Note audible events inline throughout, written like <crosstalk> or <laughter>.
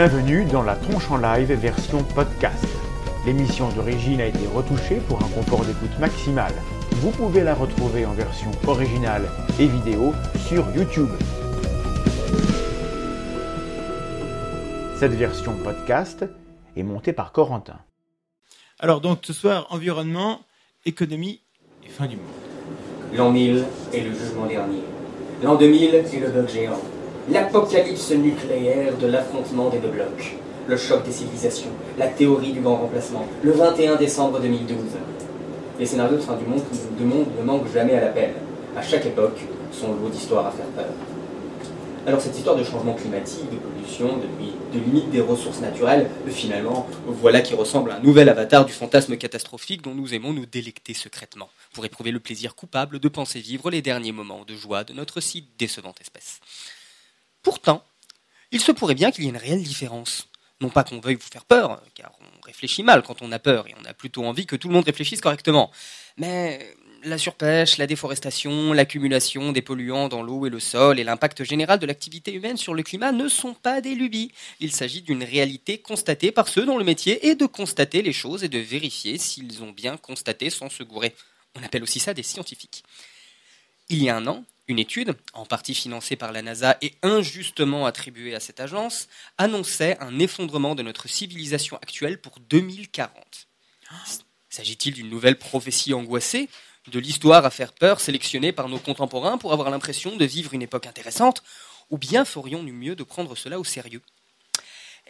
Bienvenue dans la tronche en live version podcast. L'émission d'origine a été retouchée pour un confort d'écoute maximal. Vous pouvez la retrouver en version originale et vidéo sur YouTube. Cette version podcast est montée par Corentin. Alors donc ce soir, environnement, économie et fin du monde. L'an 1000 est le jugement dernier. L'an 2000 est le bug géant. L'apocalypse nucléaire de l'affrontement des deux blocs. Le choc des civilisations. La théorie du grand remplacement. Le 21 décembre 2012. Les scénarios de fin du monde, ne manquent jamais à l'appel. À chaque époque, son lot d'histoires à faire peur. Alors cette histoire de changement climatique, de pollution, de, de limite des ressources naturelles, finalement, voilà qui ressemble à un nouvel avatar du fantasme catastrophique dont nous aimons nous délecter secrètement, pour éprouver le plaisir coupable de penser vivre les derniers moments de joie de notre si décevante espèce. Pourtant, il se pourrait bien qu'il y ait une réelle différence. Non pas qu'on veuille vous faire peur, car on réfléchit mal quand on a peur, et on a plutôt envie que tout le monde réfléchisse correctement. Mais la surpêche, la déforestation, l'accumulation des polluants dans l'eau et le sol et l'impact général de l'activité humaine sur le climat ne sont pas des lubies. Il s'agit d'une réalité constatée par ceux dont le métier est de constater les choses et de vérifier s'ils ont bien constaté sans se gourer. On appelle aussi ça des scientifiques. Il y a un an, une étude, en partie financée par la NASA et injustement attribuée à cette agence, annonçait un effondrement de notre civilisation actuelle pour 2040. S'agit-il d'une nouvelle prophétie angoissée de l'histoire à faire peur sélectionnée par nos contemporains pour avoir l'impression de vivre une époque intéressante, ou bien ferions-nous mieux de prendre cela au sérieux?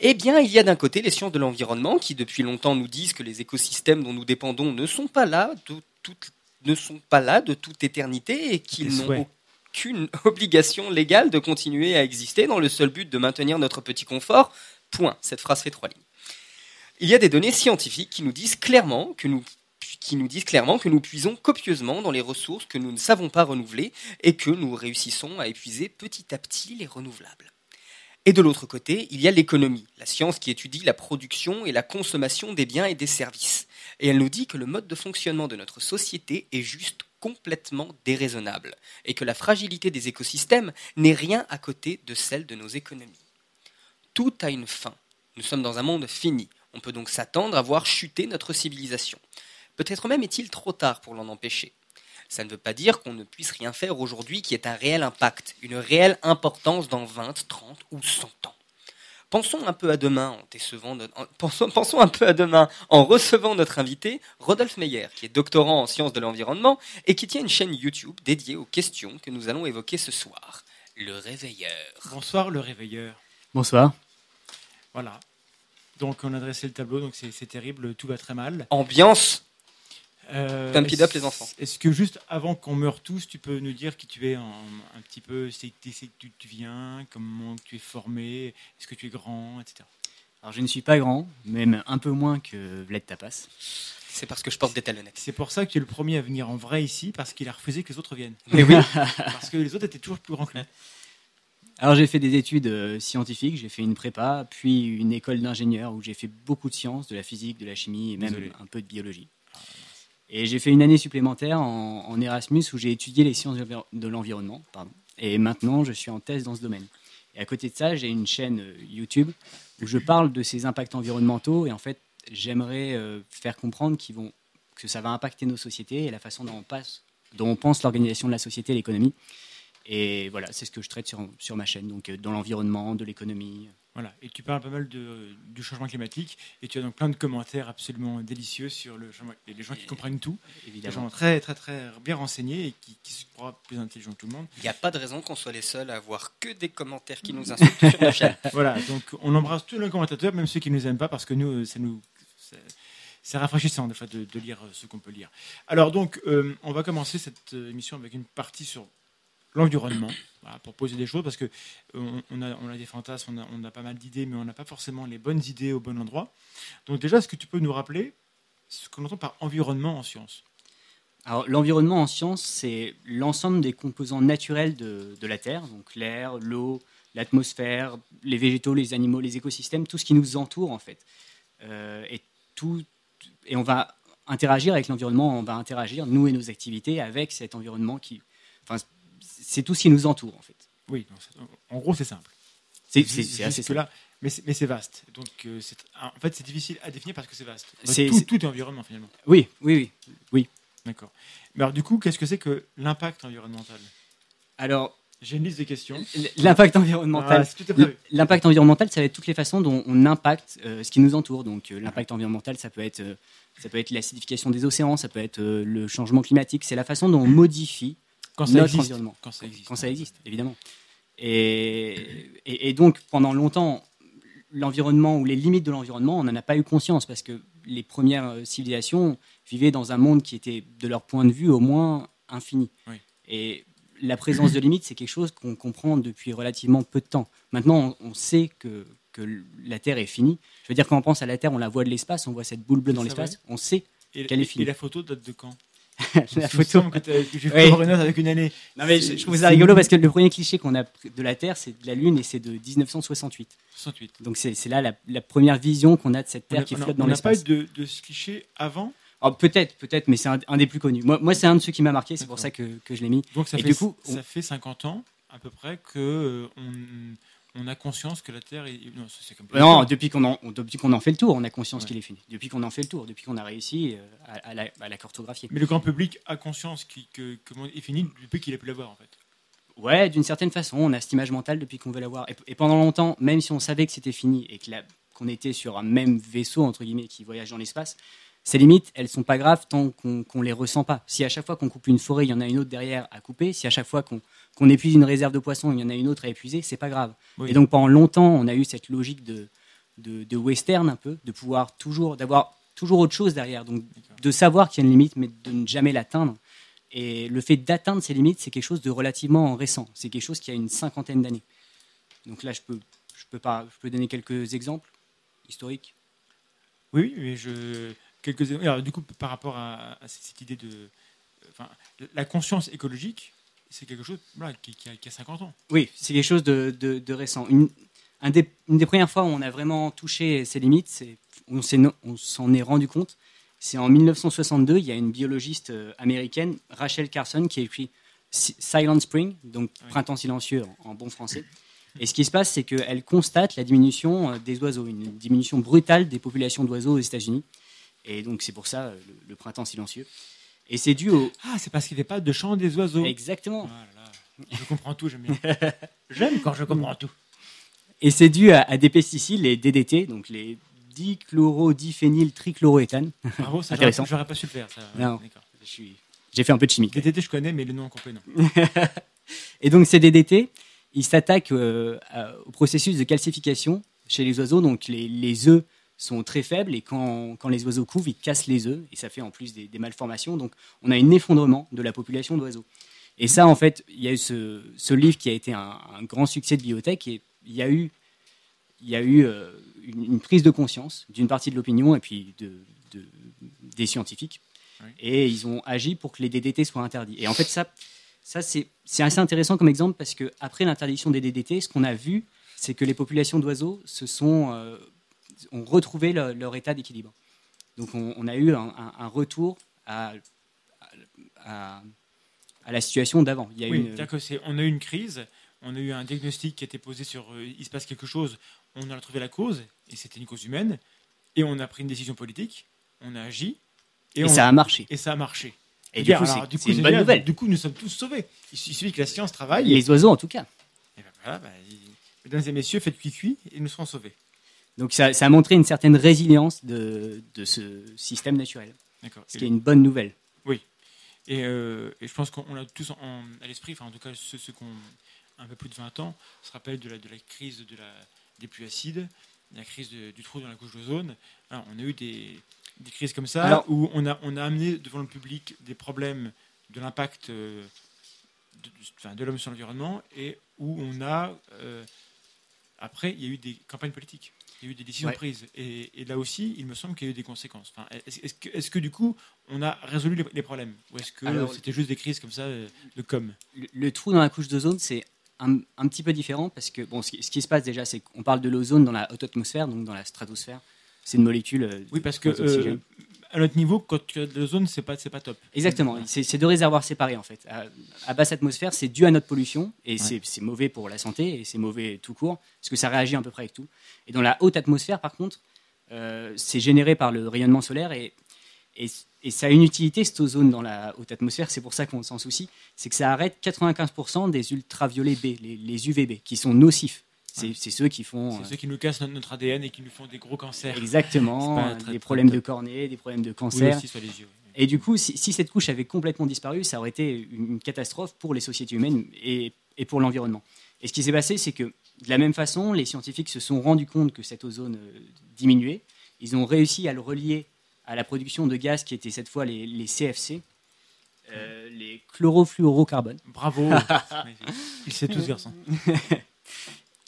Eh bien, il y a d'un côté les sciences de l'environnement qui depuis longtemps nous disent que les écosystèmes dont nous dépendons ne sont pas là de toute, ne sont pas là de toute éternité et qu'ils n'ont aucune <laughs> obligation légale de continuer à exister dans le seul but de maintenir notre petit confort. Point. Cette phrase fait trois lignes. Il y a des données scientifiques qui nous disent clairement que nous qui nous disent clairement que nous puisons copieusement dans les ressources que nous ne savons pas renouveler et que nous réussissons à épuiser petit à petit les renouvelables. Et de l'autre côté, il y a l'économie, la science qui étudie la production et la consommation des biens et des services. Et elle nous dit que le mode de fonctionnement de notre société est juste complètement déraisonnable et que la fragilité des écosystèmes n'est rien à côté de celle de nos économies. Tout a une fin. Nous sommes dans un monde fini. On peut donc s'attendre à voir chuter notre civilisation. Peut-être même est-il trop tard pour l'en empêcher. Ça ne veut pas dire qu'on ne puisse rien faire aujourd'hui qui ait un réel impact, une réelle importance dans 20, 30 ou 100 ans. Pensons un peu à demain en, pensons, un peu à demain en recevant notre invité, Rodolphe Meyer, qui est doctorant en sciences de l'environnement et qui tient une chaîne YouTube dédiée aux questions que nous allons évoquer ce soir. Le réveilleur. Bonsoir le réveilleur. Bonsoir. Voilà. Donc on a dressé le tableau, donc c'est terrible, tout va très mal. Ambiance euh, Pump it up les enfants. Est-ce que juste avant qu'on meure tous, tu peux nous dire qui tu es un, petit peu, c'est tu, tu viens, comment tu es formé, est-ce que tu es grand, etc. Alors je ne suis pas grand, même un peu moins que Vlad Tapas. C'est parce que je porte des talonnettes. C'est pour ça que tu es le premier à venir en vrai ici, parce qu'il a refusé que les autres viennent. Mais oui. <laughs> parce que les autres étaient toujours plus grands que lui. Alors j'ai fait des études euh, scientifiques, j'ai fait une prépa, puis une école d'ingénieur où j'ai fait beaucoup de sciences, de la physique, de la chimie et même un peu de biologie. Et j'ai fait une année supplémentaire en, Erasmus où j'ai étudié les sciences de l'environnement. Et maintenant, je suis en thèse dans ce domaine. Et à côté de ça, j'ai une chaîne euh, YouTube où je parle de ces impacts environnementaux. Et en fait, j'aimerais euh, faire comprendre vont, que ça va impacter nos sociétés et la façon dont on, passe, dont on pense l'organisation de la société et l'économie. Et voilà, c'est ce que je traite sur, sur ma chaîne, donc euh, dans l'environnement, de l'économie. Voilà, et tu parles pas mal de, du changement climatique, et tu as donc plein de commentaires absolument délicieux sur le changement. Et les gens qui comprennent tout, évidemment. Des gens très, très, très bien renseignés et qui, qui se croient plus intelligents que tout le monde. Il n'y a pas de raison qu'on soit les seuls à avoir que des commentaires qui nous insultent sur la chaîne. <laughs> Voilà, donc on embrasse tous les commentateurs, même ceux qui ne nous aiment pas, parce que nous, ça nous. C'est rafraîchissant de, fait, de, lire ce qu'on peut lire. Alors donc, euh, on va commencer cette euh, émission avec une partie sur l'environnement, pour poser des choses, parce que euh, on, a, on a, des fantasmes, on a, pas mal d'idées, mais on n'a pas forcément les bonnes idées au bon endroit. Donc déjà, est-ce que tu peux nous rappeler ce qu'on entend par environnement en sciences alors, l'environnement en sciences, c'est l'ensemble des composants naturels de, de la Terre, donc l'air, l'eau, l'atmosphère, les végétaux, les animaux, les écosystèmes, tout ce qui nous entoure en fait. Euh, et, tout, et on va interagir avec l'environnement, on va interagir, nous et nos activités, avec cet environnement qui, c'est tout ce qui nous entoure en fait. Oui, en gros c'est simple. C'est assez là. Mais c'est vaste. Donc, euh, en fait, c'est difficile à définir parce que c'est vaste. C'est tout, tout, est environnement finalement. Oui, oui, oui. oui. D'accord. Mais alors, du coup, qu'est-ce que c'est que l'impact environnemental? Alors, j'ai une liste de questions. L'impact environnemental. Ah, l'impact environnemental, ça va être toutes les façons dont on impacte euh, ce qui nous entoure. Donc, euh, l'impact environnemental, ça peut être, ça peut être l'acidification des océans, ça peut être le changement climatique. C'est la façon dont on modifie quand notre existe. environnement. Quand ça existe. Quand ça existe, évidemment. Et, et, donc, pendant longtemps, l'environnement ou les limites de l'environnement, on n'en a pas eu conscience parce que les premières euh, civilisations vivaient dans un monde qui était, de leur point de vue, au moins infini. Et la présence de limites, c'est quelque chose qu'on comprend depuis relativement peu de temps. Maintenant, on, sait que, que, la Terre est finie. Je veux dire, quand on pense à la Terre, on la voit de l'espace, on voit cette boule bleue dans l'espace, on sait qu'elle est finie. Et la photo date de quand? <laughs> la photo que, j'ai fait une avec une année. Non mais je, trouve ça rigolo parce que le premier cliché qu'on a de la Terre, c'est de la Lune et c'est de 1968. 68. Donc c'est là la, première vision qu'on a de cette Terre qui flotte dans l'espace. On n'a pas eu de, de, ce cliché avant? Oh, Peut-être, peut-être, mais c'est un, des plus connus. Moi, moi c'est un de ceux qui m'a marqué, c'est pour ça que, que je l'ai mis. Donc ça, et fait, du coup, ça fait 50 ans à peu près que euh, on, on a conscience que la Terre est. Non, comme non depuis qu'on en, depuis qu'on en fait le tour, on a conscience qu'il est fini. Depuis qu'on en fait le tour, depuis qu'on a réussi euh, à, la, à, la, cartographier. Mais le grand public a conscience que, que monde est fini depuis qu'il a pu l'avoir, en fait. Ouais, d'une certaine façon, on a cette image mentale depuis qu'on veut l'avoir. Et, et, pendant longtemps, même si on savait que c'était fini et qu'on était sur un même vaisseau, entre guillemets, qui voyage dans l'espace, ces limites, elles sont pas graves tant qu'on ne les ressent pas. Si à chaque fois qu'on coupe une forêt, il y en a une autre derrière à couper, si à chaque fois qu'on épuise une réserve de poissons, il y en a une autre à épuiser, c'est pas grave. Et donc pendant longtemps, on a eu cette logique de, de, western un peu, de pouvoir toujours, d'avoir toujours autre chose derrière, donc de savoir qu'il y a une limite, mais de ne jamais l'atteindre. Et le fait d'atteindre ces limites, c'est quelque chose de relativement récent. C'est quelque chose qui a une cinquantaine d'années. Donc là, je peux, je peux, pas, je peux donner quelques exemples historiques. Oui, mais je, quelques alors, du coup par rapport à, cette idée de enfin, la conscience écologique c'est quelque chose qui, a, 50 ans oui c'est quelque chose de, de, récent une, un des, une des premières fois où on a vraiment touché ces limites on s'en est, rendu compte c'est en 1962 il y a une biologiste euh, américaine Rachel Carson qui a écrit Silent Spring donc printemps silencieux en bon français et ce qui se passe, c'est qu'elle constate la diminution euh, des oiseaux, une diminution brutale des populations d'oiseaux aux États-Unis. Et donc c'est pour ça euh, le, printemps silencieux. Et c'est dû au... Ah, c'est parce qu'il n'y avait pas de chant des oiseaux. Exactement. Oh je comprends tout, j'aime bien. <laughs> j'aime quand je comprends tout. Et c'est dû à, des pesticides, les DDT, donc les dichlorodiphényl trichloroéthane. Bravo, ça, Intéressant. J'aurais pas su le faire. Ça. Non, j'ai fait un peu de chimie. DDT, je connais, mais le nom complet, non. <laughs> et donc ces DDT, ils s'attaquent euh, au processus de calcification chez les oiseaux, donc les, les œufs sont très faibles et quand, quand, les oiseaux couvent, ils cassent les œufs et ça fait en plus des, malformations. Donc on a un effondrement de la population d'oiseaux. Et ça, en fait, il y a eu ce, ce livre qui a été un, grand succès de biotech et il y a eu, il y a eu euh, une, prise de conscience d'une partie de l'opinion et puis de, des scientifiques. Et ils ont agi pour que les DDT soient interdits. Et en fait, ça, ça c'est assez intéressant comme exemple parce qu'après l'interdiction des DDT, ce qu'on a vu, c'est que les populations d'oiseaux se sont euh, ont retrouvé leur état d'équilibre. Donc on, a eu un, retour à, à, la situation d'avant. Il oui, on a eu une crise, on a eu un diagnostic qui a été posé sur euh, il se passe quelque chose, on a retrouvé la cause, et c'était une cause humaine, et on a pris une décision politique, on a agi, et, ça a marché. Et ça a marché. Et, du, coup, c'est une bonne nouvelle. Du coup, nous sommes tous sauvés. Il suffit que la science travaille. Les oiseaux, en tout cas. Et ben voilà, bah, mesdames et messieurs, faites cuit-cuit et nous serons sauvés. Donc ça, a montré une certaine résilience de, ce système naturel. Ce qui est une bonne nouvelle. Oui. Et, euh, je pense qu'on l'a tous à l'esprit, enfin en tout cas ceux, qui ont un peu plus de 20 ans, se rappellent de la, de la crise de la, des pluies acides, la crise du trou dans la couche d'ozone. on a eu des, crises comme ça où on a, on a amené devant le public des problèmes de l'impact euh, de, de l'homme sur l'environnement et où on a... Euh, après, il y a eu des campagnes politiques. Il y a eu des décisions prises. Et, là aussi, il me semble qu'il y a eu des conséquences. Enfin, est-ce, que, est que, du coup, on a résolu les, problèmes Ou est-ce que c'était juste des crises comme ça euh, de com? Le, trou dans la couche d'ozone, c'est un, un, petit peu différent parce que bon, ce qui, se passe déjà, c'est qu'on parle de l'ozone dans la haute atmosphère, donc dans la stratosphère. C'est une molécule. Euh, oui, parce que euh, à notre niveau, quand tu as de l'ozone, c'est pas, c'est pas top. Exactement. C'est deux réservoirs séparés en fait. À, basse atmosphère, c'est dû à notre pollution et c'est mauvais pour la santé et c'est mauvais tout court parce que ça réagit à peu près avec tout. Et dans la haute atmosphère, par contre, euh, c'est généré par le rayonnement solaire et, et, ça a une utilité, cette ozone dans la haute atmosphère, c'est pour ça qu'on s'en soucie, c'est que ça arrête 95% des ultraviolets B, les, les UVB, qui sont nocifs. C'est ceux qui font. C'est euh, ceux qui nous cassent notre ADN et qui nous font des gros cancers. Exactement, des problèmes de cornée, des problèmes de cancer. les yeux. Et du coup, si, cette couche avait complètement disparu, ça aurait été une catastrophe pour les sociétés humaines et, et pour l'environnement. Et ce qui s'est passé, c'est que de la même façon, les scientifiques se sont rendus compte que cette ozone euh, diminuait. Ils ont réussi à le relier à la production de gaz qui étaient cette fois les, les CFC, euh, les chlorofluorocarbones. Bravo <laughs> Il sait tous, garçon. <laughs>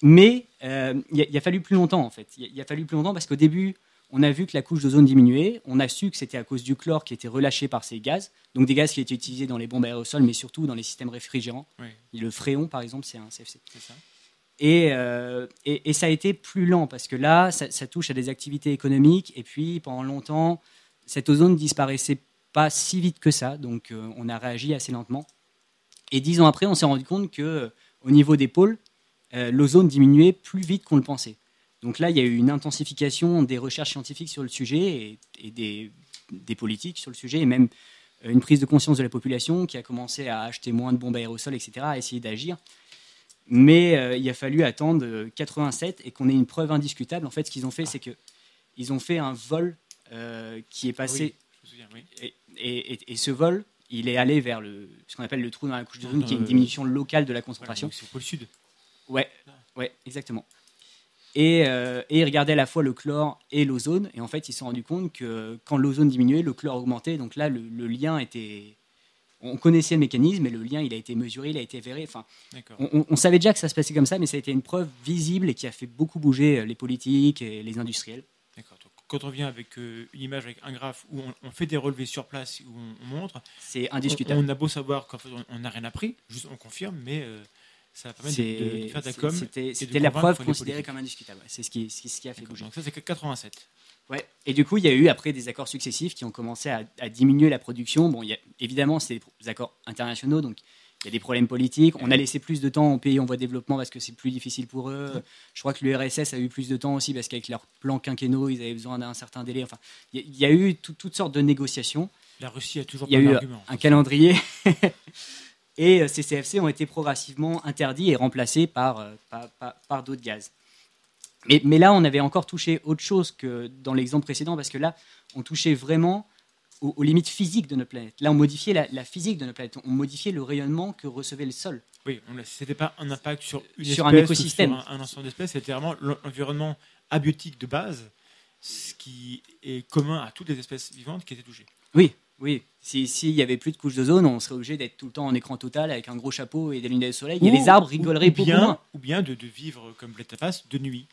Mais euh, il a, fallu plus longtemps, en fait. Il a, fallu plus longtemps parce qu'au début, on a vu que la couche d'ozone diminuait. On a su que c'était à cause du chlore qui était relâché par ces gaz. Donc des gaz qui étaient utilisés dans les bombes aérosols, mais surtout dans les systèmes réfrigérants. Le fréon, par exemple, c'est un CFC. Ça. Euh, et, et, ça a été plus lent parce que là, ça, touche à des activités économiques. Et puis, pendant longtemps, cette ozone disparaissait pas si vite que ça. Donc, euh, on a réagi assez lentement. Et dix ans après, on s'est rendu compte que au niveau des pôles, euh, l'ozone diminuait plus vite qu'on le pensait. Donc là, il y a eu une intensification des recherches scientifiques sur le sujet et, des, politiques sur le sujet, et même euh, une prise de conscience de la population qui a commencé à acheter moins de bombes aérosols, etc., à essayer d'agir. Mais euh, il a fallu attendre 87 et qu'on ait une preuve indiscutable. En fait, ce qu'ils ont fait, c'est qu'ils ont fait un vol qui est passé. et, ce vol, il est allé vers le, ce qu'on appelle le trou dans la couche d'ozone, qui est une diminution locale de la concentration. c'est au pôle sud. Ouais, ouais, exactement. Et, euh, et, ils regardaient à la fois le chlore et l'ozone. Et en fait, ils se sont rendus compte que quand l'ozone diminuait, le chlore augmentait. Donc là, le, lien était. On connaissait le mécanisme, mais le lien, il a été mesuré, il a été avéré. Enfin, on, savait déjà que ça se passait comme ça, mais ça a été une preuve visible et qui a fait beaucoup bouger les politiques et les industriels. D'accord. Quand on vient avec euh, une image, avec un graphe où on, fait des relevés sur place, où on, montre, c'est indiscutable. On, a beau savoir qu'en fait, on n'a rien appris, juste on confirme, mais euh, ça permet de, faire de la com. C'était la preuve considérée comme indiscutable. C'est ce qui, ce qui a fait bouger. Donc ça, c'est que 87. Ouais. Et du coup, il y a eu après des accords successifs qui ont commencé à, diminuer la production. Bon, il y a, évidemment, c'est des accords internationaux, donc il y a des problèmes politiques. On a laissé plus de temps aux pays en voie de développement parce que c'est plus difficile pour eux. Je crois que l'URSS a eu plus de temps aussi parce qu'avec leur plan quinquennaux, ils avaient besoin d'un certain délai. Enfin, il y, a eu toutes sortes de négociations. La Russie a toujours il y a eu un calendrier. <laughs> Et euh, ces CFC ont été progressivement interdits et remplacés par, euh, par, d'autres gaz. Mais, mais, là, on avait encore touché autre chose que dans l'exemple précédent, parce que là, on touchait vraiment aux, limites physiques de notre planète. Là, on modifiait la, physique de notre planète, on modifiait le rayonnement que recevait le sol. Oui, ce n'était pas un impact sur, une sur un écosystème. Sur un, ensemble d'espèces, c'était vraiment l'environnement abiotique de base, ce qui est commun à toutes les espèces vivantes qui étaient touchées. Oui, oui, s'il n'y avait plus de couche d'ozone, on serait obligé d'être tout le temps en écran total avec un gros chapeau et des lunettes de soleil. et les arbres rigoleraient ou bien, Ou bien de, vivre comme Tapas de nuit.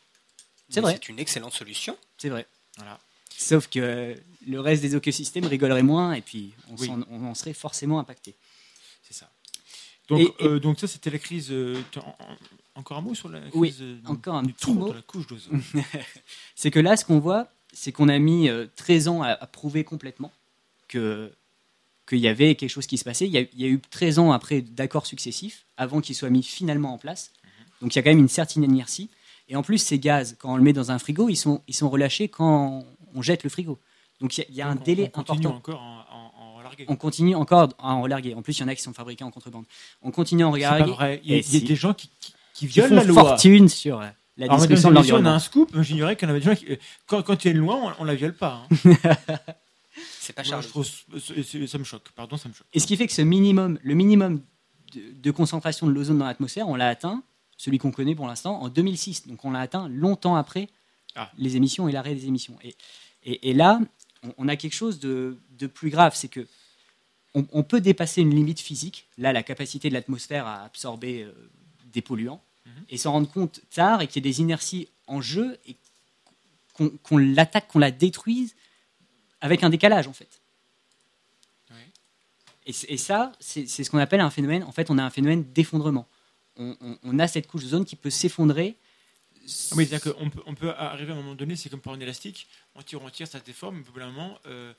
C'est vrai. C'est une excellente solution. C'est vrai. Voilà. Sauf que le reste des écosystèmes rigolerait moins et puis on, en, serait forcément impacté. C'est ça. Donc, euh, donc ça, c'était la crise. Euh, encore un mot sur la crise oui, euh, encore un petit mot. de la couche d'ozone. <laughs> c'est que là, ce qu'on voit, c'est qu'on a mis 13 ans à, à prouver complètement que qu'il y avait quelque chose qui se passait. Il y a, eu 13 ans après d'accords successifs, avant qu'ils soient mis finalement en place. Mhm. Donc il y a quand même une certaine inertie. Et en plus, ces gaz, quand on le met dans un frigo, ils sont, ils sont relâchés quand on jette le frigo. Donc il y a, un délai on continue encore en, relarguer. On continue encore à en relarguer. En plus, il y en a qui sont fabriqués en contrebande. On continue à en relarguer. Il y a, des gens qui, qui, violent la loi. fortune sur la destruction de l'environnement. On a un scoop. J'ignorais qu'il y en avait des gens qui, quand, quand il y a une loi, on, ne la viole pas. Hein. <laughs> C'est pas cher. ça me choque. Pardon, ça me choque. Et ce qui fait que ce minimum, le minimum de, concentration de l'ozone dans l'atmosphère, on l'a atteint, celui qu'on connaît pour l'instant, en 2006. Donc on l'a atteint longtemps après ah. les émissions et l'arrêt des émissions. Et, et, là, on, a quelque chose de, plus grave, c'est que on, peut dépasser une limite physique, là la capacité de l'atmosphère à absorber euh, des polluants, mhm. et s'en rendre compte tard et qu'il y ait des inerties en jeu et qu'on l'attaque, qu'on la détruise avec un décalage en fait. Et, ça, c'est ce qu'on appelle un phénomène. En fait, on a un phénomène d'effondrement. On, a cette couche de zone qui peut s'effondrer. Ah oui, c'est-à-dire qu'on peut, on peut arriver à un moment donné, c'est comme pour un élastique, on tire, on tire, ça se déforme, mais au moment, euh,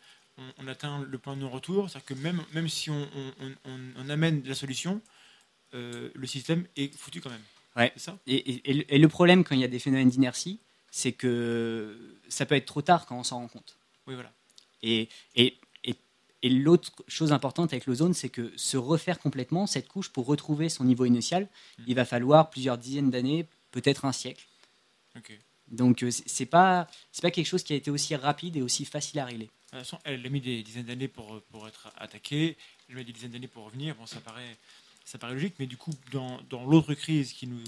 on, atteint le point de non-retour, c'est-à-dire que même, même si on, amène la solution, euh, le système est foutu quand même. Ouais. Ça? Et, et, le problème quand il y a des phénomènes d'inertie, c'est que ça peut être trop tard quand on s'en rend compte. Oui, voilà. Et, et, et l'autre chose importante avec l'ozone, c'est que se refaire complètement, cette couche, pour retrouver son niveau initial, mm. il va falloir plusieurs dizaines d'années, peut-être un siècle. Donc euh, c'est pas c'est pas quelque chose qui a été aussi rapide et aussi facile à régler. De toute façon, elle a mis des dizaines d'années pour, pour être attaquée, elle a mis des dizaines d'années pour revenir. Bon, ça paraît ça paraît logique, mais du coup, dans, dans l'autre crise qui nous,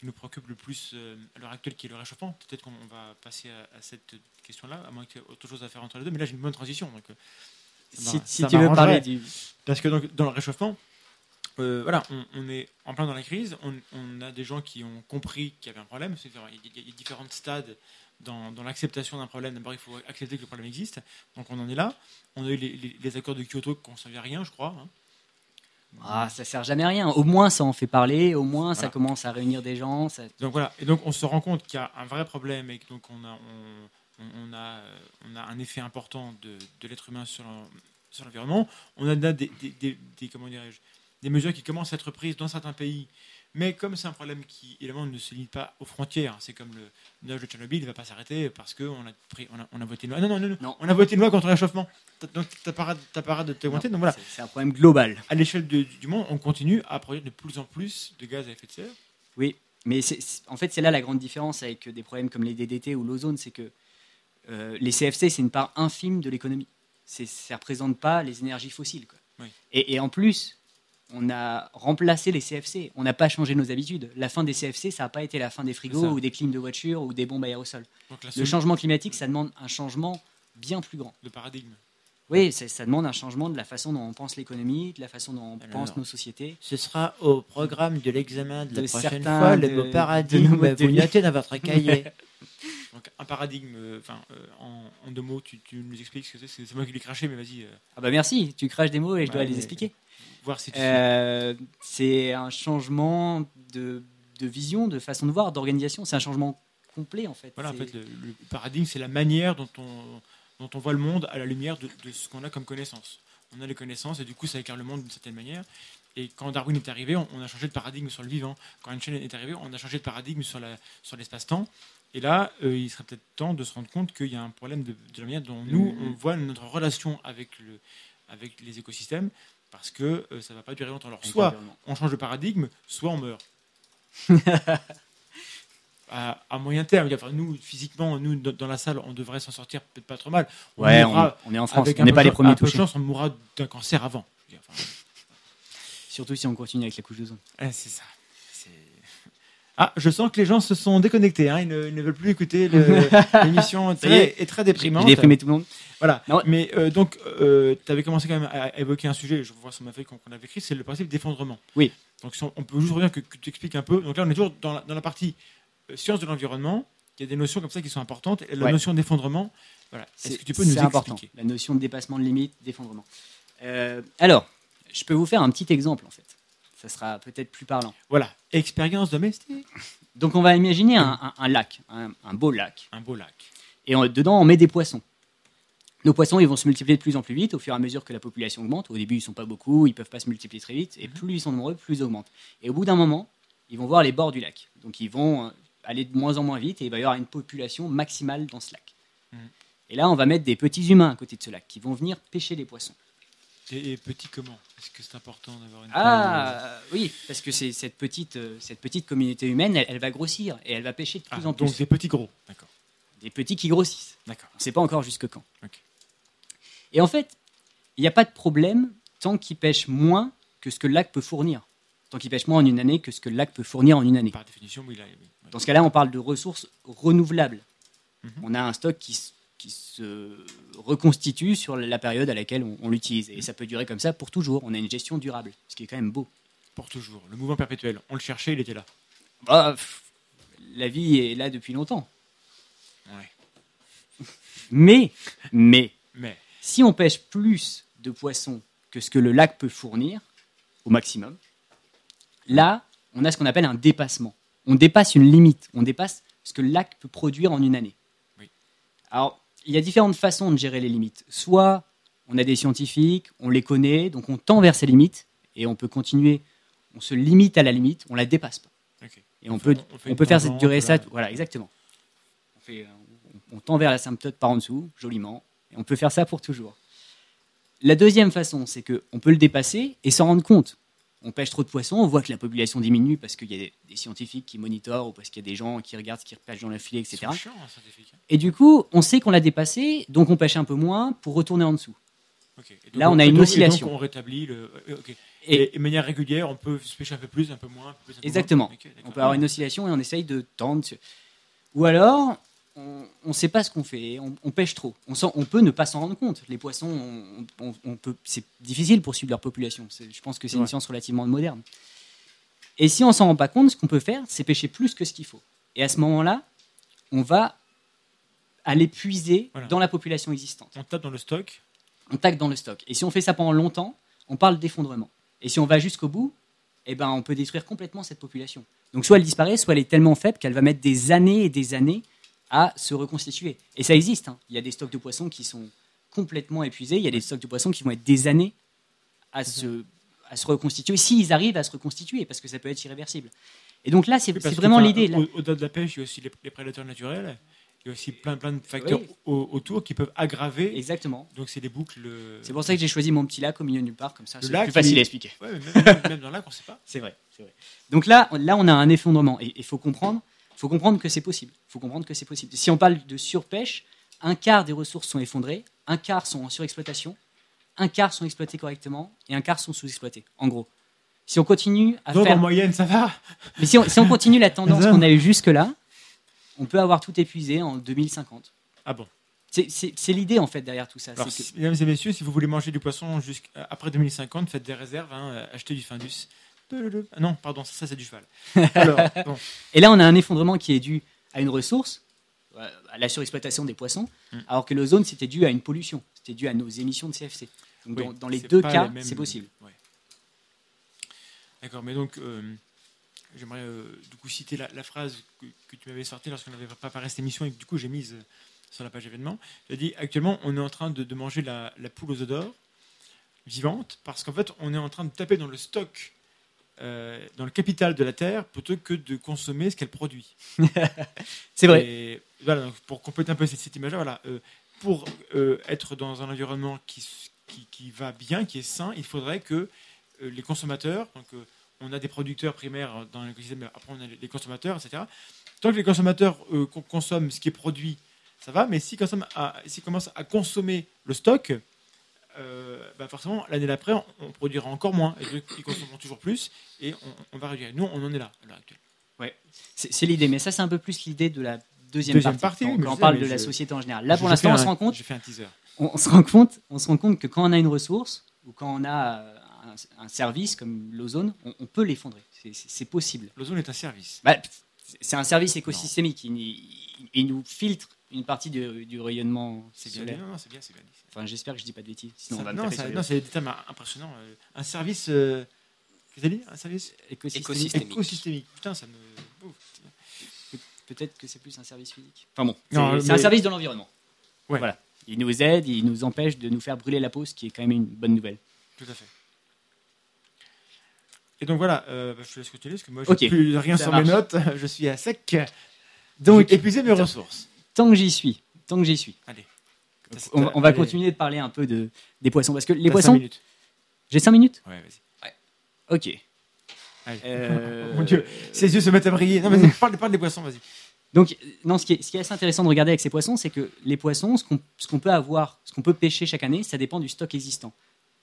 qui nous préoccupe le plus euh, à l'heure actuelle, qui est le réchauffement, peut-être qu'on va passer à, cette question-là, à moins qu'il y ait autre chose à faire entre les deux, mais là j'ai une bonne transition. Donc, euh, si, tu veux parler du... Parce que donc, dans le réchauffement, euh, voilà, on, est en plein dans la crise, on, a des gens qui ont compris qu'il y avait un problème, il y a différents stades dans, dans l'acceptation d'un problème. D'abord, il faut accepter que le problème existe, donc on en est là. On a eu les, les, accords de Kyoto qu'on ne savait rien, je crois. Hein. Ah, ça sert jamais à rien. Au moins, ça en fait parler. Au moins, ça commence à réunir des gens. Donc voilà. Et donc, on se rend compte qu'il y a un vrai problème et que donc on a, on, a, on a un effet important de, de l'être humain sur, sur l'environnement. On a des, des, des, comment des mesures qui commencent à être prises dans certains pays mais comme c'est un problème qui, évidemment, ne se limite pas aux frontières, c'est comme le nuage de Tchernobyl, il ne va pas s'arrêter parce qu'on a, on a, on a voté une loi. Non, non, non, non, on a voté une loi contre le réchauffement. Donc, tu pas pas de t'augmenter. Donc voilà. C'est un problème global. À l'échelle du monde, on continue à produire de plus en plus de gaz à effet de serre. Oui, mais en fait, c'est là la grande différence avec des problèmes comme les DDT ou l'ozone, c'est que euh, les CFC, c'est une part infime de l'économie. Ça ne représente pas les énergies fossiles. Quoi. Et, et, en plus, on a remplacé les CFC. On n'a pas changé nos habitudes. La fin des CFC, ça n'a pas été la fin des frigos ou des clims de voiture ou des bombes à aérosol. Le changement climatique, ça demande un changement bien plus grand. Le paradigme. Oui, ça demande un changement de la façon dont on pense l'économie, de la façon dont on pense nos sociétés. Ce sera au programme de l'examen de la prochaine fois, le paradigme. Vous notez dans votre <laughs> cahier. Donc, un paradigme, euh, enfin, euh, en, deux mots, tu, nous expliques ce que c'est. C'est moi qui l'ai craché, mais vas-y. Euh. Ah bah merci, tu craches des mots et je dois les expliquer. Euh, c'est un changement de, vision, de façon de voir, d'organisation. C'est un changement complet en fait. Voilà, en fait, le, paradigme, c'est la manière dont on, dont on voit le monde à la lumière de, ce qu'on a comme connaissance. On a les connaissances et du coup, ça éclaire le monde d'une certaine manière. Et quand Darwin est arrivé, on, a changé de paradigme sur le vivant. Quand Einstein est arrivé, on a changé de paradigme sur l'espace-temps. Sur et là, euh, il serait peut-être temps de se rendre compte qu'il y a un problème de, la manière dont nous, on voit notre relation avec, le, avec les écosystèmes parce que euh, ça ne va pas durer longtemps. Alors, soit on change de paradigme, soit on meurt. <laughs> à, moyen terme, enfin, nous, physiquement, nous, dans la salle, on devrait s'en sortir peut-être pas trop mal. On, ouais, on, est en France, on n'est pas les premiers touchés. chance, on mourra d'un cancer avant. Surtout si on continue avec la couche d'ozone. c'est ça. Ah, je sens que les gens se sont déconnectés. Hein. Ils, ne, veulent plus écouter <laughs> l'émission. est très déprimante. J'ai déprimé tout le monde. Voilà. Mais euh, donc, euh, tu avais commencé quand même à évoquer un sujet, je vois sur ma feuille qu'on avait écrit, c'est le principe d'effondrement. Oui. Donc, on peut juste revenir que, tu expliques un peu. Donc là, on est toujours dans la, partie euh, sciences de l'environnement. Il y a des notions comme ça qui sont importantes. Et la notion d'effondrement, voilà. Est-ce que tu peux nous expliquer important. La notion de dépassement de limite, d'effondrement. alors, je peux vous faire un petit exemple, en fait ça sera peut-être plus parlant. Voilà, expérience domestique. Donc on va imaginer un, lac, un, beau lac. Un beau lac. Et dedans, on met des poissons. Nos poissons, ils vont se multiplier de plus en plus vite au fur et à mesure que la population augmente. Au début, ils ne sont pas beaucoup, ils ne peuvent pas se multiplier très vite. Et mhm. plus ils sont nombreux, plus ils augmentent. Et au bout d'un moment, ils vont voir les bords du lac. Donc ils vont euh, aller de moins en moins vite et il va y avoir une population maximale dans ce lac. Mhm. Et là, on va mettre des petits humains à côté de ce lac qui vont venir pêcher les poissons. Et, petit comment? Est-ce que c'est important d'avoir une Ah oui, parce que c'est cette petite, euh, cette petite communauté humaine, elle, va grossir et elle va pêcher de plus ah, en plus. Donc des petits gros, d'accord. Des petits qui grossissent. D'accord. On ne sait pas encore jusque quand. Et en fait, il n'y a pas de problème tant qu'ils pêchent moins que ce que le lac peut fournir. Tant qu'ils pêchent moins en une année que ce que le lac peut fournir en une année. Par définition, oui. Dans ce cas-là, on parle de ressources renouvelables. Mhm. On a un stock qui qui se reconstitue sur la période à laquelle on, l'utilise. Et ça peut durer comme ça pour toujours. On a une gestion durable, ce qui est quand même beau. Pour toujours. Le mouvement perpétuel. On le cherchait, il était là. Bah, la vie est là depuis longtemps. Mais, mais, mais, si on pêche plus de poissons que ce que le lac peut fournir, au maximum, là, on a ce qu'on appelle un dépassement. On dépasse une limite. On dépasse ce que le lac peut produire en une année. Alors, il y a différentes façons de gérer les limites. Soit on a des scientifiques, on les connaît, donc on tend vers ces limites et on peut continuer. On se limite à la limite, on la dépasse pas. Et on, peut, on, peut faire cette durée ça. Voilà, exactement. On, on, tend vers la symptote par en dessous, joliment, et on peut faire ça pour toujours. La deuxième façon, c'est qu'on peut le dépasser et s'en rendre compte. On pêche trop de poissons, on voit que la population diminue parce qu'il y a des, scientifiques qui monitorent ou parce qu'il y a des gens qui regardent ce qu'ils pêchent dans le filet, etc. Et du coup, on sait qu'on l'a dépassé, donc on pêche un peu moins pour retourner en dessous. Là, on a une oscillation. donc on rétablit le. Euh, et, de manière régulière, on peut se pêcher un peu plus, un peu moins. exactement. on peut avoir une oscillation et on essaye de tendre. Ou alors, on ne sait pas ce qu'on fait, on, pêche trop. On, on, peut ne pas s'en rendre compte. Les poissons, on, peut, c'est difficile pour suivre leur population. Je pense que c'est une science relativement moderne. Et si on s'en rend pas compte, ce qu'on peut faire, c'est pêcher plus que ce qu'il faut. Et à ce moment-là, on va aller puiser dans la population existante. On tape dans le stock. On tape dans le stock. Et si on fait ça pendant longtemps, on parle d'effondrement. Et si on va jusqu'au bout, eh ben, on peut détruire complètement cette population. Donc soit elle disparaît, soit elle est tellement faible qu'elle va mettre des années et des années à se reconstituer. Et ça existe. Hein. Il y a des stocks de poissons qui sont complètement épuisés. Il y a des stocks de poissons qui vont être des années à se, à se reconstituer, s'ils arrivent à se reconstituer, parce que ça peut être irréversible. Et donc là, c'est vraiment l'idée. Au-delà de la pêche, il y a aussi les, prédateurs naturels. Il y a aussi plein, plein de facteurs autour qui peuvent aggraver. Exactement. Donc c'est des boucles. C'est pour ça que j'ai choisi mon petit lac au milieu du parc, comme ça c'est plus facile à expliquer. Ouais, même, même, dans le lac, on ne sait pas. <laughs> C'est vrai, vrai, Donc là, là, on a un effondrement. Et il faut comprendre faut comprendre que c'est possible. faut comprendre que c'est possible. Si on parle de surpêche, un quart des ressources sont effondrées, un quart sont en surexploitation, un quart sont exploités correctement et un quart sont sous-exploités. En gros. Si on continue à Donc, faire... en moyenne, ça va? Mais si on, continue la tendance qu'on a eue jusque-là, on peut avoir tout épuisé en 2050. Ah bon? C'est l'idée en fait derrière tout ça. Mesdames et messieurs, si vous voulez manger du poisson jusqu'après 2050, faites des réserves, hein, achetez du Findus. Ah non, pardon, ça, c'est du cheval. <laughs> Et là, on a un effondrement qui est dû à une ressource, à la surexploitation des poissons, hmm. alors que l'ozone, c'était dû à une pollution, c'était dû à nos émissions de CFC. Donc, dans, les deux cas, c'est possible. D'accord, mais donc, euh, j'aimerais euh, du coup citer la, phrase que, tu m'avais sortie lorsqu'on avait préparé cette émission et que du coup j'ai mise euh, sur la page événement. J'ai dit actuellement, on est en train de, manger la, la, poule aux odeurs vivante parce qu'en fait, on est en train de taper dans le stock euh, dans le capital de la terre plutôt que de consommer ce qu'elle produit. <laughs> c'est vrai. voilà, pour compléter un peu cette, image, voilà, euh, pour euh, être dans un environnement qui, qui, va bien, qui est sain, il faudrait que les consommateurs, donc on a des producteurs primaires dans l'écosystème, après on a les consommateurs, etc. Tant que les consommateurs consomment ce qui est produit, ça va, mais s'ils commencent à consommer le stock, euh, bah forcément, l'année d'après, on, produira encore moins, et donc ils consommeront toujours plus, et on, va réduire. Nous, on en est là, à l'heure actuelle. Ouais. C'est l'idée, mais ça, c'est un peu plus l'idée de la deuxième, partie, quand, on parle de la société en général. Là, pour l'instant, on se rend compte. J'ai fait un teaser. On, se rend compte, on se rend compte que quand on a une ressource, ou quand on a un, service comme l'ozone, on, peut l'effondrer. C'est possible. L'ozone est un service. Bah, c'est un service écosystémique. il, nous filtre une partie du, rayonnement C'est bien, c'est bien, c'est bien. Enfin, j'espère que je dis pas de bêtises. Sinon, non, c'est des termes impressionnants. Euh, un service. Euh, Qu'est-ce que dit Un service écosystémique. écosystémique. Putain, ça me. Peut-être que c'est plus un service physique. Enfin bon, c'est un service de l'environnement. Ouais. Voilà. Il nous aide, il nous empêche de nous faire brûler la peau, ce qui est quand même une bonne nouvelle. Tout à fait. Et donc voilà, euh, bah, je te laisse continuer parce que moi, je n'ai plus rien sur mes notes. <laughs> Je suis à sec. Donc, épuiser mes ressources. Tant que j'y suis, tant que j'y suis. Allez. On, va continuer de parler un peu de, des poissons. Parce que les poissons. J'ai 5 minutes Ouais, vas-y. Ouais. Ok. Euh... <laughs> Mon Dieu, ses yeux se mettent à briller. Non, mais parle, parle des poissons, vas-y. Donc, non, ce qui, est, ce qui, est, assez intéressant de regarder avec ces poissons, c'est que les poissons, ce qu'on peut avoir, ce qu'on peut pêcher chaque année, ça dépend du stock existant.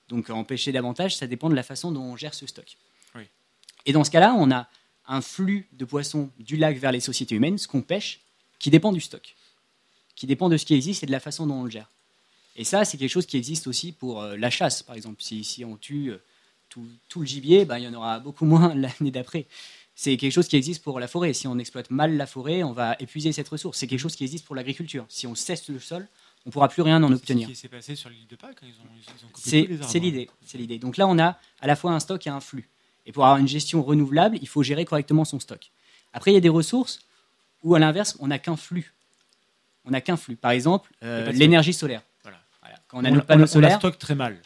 Donc, en pêcher davantage, ça dépend de la façon dont on gère ce stock. Oui. Et dans ce cas-là, on a un flux de poissons du lac vers les sociétés humaines, ce qu'on pêche, qui dépend du stock qui dépend de ce qui existe et de la façon dont on le gère. Et ça, c'est quelque chose qui existe aussi pour euh, la chasse, par exemple. Si, si on tue euh, tout, le gibier, ben, il y en aura beaucoup <laughs> moins l'année d'après. C'est quelque chose qui existe pour la forêt. Si on exploite mal la forêt, on va épuiser cette ressource. C'est quelque chose qui existe pour l'agriculture. Si on cesse le sol, on ne pourra plus rien en obtenir. C'est ce qui s'est passé sur l'île de Pâques. Ils ont, C'est l'idée. C'est l'idée. Donc là, on a à la fois un stock et un flux. Et pour avoir une gestion renouvelable, il faut gérer correctement son stock. Après, il y a des ressources où, à l'inverse, on n'a qu'un flux on n'a qu'un flux. Par exemple, euh, l'énergie solaire. quand on a nos panneaux solaires. On la stocke très mal.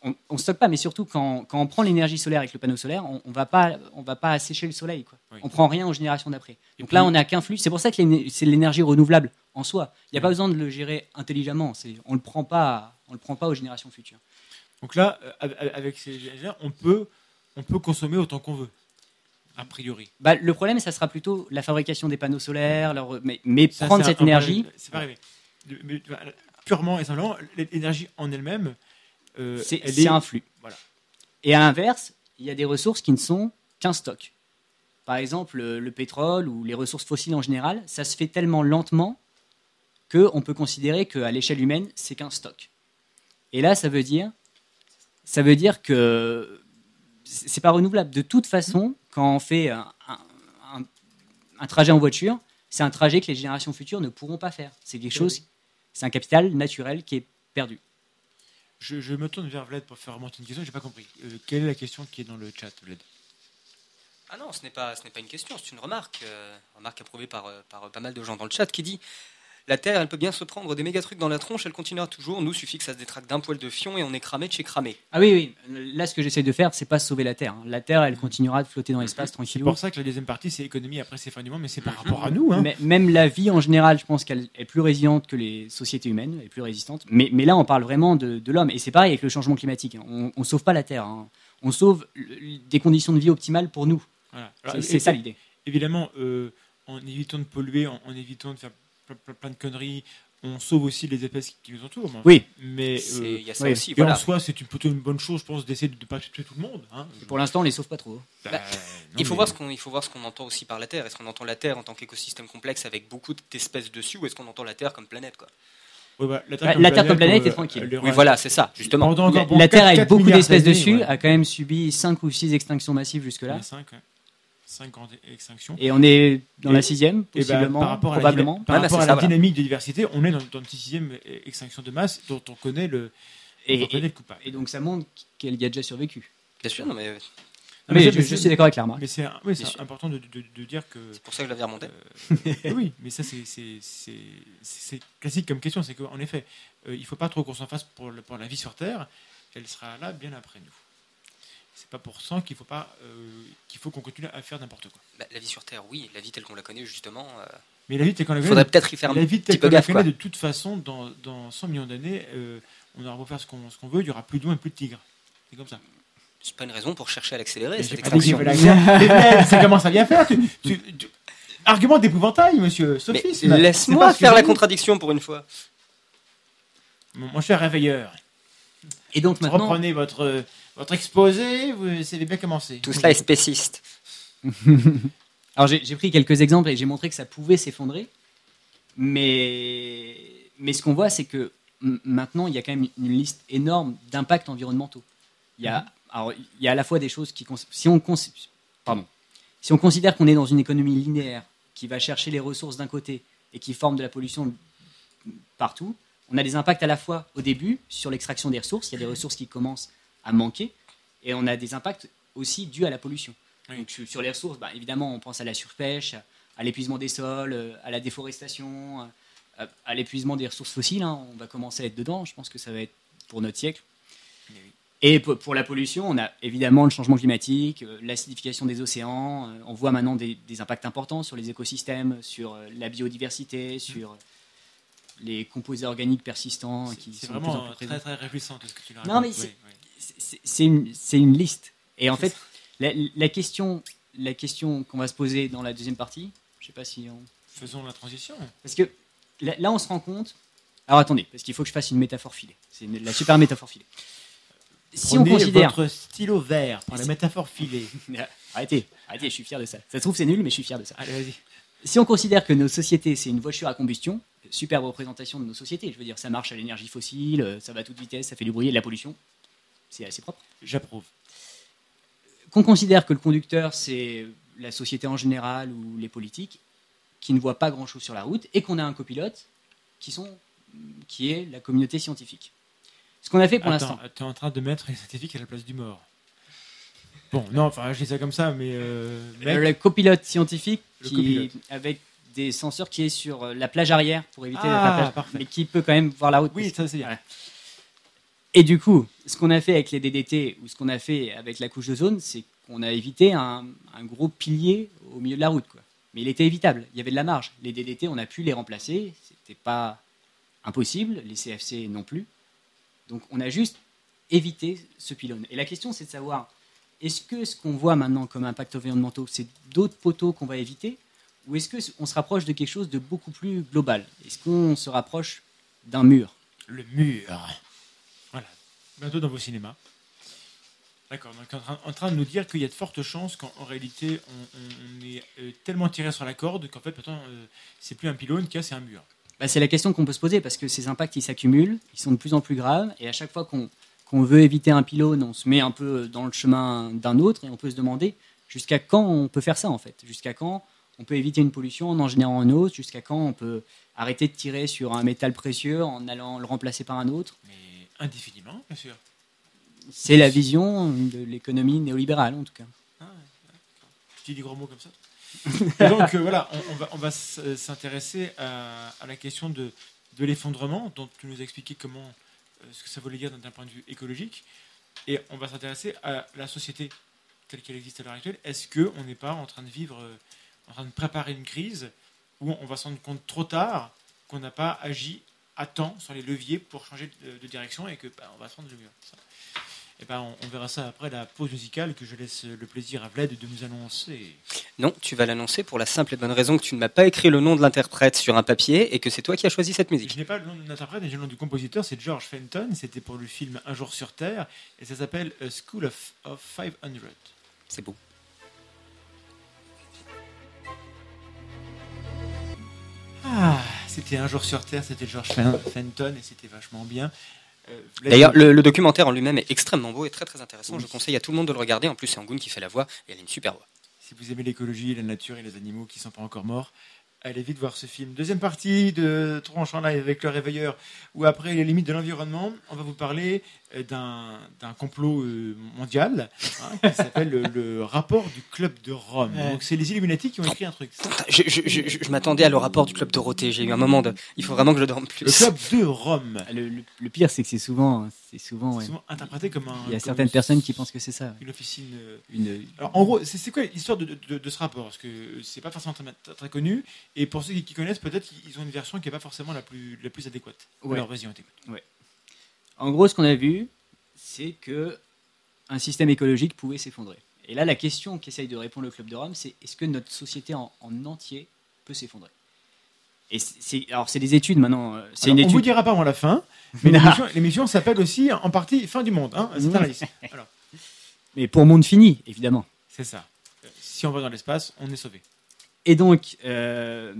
On, ne stocke pas, mais surtout quand, quand on prend l'énergie solaire avec le panneau solaire, on, ne va pas, on va pas assécher le soleil. Quoi. ne On prend rien aux générations d'après. Donc là, on n'a qu'un flux. C'est pour ça que c'est l'énergie renouvelable en soi. Il n'y a pas besoin de le gérer intelligemment. On le prend pas, on le prend pas aux générations futures. Donc là, euh, avec ces on peut, on peut consommer autant qu'on veut a priori. Bah, le problème, ça sera plutôt la fabrication des panneaux solaires, mais, mais prendre cette énergie. C'est pas arrivé. Purement et simplement, l'énergie en elle-même, euh, c'est un flux. Voilà. Et à l'inverse, il y a des ressources qui ne sont qu'un stock. Par exemple, le, pétrole ou les ressources fossiles en général, ça se fait tellement lentement qu'on peut considérer qu'à l'échelle humaine, c'est qu'un stock. Et là, ça veut dire, ça veut dire que c'est pas renouvelable. De toute façon, quand on fait un, un, trajet en voiture, c'est un trajet que les générations futures ne pourront pas faire. C'est quelque chose, c'est un capital naturel qui est perdu. Je, me tourne vers Vlad pour faire remonter une question, j'ai pas compris. Euh, quelle est la question qui est dans le chat, Vlad? Ah non, ce n'est pas, ce n'est pas une question, c'est une remarque, euh, remarque approuvée par, euh, par pas mal de gens dans le chat qui dit la Terre, elle peut bien se prendre des méga trucs dans la tronche, elle continuera toujours. Nous, suffit que ça se détraque d'un poil de fion et on est cramé de chez cramé. Ah oui, oui. Là, ce que j'essaie de faire, c'est pas sauver la Terre. Hein. La Terre, elle continuera de flotter dans l'espace tranquillement. C'est pour ça que la deuxième partie, c'est économie. Après, c'est fin du monde, mais c'est par rapport à nous. Hein. Mais, même la vie en général, je pense qu'elle est plus résiliente que les sociétés humaines, elle est plus résistante. Mais, mais là, on parle vraiment de, l'homme. Et c'est pareil avec le changement climatique. Hein. On, ne sauve pas la Terre. On sauve des conditions de vie optimales pour nous. C'est ça l'idée. Évidemment, euh, en évitant de polluer, en, en évitant de faire plein de conneries, on sauve aussi les espèces qui nous entourent. Oui. Mais euh, y a ça aussi, et en soi, c'est plutôt une bonne chose, je pense, d'essayer de ne pas tuer tout le monde. Hein. Pour l'instant, on les sauve pas trop. Bah, bah, il, faut voir ce qu'on, il faut voir ce qu'on entend aussi par la Terre. Est-ce qu'on entend la Terre en tant qu'écosystème complexe avec beaucoup d'espèces dessus, ou est-ce qu'on entend la Terre comme planète quoi? Bah, la Terre, comme, planète, est tranquille. oui, voilà, c'est ça, justement. la, Terre avec beaucoup d'espèces dessus a quand même subi 5 ou 6 extinctions massives jusque-là. 5, 5 grandes extinctions. Et on est dans la sixième, ben, par rapport probablement. À la, par rapport à la dynamique de diversité, on est dans, dans une sixième extinction de masse dont on connaît le, et, le coupable. Et donc ça montre qu'elle y a déjà survécu. Bien sûr, non mais... mais, je, suis d'accord avec la Mais c'est oui, important de, de, de, dire que. C'est pour ça que je l'avais remonté. Euh, <laughs> oui, mais ça, c'est classique comme question. C'est qu'en effet, euh, il ne faut pas trop qu'on s'en fasse pour, pour la vie sur Terre. Elle sera là bien après nous c'est pas pour ça qu'il faut pas euh, qu'il faut qu'on continue à faire n'importe quoi. Bah, la vie sur Terre, oui, la vie telle qu'on la connaît justement. Euh, mais la vie telle qu'on la connaît. Faudrait peut-être y faire la vie telle qu'on la connaît de toute façon, dans, dans 100 millions d'années, euh, on aura beau faire ce qu'on ce qu'on veut, il y aura plus de et plus de tigres. C'est comme ça. C'est pas une raison pour chercher à l'accélérer. Cette extinction. <laughs> ça commence à bien faire. Argument d'épouvantail, monsieur. Sophisme. Laisse-moi faire la contradiction pour une fois. Mon, cher réveilleur. Et donc maintenant. Reprenez votre votre exposé, vous savez bien commencer. Tout cela est spéciste. <laughs> Alors j'ai pris quelques exemples et j'ai montré que ça pouvait s'effondrer. Mais, mais ce qu'on voit, c'est que maintenant, il y a quand même une liste énorme d'impacts environnementaux. Il y, a, alors, il y a à la fois des choses qui... Si on, pardon, si on considère qu'on est dans une économie linéaire qui va chercher les ressources d'un côté et qui forme de la pollution partout, on a des impacts à la fois au début sur l'extraction des ressources. Il y a des ressources qui commencent à manquer. Et on a des impacts aussi dus à la pollution. Donc, sur les ressources, bah, évidemment, on pense à la surpêche, à l'épuisement des sols, euh, à la déforestation, euh, à, l'épuisement des ressources fossiles. Hein. On va commencer à être dedans. Je pense que ça va être pour notre siècle. Et pour la pollution, on a évidemment le changement climatique, euh, l'acidification des océans. On voit maintenant des, impacts importants sur les écosystèmes, sur la biodiversité, sur les composés organiques persistants. C'est vraiment très, très réfléchissant ce que tu Non, mais c'est une, une, liste. Et en fait, la, question, la question qu'on va se poser dans la deuxième partie, je sais pas si on... Faisons la transition. Parce que là, on se rend compte... Alors attendez, parce qu'il faut que je fasse une métaphore filée. C'est la super métaphore filée. Si on considère votre stylo vert pour la métaphore filée. <laughs> arrêtez, arrêtez, je suis fier de ça. Ça se trouve c'est nul, mais je suis fier de ça. Allez, vas-y. Si on considère que nos sociétés c'est une voiture à combustion, superbe représentation de nos sociétés. Je veux dire, ça marche à l'énergie fossile, ça va à toute vitesse, ça fait du bruit et de la pollution c'est assez propre. J'approuve. Qu'on considère que le conducteur, c'est la société en général ou les politiques, qui ne voient pas grand-chose sur la route, et qu'on a un copilote qui, sont, qui est la communauté scientifique. Ce qu'on a fait pour l'instant. Tu es en train de mettre les scientifiques à la place du mort. Bon, non, enfin, je dis ça comme ça, mais. Euh, le copilote scientifique, qui, avec des senseurs qui est sur la plage arrière pour éviter ah, la plage, mais qui peut quand même voir la route. Oui, ça c'est Et du coup, ce qu'on a fait avec les DDT ou ce qu'on a fait avec la couche de zone, c'est qu'on a évité un, gros pilier au milieu de la route. Mais il était évitable, il y avait de la marge. Les DDT, on a pu les remplacer, c'était pas impossible, les CFC non plus. Donc on a juste évité ce pylône. Et la question, c'est de savoir, est-ce que ce qu'on voit maintenant comme impact environnemental, c'est d'autres poteaux qu'on va éviter Ou est-ce qu'on se rapproche de quelque chose de beaucoup plus global? Est-ce qu'on se rapproche d'un mur? Le mur. Bientôt dans vos cinémas. D'accord, donc en train, de nous dire qu'il y a de fortes chances qu'en réalité, on, est euh, tellement tiré sur la corde qu'en fait, maintenant, euh, c'est plus un pylône qu'il y a, c'est un mur. Bah, c'est la question qu'on peut se poser parce que ces impacts, ils s'accumulent, ils sont de plus en plus graves, et à chaque fois qu'on veut éviter un pylône, on se met un peu dans le chemin d'un autre, et on peut se demander jusqu'à quand on peut faire ça, en fait. Jusqu'à quand on peut éviter une pollution en en générant un autre, jusqu'à quand on peut arrêter de tirer sur un métal précieux en allant le remplacer par un autre? Mais indéfiniment, bien sûr. C'est la vision de l'économie néolibérale, en tout cas. Ah, tu dis des gros mots comme ça Et <laughs> donc, euh, voilà, on, va, s'intéresser à, la question de, l'effondrement, dont tu nous as expliqué comment, euh, ce que ça voulait dire d'un point de vue écologique. Et on va s'intéresser à la société telle qu'elle existe à l'heure actuelle. Est-ce qu'on n'est pas en train de vivre, euh, en train de préparer une crise où on va se rendre compte trop tard qu'on n'a pas agi à temps sur les leviers pour changer de, direction et que bah, on va se rendre le mur. Et eh ben, on, verra ça après la pause musicale que je laisse le plaisir à Vlad de nous annoncer. Non, tu vas l'annoncer pour la simple et bonne raison que tu ne m'as pas écrit le nom de l'interprète sur un papier et que c'est toi qui as choisi cette musique. Je n'ai pas le nom de l'interprète, mais j'ai le nom du compositeur, c'est George Fenton. C'était pour le film Un jour sur Terre et ça s'appelle A School of, of 500. C'est beau. Ah, c'était Un jour sur Terre, c'était George Fenton et c'était vachement bien. Euh, D'ailleurs, le, documentaire en lui-même est extrêmement beau et très très intéressant. Je conseille à tout le monde de le regarder. En plus, c'est Angoun qui fait la voix et elle a une super voix. Si vous aimez l'écologie, la nature et les animaux qui ne sont pas encore morts, allez vite voir ce film. Deuxième partie de Tronche en live avec le réveilleur, où après les limites de l'environnement, on va vous parler d'un complot euh, mondial hein, qui <laughs> s'appelle le, rapport du Club de Rome. Donc c'est les Illuminati qui ont écrit un truc. Je, m'attendais à le rapport du Club Dorothée. J'ai eu un moment de. Il faut vraiment que je dorme plus. Le Club de Rome. Le, pire, c'est que c'est souvent, c'est souvent, interprété comme un. Il y a certaines personnes qui pensent que c'est ça. Une officine. Euh, une... Alors en gros, c'est quoi l'histoire de, ce rapport? Parce que c'est pas forcément très, connu. Et pour ceux qui, connaissent, peut-être qu'ils ont une version qui n'est pas forcément la plus, la plus adéquate. Ouais. Alors vas-y, on t'écoute. Ouais. En gros, ce qu'on a vu, c'est que un système écologique pouvait s'effondrer. Et là, la question qu'essaye de répondre le Club de Rome, c'est est-ce que notre société en, entier peut s'effondrer? Et c'est, alors, c'est des études maintenant. Euh, c'est une étude... On vous dira pas avant la fin, <laughs> mais l'émission, s'appelle aussi en partie Fin du monde. Hein c'est un <laughs> Mais pour monde fini, évidemment. C'est ça. Si on va dans l'espace, on est sauvé. Et donc, euh,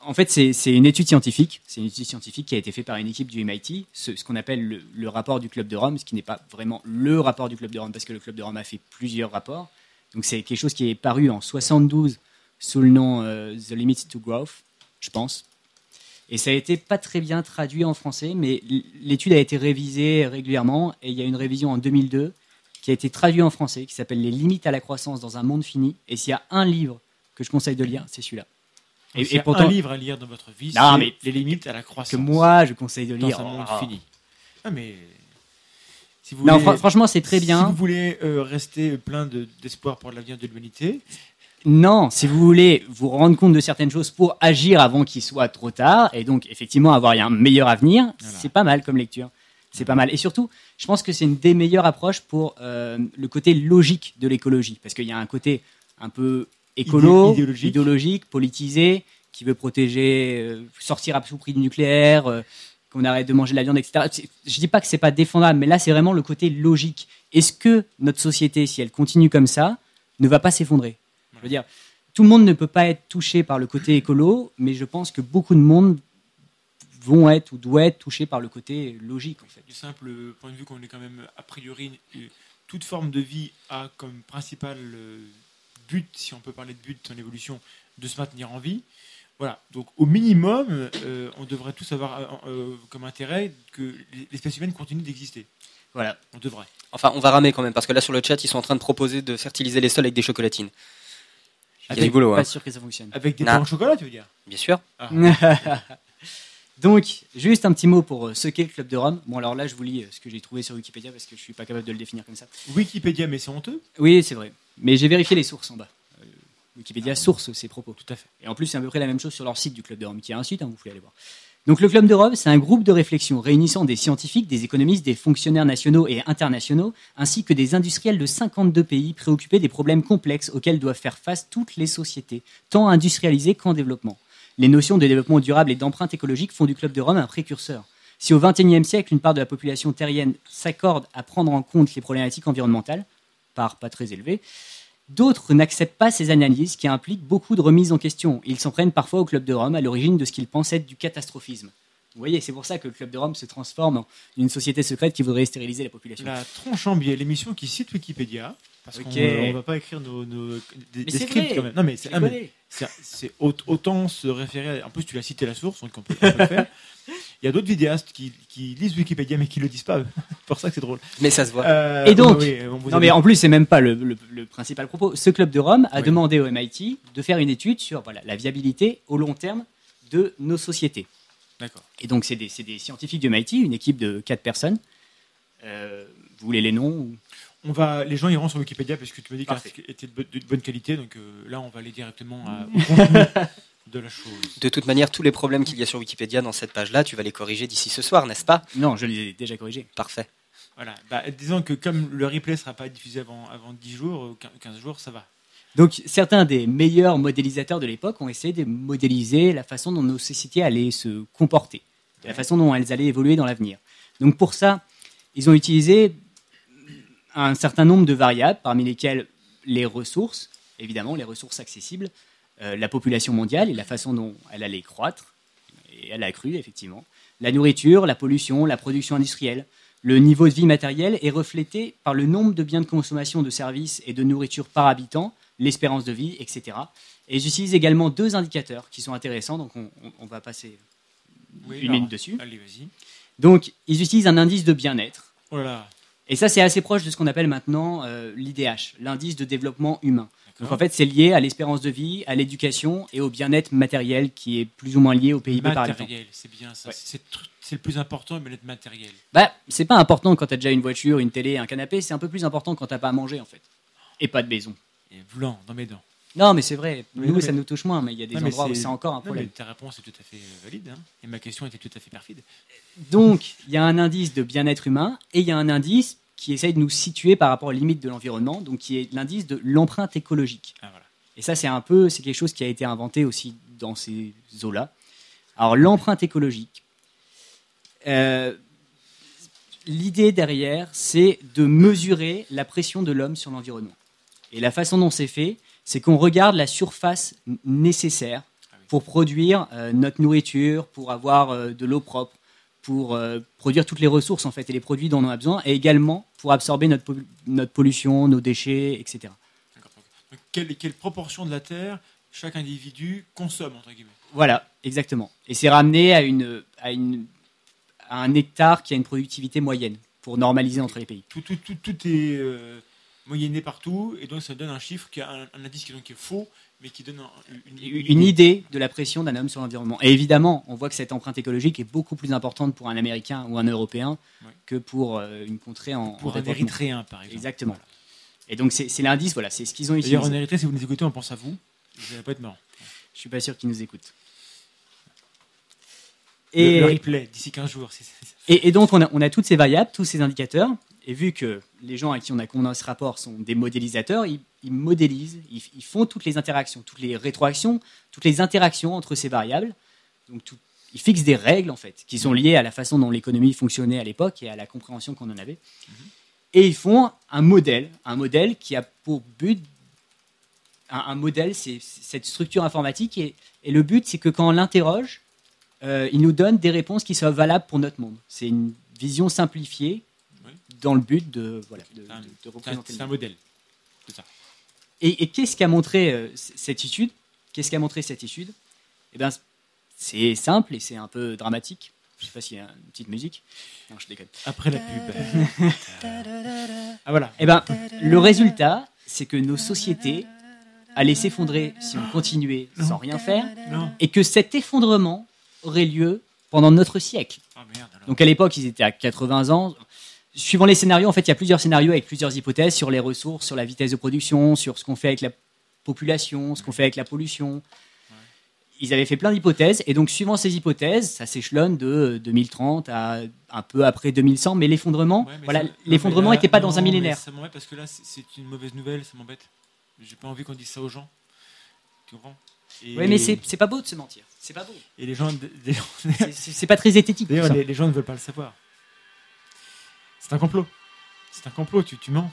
en fait, c'est une étude scientifique. C'est une étude scientifique qui a été faite par une équipe du MIT, ce, qu'on appelle le, rapport du Club de Rome, ce qui n'est pas vraiment le rapport du Club de Rome, parce que le Club de Rome a fait plusieurs rapports. Donc c'est quelque chose qui est paru en 72 sous le nom euh, The Limits to Growth, je pense. Et ça a été pas très bien traduit en français, mais l'étude a été révisée régulièrement, et il y a une révision en 2002 qui a été traduite en français, qui s'appelle Les limites à la croissance dans un monde fini. Et s'il y a un livre que je conseille de lire, c'est celui-là. Et, et pourtant, un livre à lire dans votre vie, mais les limites à la croissance. Que moi, je conseille de lire. Dans un monde oh. fini. Ah, mais si vous non, franchement, c'est très bien. Si vous voulez euh, rester plein d'espoir pour l'avenir de l'humanité. Non, si vous voulez vous rendre compte de certaines choses pour agir avant qu'il soit trop tard, et donc effectivement avoir un meilleur avenir, c'est pas mal comme lecture. C'est pas mal. Et surtout, je pense que c'est une des meilleures approches pour euh, le côté logique de l'écologie. Parce qu'il y a un côté un peu écolo, idéologique. politisé, qui veut protéger, euh, sortir à tout prix du nucléaire, euh, qu'on arrête de manger de la viande, etc. Je dis pas que c'est pas défendable, mais là c'est vraiment le côté logique. Est-ce que notre société, si elle continue comme ça, ne va pas s'effondrer? Je veux dire, tout le monde ne peut pas être touché par le côté écolo, mais je pense que beaucoup de monde vont être ou doivent être touchés par le côté logique. En fait. Du simple point de vue qu'on est quand même a priori toute forme de vie a comme principal euh, but, si on peut parler de but dans l'évolution, de se maintenir en vie. Voilà, donc au minimum, euh, on devrait tous avoir euh, euh, comme intérêt que l'espèce humaine continue d'exister. Voilà. On devrait. Enfin, on va ramer quand même, parce que là sur le chat, ils sont en train de proposer de fertiliser les sols avec des chocolatines. Il y a du boulot. Pas hein. sûr que ça fonctionne. Avec des pains au chocolat, tu veux dire? Bien sûr. Ah. <laughs> Donc, juste un petit mot pour ce qu'est le Club de Rome. Bon, alors là, je vous lis ce que j'ai trouvé sur Wikipédia parce que je suis pas capable de le définir comme ça. Wikipédia, mais c'est honteux Oui, c'est vrai. Mais j'ai vérifié les sources en bas. Wikipédia source ses propos. Tout à fait. Et en plus, c'est à peu près la même chose sur leur site du Club de Rome, qui est un site, hein, vous pouvez aller voir. Donc le Club de Rome, c'est un groupe de réflexion réunissant des scientifiques, des économistes, des fonctionnaires nationaux et internationaux, ainsi que des industriels de 52 pays préoccupés des problèmes complexes auxquels doivent faire face toutes les sociétés, tant industrialisées qu'en développement. Les notions de développement durable et d'empreinte écologique font du Club de Rome un précurseur. Si au XXIe siècle, une part de la population terrienne s'accorde à prendre en compte les problématiques environnementales, part pas très élevée, D'autres n'acceptent pas ces analyses qui impliquent beaucoup de remises en question. Ils s'en prennent parfois au Club de Rome à l'origine de ce qu'ils pensent être du catastrophisme. Vous voyez, c'est pour ça que le Club de Rome se transforme en une société secrète qui voudrait stériliser la population. La tronche en biais, l'émission qui cite Wikipédia. Parce qu'on ne va pas écrire nos, des, scripts quand même. Non, mais c'est c'est autant se référer. En plus, tu as cité la source, donc on peut, le faire. Il y a d'autres vidéastes qui, lisent Wikipédia mais qui le disent pas. <laughs> pour ça que c'est drôle. Mais ça se voit. Euh, et donc, non mais en plus c'est même pas le, principal propos. Ce club de Rome a demandé au MIT de faire une étude sur voilà, la viabilité au long terme de nos sociétés. D'accord. Et donc c'est des, des, scientifiques du MIT, une équipe de quatre personnes. Euh, vous voulez les noms on va, les gens iront sur Wikipédia parce que tu me dis qu'elle était de, bonne qualité, donc euh, là on va aller directement au <laughs> contenu de la chose. De toute manière, tous les problèmes qu'il y a sur Wikipédia dans cette page-là, tu vas les corriger d'ici ce soir, n'est-ce pas? Non, je les ai déjà corrigés. Parfait. Voilà, bah, disons que comme le replay ne sera pas diffusé avant, avant 10 jours, 15 jours, ça va. Donc certains des meilleurs modélisateurs de l'époque ont essayé de modéliser la façon dont nos sociétés allaient se comporter, la façon dont elles allaient évoluer dans l'avenir. Donc pour ça, ils ont utilisé un certain nombre de variables, parmi lesquelles les ressources, évidemment les ressources accessibles, euh, la population mondiale et la façon dont elle allait croître, et elle a cru effectivement, la nourriture, la pollution, la production industrielle. Le niveau de vie matériel est reflété par le nombre de biens de consommation de services et de nourriture par habitant, l'espérance de vie, etc. Et j'utilise également deux indicateurs qui sont intéressants, donc on, va passer une minute dessus. Allez. Donc, ils utilisent un indice de bien-être. Voilà. Et ça, c'est assez proche de ce qu'on appelle maintenant euh, l'IDH, l'indice de développement humain. Donc en fait, c'est lié à l'espérance de vie, à l'éducation et au bien-être matériel qui est plus ou moins lié au PIB par habitant. Matériel, c'est bien ça. C'est le plus important, le bien-être matériel. Bah, c'est pas important quand tu as déjà une voiture, une télé, un canapé. C'est un peu plus important quand t'as pas à manger en fait. Et pas de maison. Et blanc dans mes dents. Non, mais c'est vrai. nous, ça nous touche moins, mais il y a des endroits où c'est encore un problème. ta réponse est tout à fait euh, valide, hein. et ma question était tout à fait perfide. Donc, il y a un indice de bien-être humain et il y a un indice qui essaye de nous situer par rapport aux limites de l'environnement, donc qui est l'indice de l'empreinte écologique. Ah, voilà. Et ça, c'est un peu, c'est quelque chose qui a été inventé aussi dans ces eaux-là. Alors, l'empreinte écologique. Euh, l'idée derrière, c'est de mesurer la pression de l'homme sur l'environnement. Et la façon dont c'est fait, c'est qu'on regarde la surface nécessaire ah pour produire euh, notre nourriture, pour avoir euh, de l'eau propre, pour euh, produire toutes les ressources en fait et les produits dont on a besoin, et également pour absorber notre, notre pollution, nos déchets, etc. quelle, quelle, proportion de la terre chaque individu consomme entre guillemets? Voilà, exactement. Et c'est ramené à, une, à, une, à un hectare qui a une productivité moyenne pour normaliser entre les pays. Tout, tout, tout, tout est moyenné partout, et donc ça donne un chiffre qui a un, un indice qui, donc, qui est faux, mais qui donne une, idée de la pression d'un homme sur l'environnement. Et évidemment, on voit que cette empreinte écologique est beaucoup plus importante pour un Américain ou un Européen que pour euh, une contrée en. Pour un Érythréen, par exemple. Exactement. Et donc, c'est l'indice, voilà, c'est ce qu'ils ont utilisé. D'ailleurs, en Érythrée, si vous nous écoutez, on pense à vous. Vous n'allez pas être marrant. Je suis pas sûr qu'ils nous écoutent. Et le, replay d'ici 15 jours. Et, et, donc, on a, on a toutes ces variables, tous ces indicateurs. Et vu que les gens à qui on a condamné ce rapport sont des modélisateurs, ils, modélisent, ils, font toutes les interactions, toutes les rétroactions, toutes les interactions entre ces variables. Donc ils fixent des règles en fait, qui sont liées à la façon dont l'économie fonctionnait à l'époque et à la compréhension qu'on en avait. Et ils font un modèle, un modèle qui a pour but, un, modèle, c'est cette structure informatique et, le but, c'est que quand on l'interroge, euh, il nous donne des réponses qui soient valables pour notre monde. C'est une vision simplifiée dans le but de, voilà, de, représenter. C'est un modèle. Ça. Et, qu'est-ce qu'a montré euh, cette étude? Qu'est-ce qu'a montré cette étude? Eh bien, c'est simple et c'est un peu dramatique. Je ne sais pas s'il y a une petite musique. Non, je déconne. Après la pub. <laughs> ah voilà. Eh ben, le résultat, c'est que nos sociétés allaient s'effondrer si on continuait sans rien faire, et que cet effondrement aurait lieu pendant notre siècle. Ah, Donc à l'époque, ils étaient à 80 ans. Suivant les scénarios, en fait, il y a plusieurs scénarios avec plusieurs hypothèses sur les ressources, sur la vitesse de production, sur ce qu'on fait avec la population, ce qu'on fait avec la pollution. Ils avaient fait plein d'hypothèses, et donc suivant ces hypothèses, ça s'échelonne de 2030 à un peu après 2100, mais l'effondrement, voilà, l'effondrement n'était pas dans un millénaire. Ça m'embête parce que là, c'est une mauvaise nouvelle, ça m'embête. J'ai pas envie qu'on dise ça aux gens. Tu comprends? Oui, mais c'est pas beau de se mentir. C'est pas beau. Et les gens. c'est pas très esthétique. D'ailleurs, les, gens ne veulent pas le savoir. C'est un complot. C'est un complot, tu, tu mens.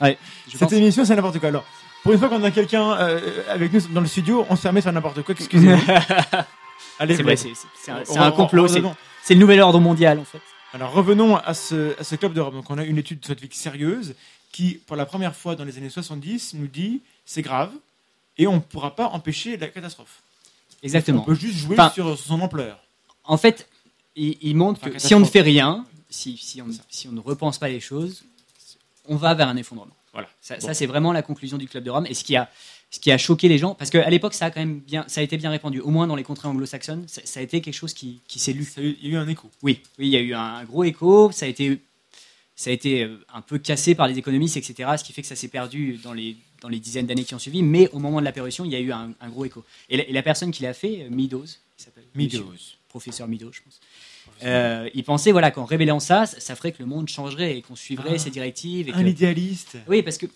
Ouais, Cette émission, c'est n'importe quoi. Alors, pour une fois qu'on a quelqu'un euh, avec nous dans le studio, on se permet de faire n'importe quoi. Excusez-moi. <laughs> Allez, c'est vrai, c'est un, complot. C'est le nouvel ordre mondial, en fait. Alors, revenons à ce, à ce club d'Europe. Donc, on a une étude scientifique sérieuse qui, pour la première fois dans les années 70, nous dit c'est grave et on ne pourra pas empêcher la catastrophe. Exactement. On peut juste jouer sur son ampleur. En fait, il, montre que si on ne fait rien, si, si, on, si, on, ne repense pas les choses, on va vers un effondrement. Voilà. Ça, c'est vraiment la conclusion du Club de Rome. Et ce qui a, ce qui a choqué les gens, parce qu'à l'époque, ça a quand même bien, ça a été bien répandu, au moins dans les contrées anglo-saxonnes, ça, a été quelque chose qui, qui s'est lu. il y a eu un écho. Oui, oui, il y a eu un gros écho. Ça a été ça a été euh, un peu cassé par les économistes, etc. Ce qui fait que ça s'est perdu dans les, dans les dizaines d'années qui ont suivi. Mais au moment de l'apparition, il y a eu un, gros écho. Et la, personne qui l'a fait, euh, Meadows, il s'appelle Meadows. Professeur Meadows, je pense. Euh, il pensait voilà, qu'en révélant ça, ça ferait que le monde changerait et qu'on suivrait ah. ses directives. Et un idéaliste. Oui, parce que,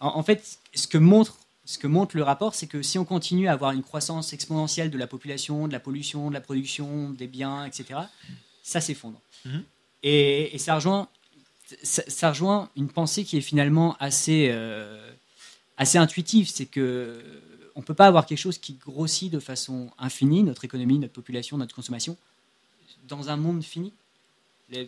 en, fait, ce que montre ce que montre le rapport, c'est que si on continue à avoir une croissance exponentielle de la population, de la pollution, de la production, des biens, etc., ça s'effondre. Mhm. et, et, ça rejoint ça, rejoint une pensée qui est finalement assez, euh, assez intuitive. C'est que on ne peut pas avoir quelque chose qui grossit de façon infinie, notre économie, notre population, notre consommation, dans un monde fini.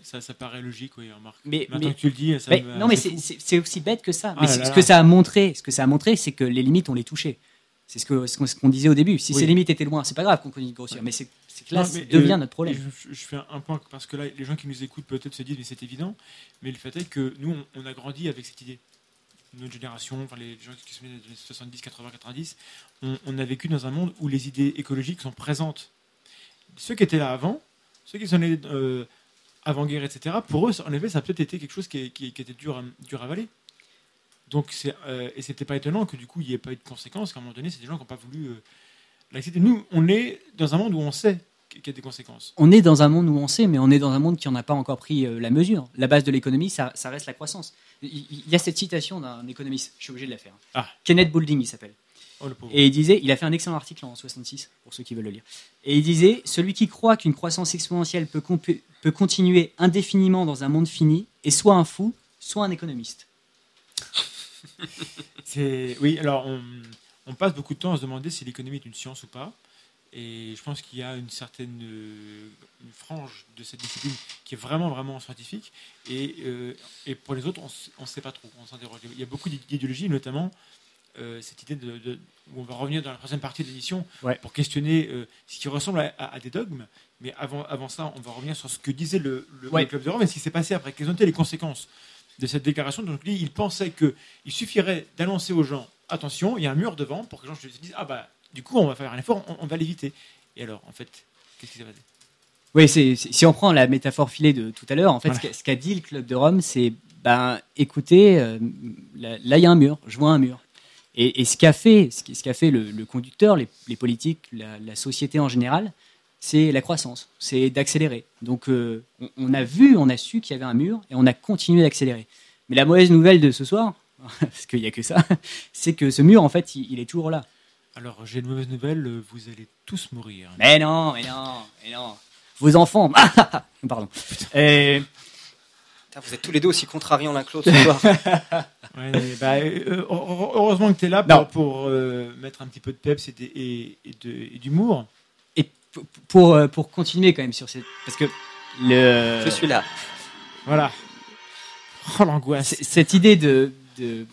Ça, ça paraît logique, oui, remarque. Mais, Maintenant que tu le dis, ça Non, mais c'est aussi bête que ça. mais ah ce que ça a montré, ce que ça a montré, c'est que les limites, on les touchait. C'est ce qu'on ce qu'on disait au début. Si ces limites étaient loin, c'est pas grave qu'on continue de grossir. Mais c'est que là, ça devient euh, notre problème. Je, fais un point parce que là, les gens qui nous écoutent peut-être se disent, mais c'est évident. Mais le fait est que nous, on, a grandi avec cette idée. Notre génération, enfin les gens qui sont nés dans les 70, 80, 90, on, a vécu dans un monde où les idées écologiques sont présentes. Ceux qui étaient là avant, ceux qui sont nés euh, avant-guerre, etc., pour eux, en effet, ça a peut-être été quelque chose qui, qui, qui était dur, dur à avaler. Donc, c'est, euh, et c'était pas étonnant que du coup, il n'y ait pas eu de conséquences, qu'à un moment donné, c'est des gens qui n'ont pas voulu euh, l'accepter. Nous, on est dans un monde où on sait qu'il y a des conséquences. On est dans un monde où on sait, mais on est dans un monde qui n'en a pas encore pris euh, la mesure. La base de l'économie, ça, reste la croissance. Il y a cette citation d'un économiste, je suis obligé de la faire. Ah. Kenneth Boulding, il s'appelle. Oh, et il disait, il a fait un excellent article en 66, pour ceux qui veulent le lire. Et il disait, celui qui croit qu'une croissance exponentielle peut, peut continuer indéfiniment dans un monde fini est soit un fou, soit un économiste. <laughs> oui, alors on, passe beaucoup de temps à se demander si l'économie est une science ou pas. Et je pense qu'il y a une certaine une frange de cette discipline qui est vraiment, vraiment scientifique. Et, euh, et pour les autres, on ne sait pas trop. On s'interroge. Il y a beaucoup d'idéologies, notamment euh, cette idée de, où on va revenir dans la troisième partie de l'émission pour questionner euh, ce qui ressemble à, des dogmes. Mais avant, avant ça, on va revenir sur ce que disait le, le, Club de Rome et ce qui s'est passé après. Quelles ont été les conséquences de cette déclaration. Donc il pensait qu'il suffirait d'annoncer aux gens attention, il y a un mur devant pour que les gens se disent ah bah du coup on va faire un effort, on, va l'éviter. Et alors en fait, qu'est-ce qui s'est passé? Oui, c'est, si on prend la métaphore filée de tout à l'heure, en fait ce qu'a dit le club de Rome, c'est ben écoutez, euh, là, il y a un mur, je vois un mur. Et, ce qu'a fait, ce qu'a fait le, conducteur, les, politiques, la, société en général, c'est la croissance, c'est d'accélérer. Donc euh, on, a vu, on a su qu'il y avait un mur et on a continué d'accélérer. Mais la mauvaise nouvelle de ce soir, <laughs> parce qu'il n'y a que ça, <laughs> c'est que ce mur, en fait, il, est toujours là. Alors j'ai une mauvaise nouvelle, vous allez tous mourir. Mais non, mais non, mais non. Vos enfants. <laughs> Pardon. Et... vous êtes tous les deux aussi contrariants l'un que l'autre ce <laughs> soir. Bah, euh, heureusement que tu es là pour, euh, mettre un petit peu de peps et d'humour pour, euh, pour continuer quand même sur cette. Parce que le. Je suis là. Voilà. Oh l'angoisse. Cette idée de. de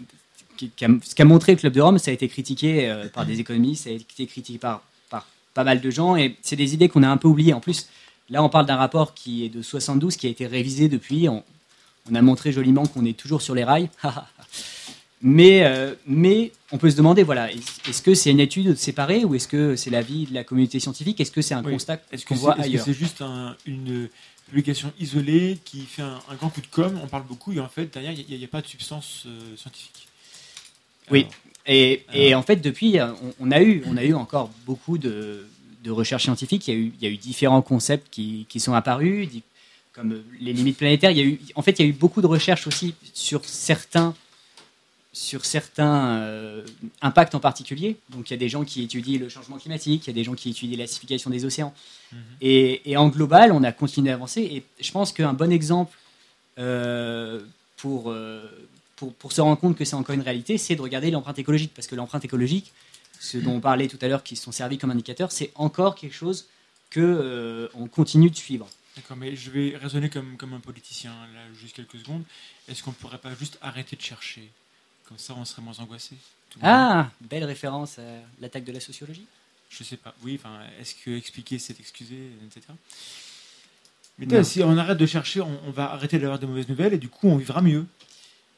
ce qu'a montré le Club de Rome, ça a été critiqué euh, par des économistes, ça a été critiqué par, par pas mal de gens, et c'est des idées qu'on a un peu oubliées. En plus, là, on parle d'un rapport qui est de 72, qui a été révisé depuis. On, on a montré joliment qu'on est toujours sur les rails. <laughs> Mais, euh, mais on peut se demander, voilà, est-ce que c'est une étude séparée ou est-ce que c'est l'avis de la communauté scientifique? Est-ce que c'est un constat qu'on voit ailleurs Est-ce que c'est juste une publication isolée qui fait un, grand coup de com? On parle beaucoup et en fait, derrière, il n'y a, pas de substance euh, scientifique. oui, et, et, en fait, depuis, on, a eu, on a eu encore beaucoup de, de recherches scientifiques. Il y, a eu, il y a eu différents concepts qui, qui sont apparus, comme les limites planétaires. Il y a eu, en fait, il y a eu beaucoup de recherches aussi sur certains sur certains euh, impacts en particulier. Donc il y a des gens qui étudient le changement climatique, il y a des gens qui étudient l'acidification des océans. Mhm. et, en global, on a continué à avancer. Et je pense qu'un bon exemple euh, pour, euh, pour, pour, se rendre compte que c'est encore une réalité, c'est de regarder l'empreinte écologique. Parce que l'empreinte écologique, ce dont on parlait tout à l'heure, qui sont servis comme indicateur, c'est encore quelque chose qu'on on continue de suivre. D'accord, mais je vais raisonner comme, comme un politicien, là, juste quelques secondes. Est-ce qu'on ne pourrait pas juste arrêter de chercher? Comme ça, on serait moins angoissé. Ah, belle référence à l'attaque de la sociologie. Je sais pas. Oui, enfin, est-ce que expliquer, c'est excuser, etc. Mais si on arrête de chercher, on, va arrêter d'avoir de mauvaises nouvelles et du coup, on vivra mieux.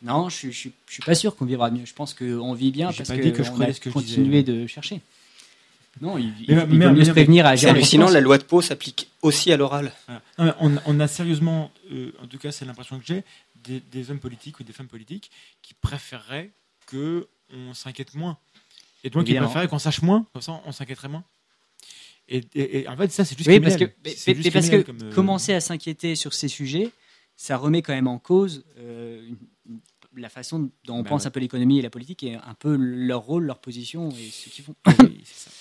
Non, je, je, je, suis pas sûr qu'on vivra mieux. Je pense qu'on vit bien parce que, que je a que continué de chercher. Non, il, il, faut mieux se prévenir à agir. Sinon, la loi de Pau s'applique aussi à l'oral. On, on, a sérieusement, euh, en tout cas, c'est l'impression que j'ai, des, hommes politiques ou des femmes politiques qui préféreraient que on s'inquiète moins. Et donc, ils préféreraient qu'on sache moins, comme ça, on s'inquiéterait moins. Et, en fait, ça, c'est juste oui, parce que, parce que euh, commencer à s'inquiéter sur ces sujets, ça remet quand même en cause euh, la façon dont on bah pense un peu l'économie et la politique et un peu leur rôle, leur position et ce qu'ils font. Oui, c'est ça.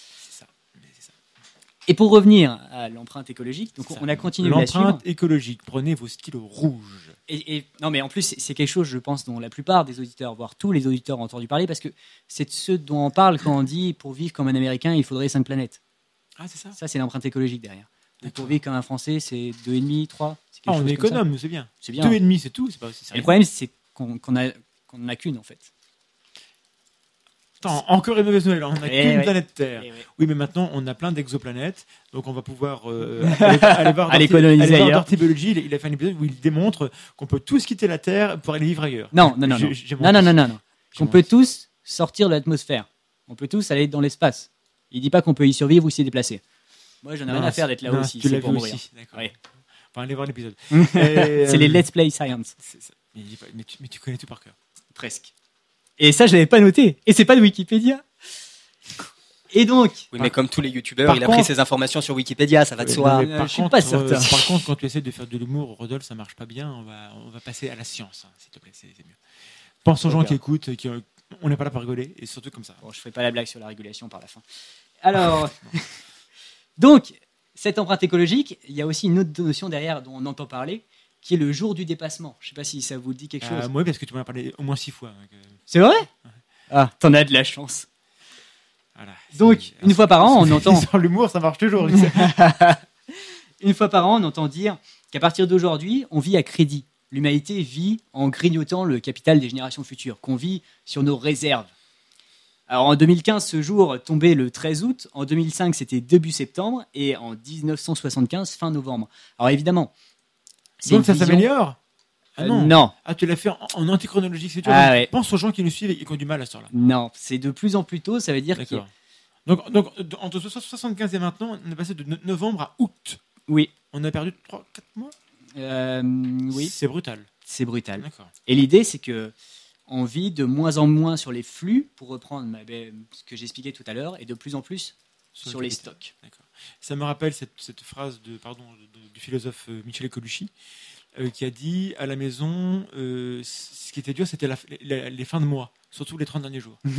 Et pour revenir à l'empreinte écologique, donc on a continué L'empreinte écologique, prenez vos stylos rouges. Et, non, mais en plus, c'est quelque chose, je pense, dont la plupart des auditeurs, voire tous les auditeurs ont entendu parler, parce que c'est de ce dont on parle quand on dit pour vivre comme un Américain, il faudrait cinq planètes. Ah, c'est ça Ça, c'est l'empreinte écologique derrière. pour vivre comme un Français, c'est deux et demi, trois. Ah, on est économe, c'est bien. C'est bien. Deux et demi, c'est tout. Pas, le problème, c'est qu'on n'en a qu'une, en fait encore une mauvaise nouvelle. On n'a eh qu'une planète Terre. Eh oui. mais maintenant, on a plein d'exoplanètes. Donc, on va pouvoir euh, <laughs> aller, voir aller coloniser ailleurs. Biology, il, a fait un épisode où il démontre qu'on peut tous quitter la Terre pour aller vivre ailleurs. Non, non, non. non. non, non, non, non, Qu'on peut tous sortir de l'atmosphère. On peut tous aller dans l'espace. Il dit pas qu'on peut y survivre ou s'y déplacer. Moi, j'en ai rien à faire d'être là aussi. Tu l'as vu aussi. D'accord. Enfin, allez voir l'épisode. <laughs> c'est les euh, Let's Play Science. Mais, tu, mais tu connais tout par cœur. Presque. Et ça, je l'avais pas noté. Et c'est pas de Wikipédia. Et donc. Oui, mais comme tous les youtubeurs, il a pris ses informations sur Wikipédia, ça va de soi. Par, je suis pas certain. Euh, par <laughs> contre, quand tu essaies de faire de l'humour, Rodolphe, ça marche pas bien. On va, on va passer à la science, hein, s'il te plaît, c'est mieux. Pense aux gens qui écoutent, qui, on n'est pas là pour rigoler, et surtout comme ça. Bon, je fais pas la blague sur la régulation par la fin. <laughs> Alors, <laughs> donc, cette empreinte écologique, il y a aussi une autre notion derrière dont on entend parler, qui est le jour du dépassement. Je sais pas si ça vous dit quelque euh, chose. Oui, parce que tu m'en as parlé au moins six fois. Euh. C'est vrai? Ah, t'en as de la chance. Donc, une fois par an, on entend. <laughs> Sans l'humour, ça marche toujours. <laughs> une fois par an, on entend dire qu'à partir d'aujourd'hui, on vit à crédit. L'humanité vit en grignotant le capital des générations futures, qu'on vit sur nos réserves. Alors en 2015, ce jour tombait le 13 août, en 2005, c'était début septembre, et en 1975, fin novembre. Alors évidemment, donc ça s'améliore ah non. non. Ah, tu l'as fait en, antichronologie, c'est ah, Pense aux gens qui nous suivent et qui ont du mal à ce temps-là. Non, c'est de plus en plus tôt, ça veut dire que. Donc, donc, entre 75 et maintenant, on est passé de novembre à août. Oui. On a perdu 3, 4 mois? Euh, Oui. C'est brutal. C'est brutal. D'accord. Et l'idée, c'est que on vit de moins en moins sur les flux, pour reprendre ce que j'expliquais tout à l'heure, et de plus en plus sur, les stocks. Ça me rappelle cette, cette phrase de, pardon, du philosophe euh, Michel Colucci, euh, qui a dit à la maison, euh, ce qui était dur, c'était les fins de mois, surtout les 30 derniers jours. <laughs>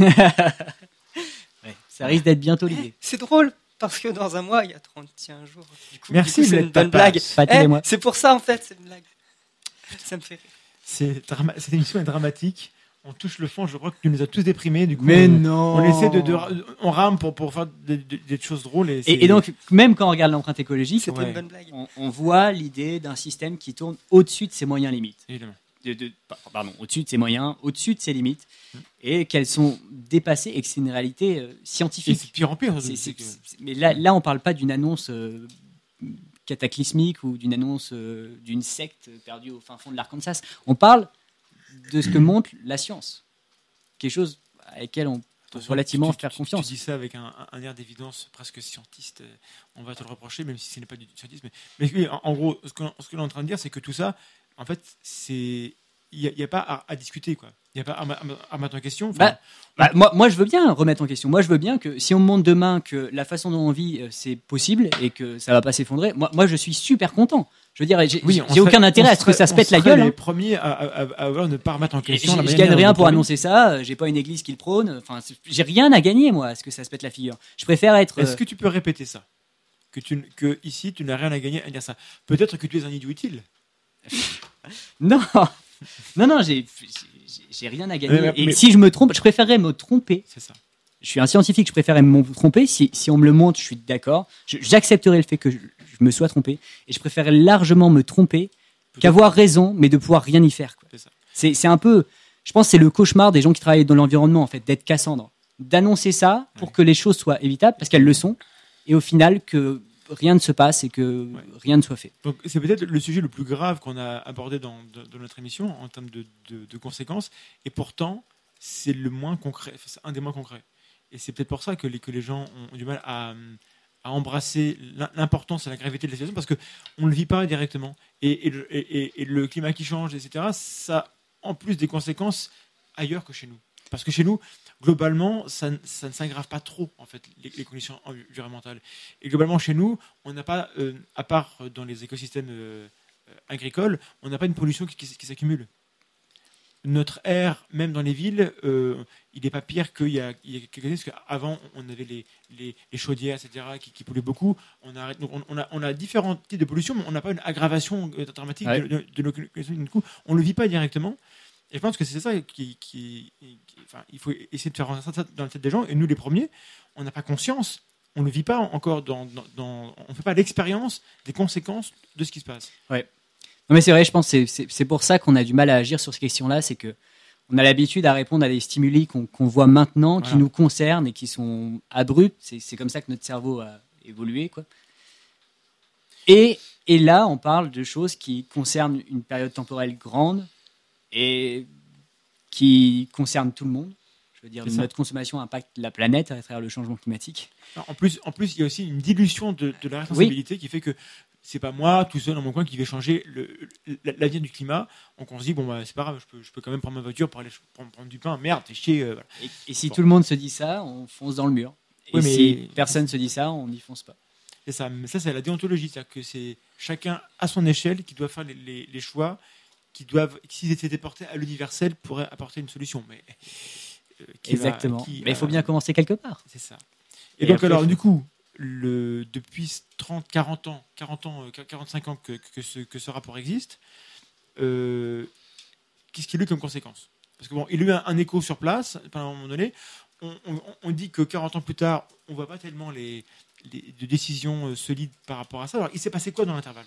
ça risque d'être bientôt l'idée. C'est drôle, parce que dans un mois, il y a 31 jours. Merci, c'est une bonne blague. Eh, c'est pour ça, en fait, c'est une blague. Ça me fait rire. Cette émission est dramatique on touche le fond, je crois que tu nous as tous déprimés. Du coup, mais on, non On essaie de, on rame pour, pour faire des, choses drôles. Et, donc, même quand on regarde l'empreinte écologique, On, voit l'idée d'un système qui tourne au-dessus de ses moyens limites. Évidemment. De, pardon, au-dessus de ses moyens, au-dessus de ses limites, hum. et qu'elles sont dépassées et que c'est une réalité euh, scientifique. c'est pire en pire. mais là, là, on parle pas d'une annonce euh, cataclysmique ou d'une annonce euh, d'une secte perdue au fin fond de l'Arkansas. On parle de ce que montre la science. quelque chose à laquelle on peut relativement faire confiance. Tu dis ça avec un, air d'évidence presque scientiste. Euh, on va te le reprocher, même si ce n'est pas du scientisme. Mais, mais en, gros, ce que, ce que l'on est en train de dire, c'est que tout ça, en fait, c'est il n'y a, pas à, discuter, quoi. Il n'y a pas à, mettre en question. Bah, bah, moi, moi, je veux bien remettre en question. Moi, je veux bien que si on me montre demain que la façon dont on vit, euh, c'est possible et que ça va pas s'effondrer, moi, moi, je suis super content. Je veux dire, j'ai aucun intérêt à ce que ça se pète la gueule. les hein. premiers à, à, ne pas remettre en question. Je gagne rien pour annoncer ça. J'ai pas une église qui le prône. Enfin, j'ai rien à gagner moi à ce que ça se pète la figure. Je préfère être. Est-ce euh, que tu peux répéter ça? Que, tu, que ici, tu n'as rien à gagner à dire ça. Peut-être que tu es un idiot utile. <laughs> non, non, non, j'ai rien à gagner. et si je me trompe, je préférerais me tromper. C'est ça. Je suis un scientifique, je préférerais me tromper. Si, si on me le montre, je suis d'accord. J'accepterai le fait que je, me sois trompé. Et je préférerais largement me tromper qu'avoir raison, mais de pouvoir rien y faire. C'est un peu. Je pense c'est le cauchemar des gens qui travaillent dans l'environnement, en fait, d'être Cassandre. D'annoncer ça pour que les choses soient évitables, parce qu'elles le sont. Et au final, que rien ne se passe et que rien ne soit fait. Donc c'est peut-être le sujet le plus grave qu'on a abordé dans, notre émission en termes de, conséquences, et pourtant c'est le moins concret, c'est un des moins concrets. Et c'est peut-être pour ça que les, que les gens ont, du mal à, embrasser l'importance et la gravité de la situation, parce qu'on ne le vit pas directement. Et, le climat qui change, etc., ça en plus des conséquences ailleurs que chez nous. Parce que chez nous, globalement, ça, ne s'aggrave pas trop, en fait, les, conditions environnementales. Et globalement, chez nous, on n'a pas, euh, à part dans les écosystèmes euh, agricoles, on n'a pas une pollution qui, s'accumule. Notre air, même dans les villes, euh, il n'est pas pire qu'il y, a, quelques années, parce qu'avant, on avait les, les, chaudières, etc., qui, polluaient beaucoup. On a, on, a, on a différents types de pollution, mais on n'a pas une aggravation dramatique de, de, Du coup, on ne le vit pas directement. Et je pense que c'est ça qui, enfin, il faut essayer de faire rentrer ça dans la tête des gens. Et nous, les premiers, on n'a pas conscience, on ne vit pas encore dans, dans, on ne fait pas l'expérience des conséquences de ce qui se passe. Ouais. Non mais c'est vrai, je pense que c'est pour ça qu'on a du mal à agir sur ces questions-là, c'est que on a l'habitude à répondre à des stimuli qu'on voit maintenant, qui nous concernent et qui sont abrupts. C'est comme ça que notre cerveau a évolué, quoi. Et, et là, on parle de choses qui concernent une période temporelle grande, et qui concerne tout le monde. Je veux dire, notre consommation impacte la planète à travers le changement climatique. En plus, en plus il y a aussi une dilution de, la responsabilité qui fait que c'est pas moi tout seul dans mon coin qui vais changer l'avenir du climat. Donc on se dit, bon, bah, c'est pas grave, je peux, je peux, quand même prendre ma voiture pour aller prendre, du pain. Merde, t'es chier. Euh, et, si tout le monde se dit ça, on fonce dans le mur. Et si personne se dit ça, on n'y fonce pas. C'est ça, mais ça, c'est la déontologie. C'est-à-dire que c'est chacun à son échelle qui doit faire les, les choix qui doivent, s'ils étaient déportés à l'universel, pourraient apporter une solution. Mais, euh, Exactement. mais il faut bien commencer quelque part. C'est ça. Et, donc, alors, du coup, depuis 30, 40 ans, 40 ans, 45 euh, ans que, ce, rapport existe, euh, qu'est-ce qu'il a eu comme conséquence? Parce que bon, il a eu un, écho sur place, à un moment donné. On, dit que 40 ans plus tard, on ne voit pas tellement de décisions solides par rapport à ça. Alors, il s'est passé quoi dans l'intervalle?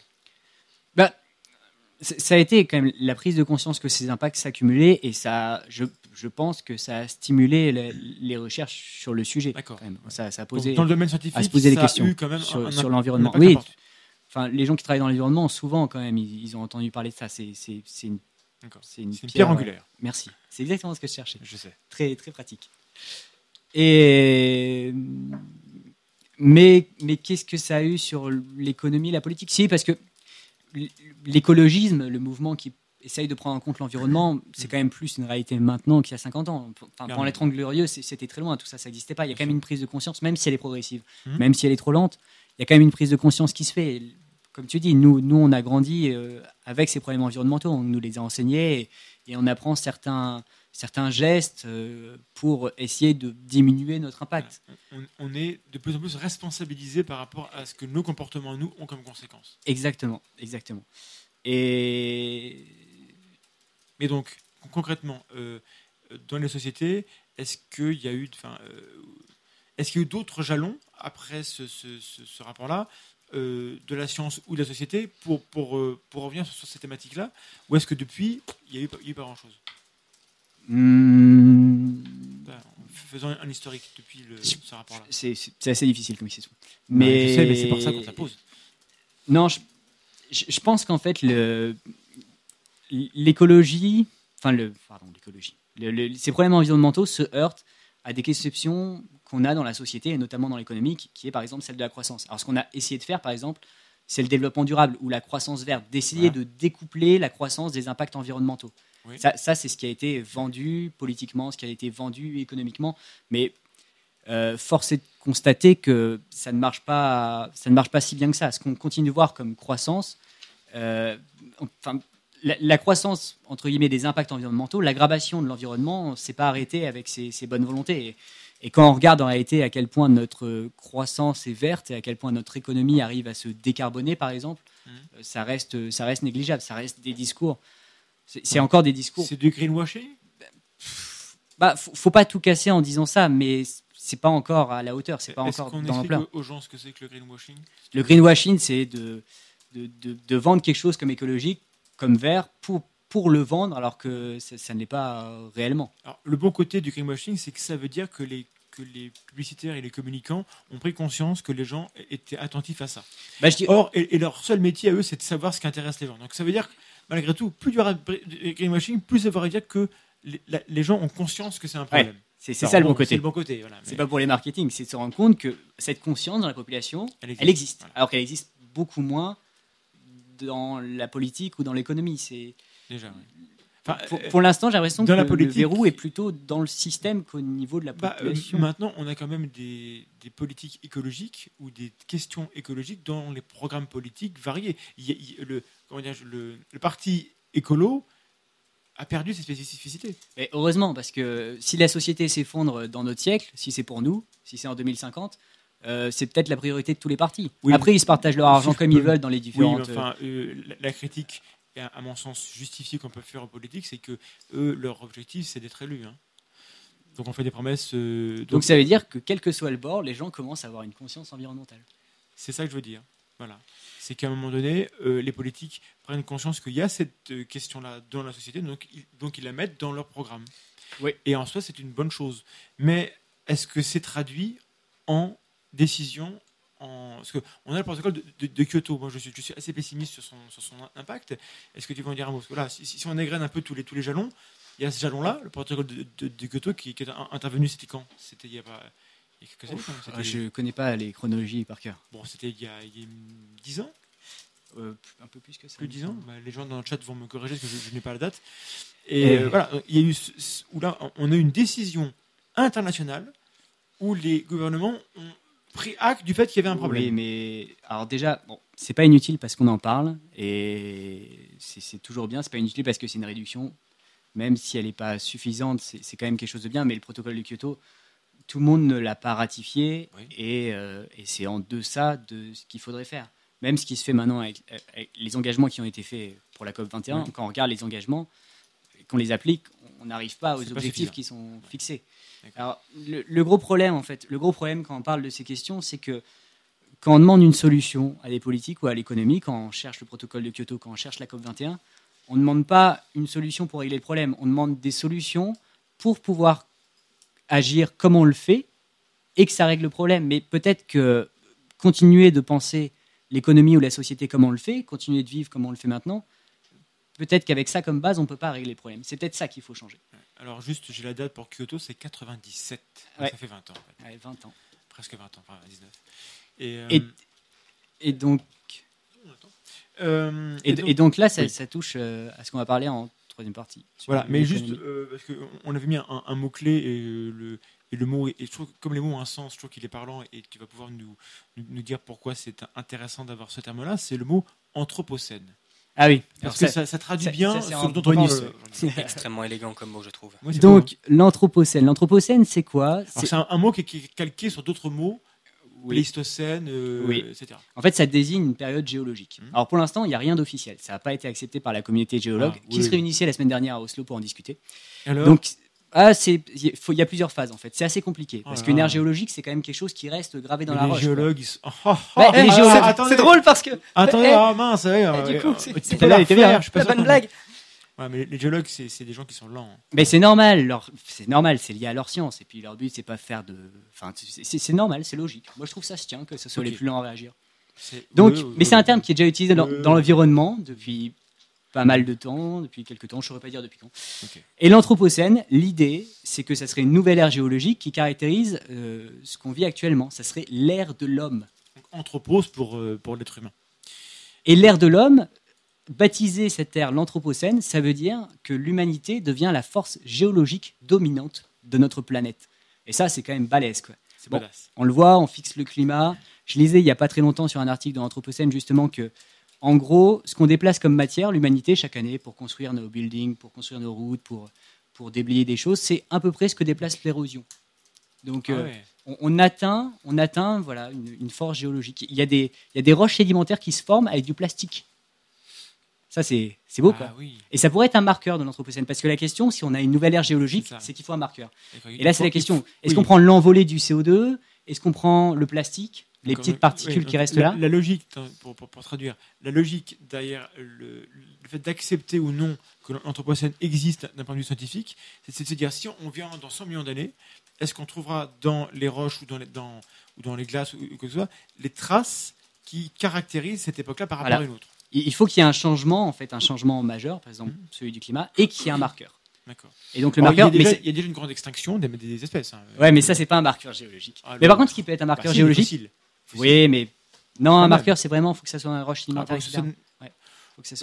Bah, ça a été quand même la prise de conscience que ces impacts s'accumulaient et ça, je, je, pense que ça a stimulé les, recherches sur le sujet. D'accord. Ça, ça, a posé, dans le domaine scientifique, à se poser des questions quand même sur, l'environnement. Oui, enfin, les gens qui travaillent dans l'environnement, souvent quand même, ils, ont entendu parler de ça. C'est une, une, pierre, angulaire. merci. C'est exactement ce que je cherchais. Je sais. Très, très pratique. Et mais, mais qu'est-ce que ça a eu sur l'économie, la politique? Si, parce que l'écologisme, le mouvement qui essaye de prendre en compte l'environnement, c'est quand même plus une réalité maintenant qu'il y a 50 ans. Enfin, pendant les 30 glorieux, c'était très loin, tout ça, ça n'existait pas. Il y a quand même une prise de conscience, même si elle est progressive, mmh. même si elle est trop lente, il y a quand même une prise de conscience qui se fait. comme tu dis, nous, nous on a grandi euh, avec ces problèmes environnementaux, on nous les a enseignés et on apprend certains, certains gestes euh, pour essayer de diminuer notre impact. On, est de plus en plus responsabilisé par rapport à ce que nos comportements, nous, ont comme conséquence. Exactement, exactement. Et... Mais donc, concrètement, euh, dans les sociétés, est-ce qu'il y a eu, enfin, euh, est-ce qu'il y a eu d'autres jalons après ce, ce, rapport-là de la science ou de la société pour, pour, pour revenir sur, ces thématiques-là Ou est-ce que depuis, il n'y a, eu pas grand-chose? Hmm. Faisons un historique depuis le, ce rapport-là. C'est assez difficile comme question. Mais, mais c'est pour ça qu'on ça pose. Non, je, pense qu'en fait, l'écologie, enfin, le, pardon, l'écologie. ces problèmes environnementaux se heurtent à des conceptions qu'on a dans la société, et notamment dans l'économique, qui est par exemple celle de la croissance. Alors ce qu'on a essayé de faire, par exemple, c'est le développement durable ou la croissance verte, d'essayer de découpler la croissance des impacts environnementaux. Ça, c'est ce qui a été vendu politiquement, ce qui a été vendu économiquement, mais euh, force est de constater que ça ne marche pas, ça ne marche pas si bien que ça. Ce qu'on continue de voir comme croissance, euh, enfin, la, croissance entre guillemets des impacts environnementaux, l'aggravation de l'environnement, s'est pas arrêté avec ses, bonnes volontés. Et, quand on regarde en réalité à quel point notre croissance est verte et à quel point notre économie arrive à se décarboner, par exemple, mmh. euh, ça reste, ça reste négligeable. Ça reste des discours. C'est encore des discours. C'est du greenwashing? Bah, faut, faut pas tout casser en disant ça, mais c'est pas encore à la hauteur, c'est pas encore dans l'ampleur. aux gens ce que c'est que le greenwashing? Le greenwashing, c'est de de, de, vendre quelque chose comme écologique, comme vert, pour, pour le vendre, alors que ça, ne l'est pas euh, réellement. Alors, le bon côté du greenwashing, c'est que ça veut dire que les, que les publicitaires et les communicants ont pris conscience que les gens étaient attentifs à ça. Bah, je dis... Or, et, leur seul métier à eux, c'est de savoir ce qui intéresse les gens. Donc ça veut dire que, malgré tout, plus il y aura de greenwashing, plus ça veut dire que les, les gens ont conscience que c'est un problème. C'est ça, le bon côté. C'est le bon côté. C'est pas pour les marketing, c'est de se rendre compte que cette conscience dans la population, elle existe. Alors qu'elle existe beaucoup moins dans la politique ou dans l'économie. C'est déjà. pour, l'instant, j'ai l'impression que la le verrou est plutôt dans le système qu'au niveau de la bah, euh, population. maintenant, on a quand même des, des, politiques écologiques ou des questions écologiques dans les programmes politiques variés. le, parti écolo a perdu ses spécificités. Mais heureusement, parce que si la société s'effondre dans notre siècle, si c'est pour nous, si c'est en 2050, euh, c'est peut-être la priorité de tous les partis. Après, ils se partagent leur argent comme ils veulent dans les différentes. Oui, enfin, euh, la, critique, à mon sens justifiée qu'on peut faire en politique, c'est que eux, leur objectif, c'est d'être élus. Hein. Donc on fait des promesses. Euh, donc... donc ça veut dire que quel que soit le bord, les gens commencent à avoir une conscience environnementale. C'est ça que je veux dire. Voilà c'est qu'à un moment donné, euh, les politiques prennent conscience qu'il y a cette euh, question-là dans la société, donc ils, donc ils la mettent dans leur programme. Oui. Et en soi, c'est une bonne chose. Mais est-ce que c'est traduit en décision en... Parce qu'on a le protocole de, Kyoto. Moi, je suis, suis, assez pessimiste sur son, sur son impact. Est-ce que tu veux en dire un mot? Parce que si, on égrène un peu tous les, tous les jalons, il y a ce jalon-là, le protocole de, Kyoto, qui, qui, est intervenu, c'était quand? C'était il y a pas je ne connais pas les chronologies par cœur. Bon, c'était il, y a 10 ans? Euh, Un peu plus que ça. Plus de 10 ans? bah, Les gens dans le chat vont me corriger parce que je, n'ai pas la date. Et euh, voilà, il y a eu où là, on a eu une décision internationale où les gouvernements ont pris acte du fait qu'il y avait un problème. Oui, mais alors déjà, bon, c'est pas inutile parce qu'on en parle et c'est toujours bien. C'est pas inutile parce que c'est une réduction, même si elle n'est pas suffisante, c'est quand même quelque chose de bien. Mais le protocole de Kyoto, tout le monde ne l'a pas ratifié euh, et, c'est en deçà de ce qu'il faudrait faire. Même ce qui se fait maintenant avec, les engagements qui ont été faits pour la COP21, quand on regarde les engagements, qu'on les applique, on n'arrive pas aux objectifs qui sont fixés. Alors, le, gros problème, en fait, le gros problème quand on parle de ces questions, c'est que quand on demande une solution à des politiques ou à l'économie, quand on cherche le protocole de Kyoto, quand on cherche la COP21, on ne demande pas une solution pour régler le problème, on demande des solutions pour pouvoir agir comme on le fait et que ça règle le problème. Mais peut-être que continuer de penser l'économie ou la société comme on le fait, continuer de vivre comme on le fait maintenant, peut-être qu'avec ça comme base, on ne peut pas régler le problème. C'est peut-être ça qu'il faut changer. Alors juste, j'ai la date pour Kyoto, c'est 97. Ça fait 20 ans. En 20 ans. Presque 20 ans, enfin 19. Euh, et, et, donc... Euh, et, donc, là, ça, touche euh, à ce qu'on va parler en troisième partie. Voilà, mais juste euh, parce qu'on avait mis un, mot-clé et le, et le mot, et je trouve comme les mots ont un sens, je trouve qu'il est parlant et tu vas pouvoir nous, nous dire pourquoi c'est intéressant d'avoir ce terme-là, c'est le mot anthropocène. Ah oui. Parce que ça, traduit bien ce dont on C'est extrêmement élégant comme mot, je trouve. Donc, l'anthropocène. L'anthropocène, c'est quoi C'est un, un, mot qui est calqué sur d'autres mots Pléistocène, euh, etc. En fait, ça désigne une période géologique. Mmh. Alors pour l'instant, il n'y a rien d'officiel. Ça n'a pas été accepté par la communauté géologue ah, qui se réunissait la semaine dernière à Oslo pour en discuter. Donc, ah, il y a plusieurs phases en fait. C'est assez compliqué parce qu'une ère géologique, c'est quand même quelque chose qui reste gravé dans la roche. Géologues, <laughs> oh, oh, oh. les géologues, c'est drôle parce que. Attendez, <laughs> ah mince, du coup, c'est pas bien. La bonne blague. Ouais, mais les géologues, c'est des gens qui sont lents. Hein. Mais c'est normal, c'est normal, c'est lié à leur science. Et puis leur but, c'est pas faire de. Enfin, c'est normal, c'est logique. Moi, je trouve ça se tient que ce soit les plus lents à réagir. Donc, mais c'est un terme qui est déjà utilisé dans, l'environnement depuis pas mal de temps, depuis quelques temps, je ne saurais pas dire depuis quand. Et l'Anthropocène, l'idée, c'est que ça serait une nouvelle ère géologique qui caractérise euh, ce qu'on vit actuellement. Ça serait l'ère de l'homme. Anthropos pour, euh, pour l'être humain. Et l'ère de l'homme, baptiser cette ère l'Anthropocène, ça veut dire que l'humanité devient la force géologique dominante de notre planète. Et ça, c'est quand même balèze. Quoi. on le voit, on fixe le climat. Je lisais il n'y a pas très longtemps sur un article de l'Anthropocène justement que en gros, ce qu'on déplace comme matière, l'humanité, chaque année, pour construire nos buildings, pour construire nos routes, pour, pour déblayer des choses, c'est à peu près ce que déplace l'érosion. Donc, ah euh, on, atteint, on atteint voilà, une, force géologique. Il y, a des, il y a des roches sédimentaires qui se forment avec du plastique. Ça, c'est beau. Ah quoi. Et ça pourrait être un marqueur de l'Anthropocène. Parce que la question, si on a une nouvelle ère géologique, c'est qu'il faut un marqueur. Et là, c'est la question est-ce qu'on prend l'envolée du CO2 Est-ce qu'on prend le plastique? Les petites particules qui restent là. La logique, pour, traduire, la logique derrière le, fait d'accepter ou non que l'Anthropocène existe d'un point de vue scientifique, c'est de se dire si on vient dans 100 millions d'années, est-ce qu'on trouvera dans les roches ou dans les, dans, ou dans les glaces ou, quoi que ce soit les traces qui caractérisent cette époque-là par rapport à une autre? Il faut qu'il y ait un changement, en fait, un changement majeur, par exemple mmh. celui du climat, et qu'il y ait un marqueur. D'accord. Et donc le marqueur, il, y a déjà, une grande extinction des, espèces. Hein. Ouais, mais ça c'est pas un marqueur géologique. Ah, mais par contre, ce qui peut être un marqueur bah, géologique, oui, mais non, un marqueur, c'est vraiment, il faut que ça soit une roche sédimentaire.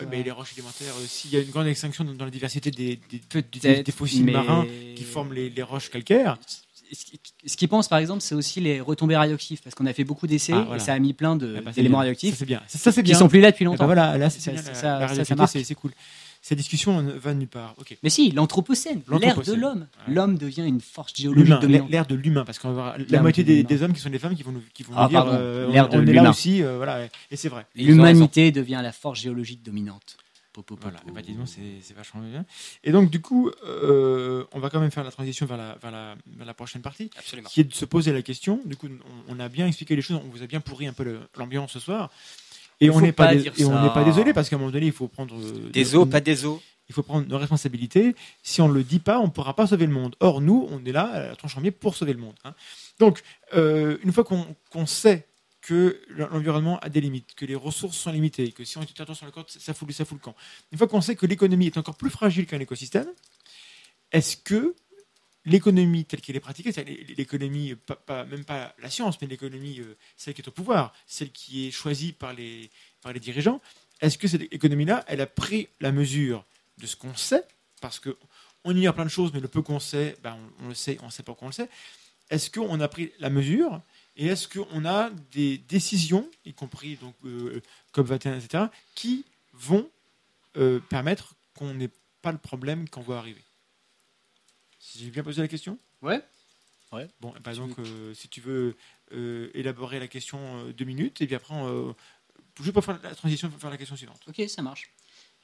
mais les roches élémentaires, euh, s'il y a une grande extinction dans, la diversité des, des, fossiles marins qui forment les, roches calcaires. Ce qu'ils pensent, par exemple, c'est aussi les retombées radioactives, parce qu'on a fait beaucoup d'essais ah, et ça a mis plein ah, bah, d'éléments radioactifs. Ça, c'est bien. Ça, c'est bien. Qui sont plus là depuis longtemps. Bah, voilà, là, c'est ça, c'est cool cette discussion ne va nulle part. Mais si, l'anthropocène, l'ère de l'homme. L'homme devient une force géologique dominante. L'ère de l'humain, parce qu'on va avoir la moitié des, hommes qui sont des femmes qui vont nous, qui vont ah, dire euh, l'ère de l'humain aussi, euh, voilà, et c'est vrai. L'humanité devient la force géologique dominante. Voilà, bah, c'est vachement bien. Et donc, du coup, euh, on va quand même faire la transition vers la, vers la, la prochaine partie, Absolument. qui est de se poser la question. Du coup, on, a bien expliqué les choses, on vous a bien pourri un peu l'ambiance ce soir. Et on n'est pas, et on n'est pas désolé parce qu'à un moment donné, il faut prendre euh, des eaux, pas des eaux. Il faut prendre nos responsabilités. Si on ne le dit pas, on ne pourra pas sauver le monde. Or, nous, on est là, à la tronche pour sauver le monde. Hein. Donc, euh, une fois qu'on sait que l'environnement a des limites, que les ressources sont limitées, que si on est attention sur le corps, ça fout, ça fout le camp. Une fois qu'on sait que l'économie est encore plus fragile qu'un écosystème, est-ce que l'économie telle qu'elle est pratiquée, l'économie, même pas la science, mais l'économie, euh, celle qui est au pouvoir, celle qui est choisie par les, dirigeants, est-ce que cette économie-là, elle a pris la mesure de ce qu'on sait? Parce qu'on ignore plein de choses, mais le peu qu'on sait, ben, on, le sait, on ne sait pas qu'on le sait. Est-ce qu'on a pris la mesure et est-ce qu'on a des décisions, y compris donc, euh, COP21, etc., qui vont euh, permettre qu'on n'ait pas le problème qu'on voit arriver? J'ai bien posé la question Ouais. Ouais. Bon, par exemple, si tu veux euh, élaborer la question euh, deux minutes, et puis après, euh, je vais faire la transition pour faire la question suivante. Ok, ça marche.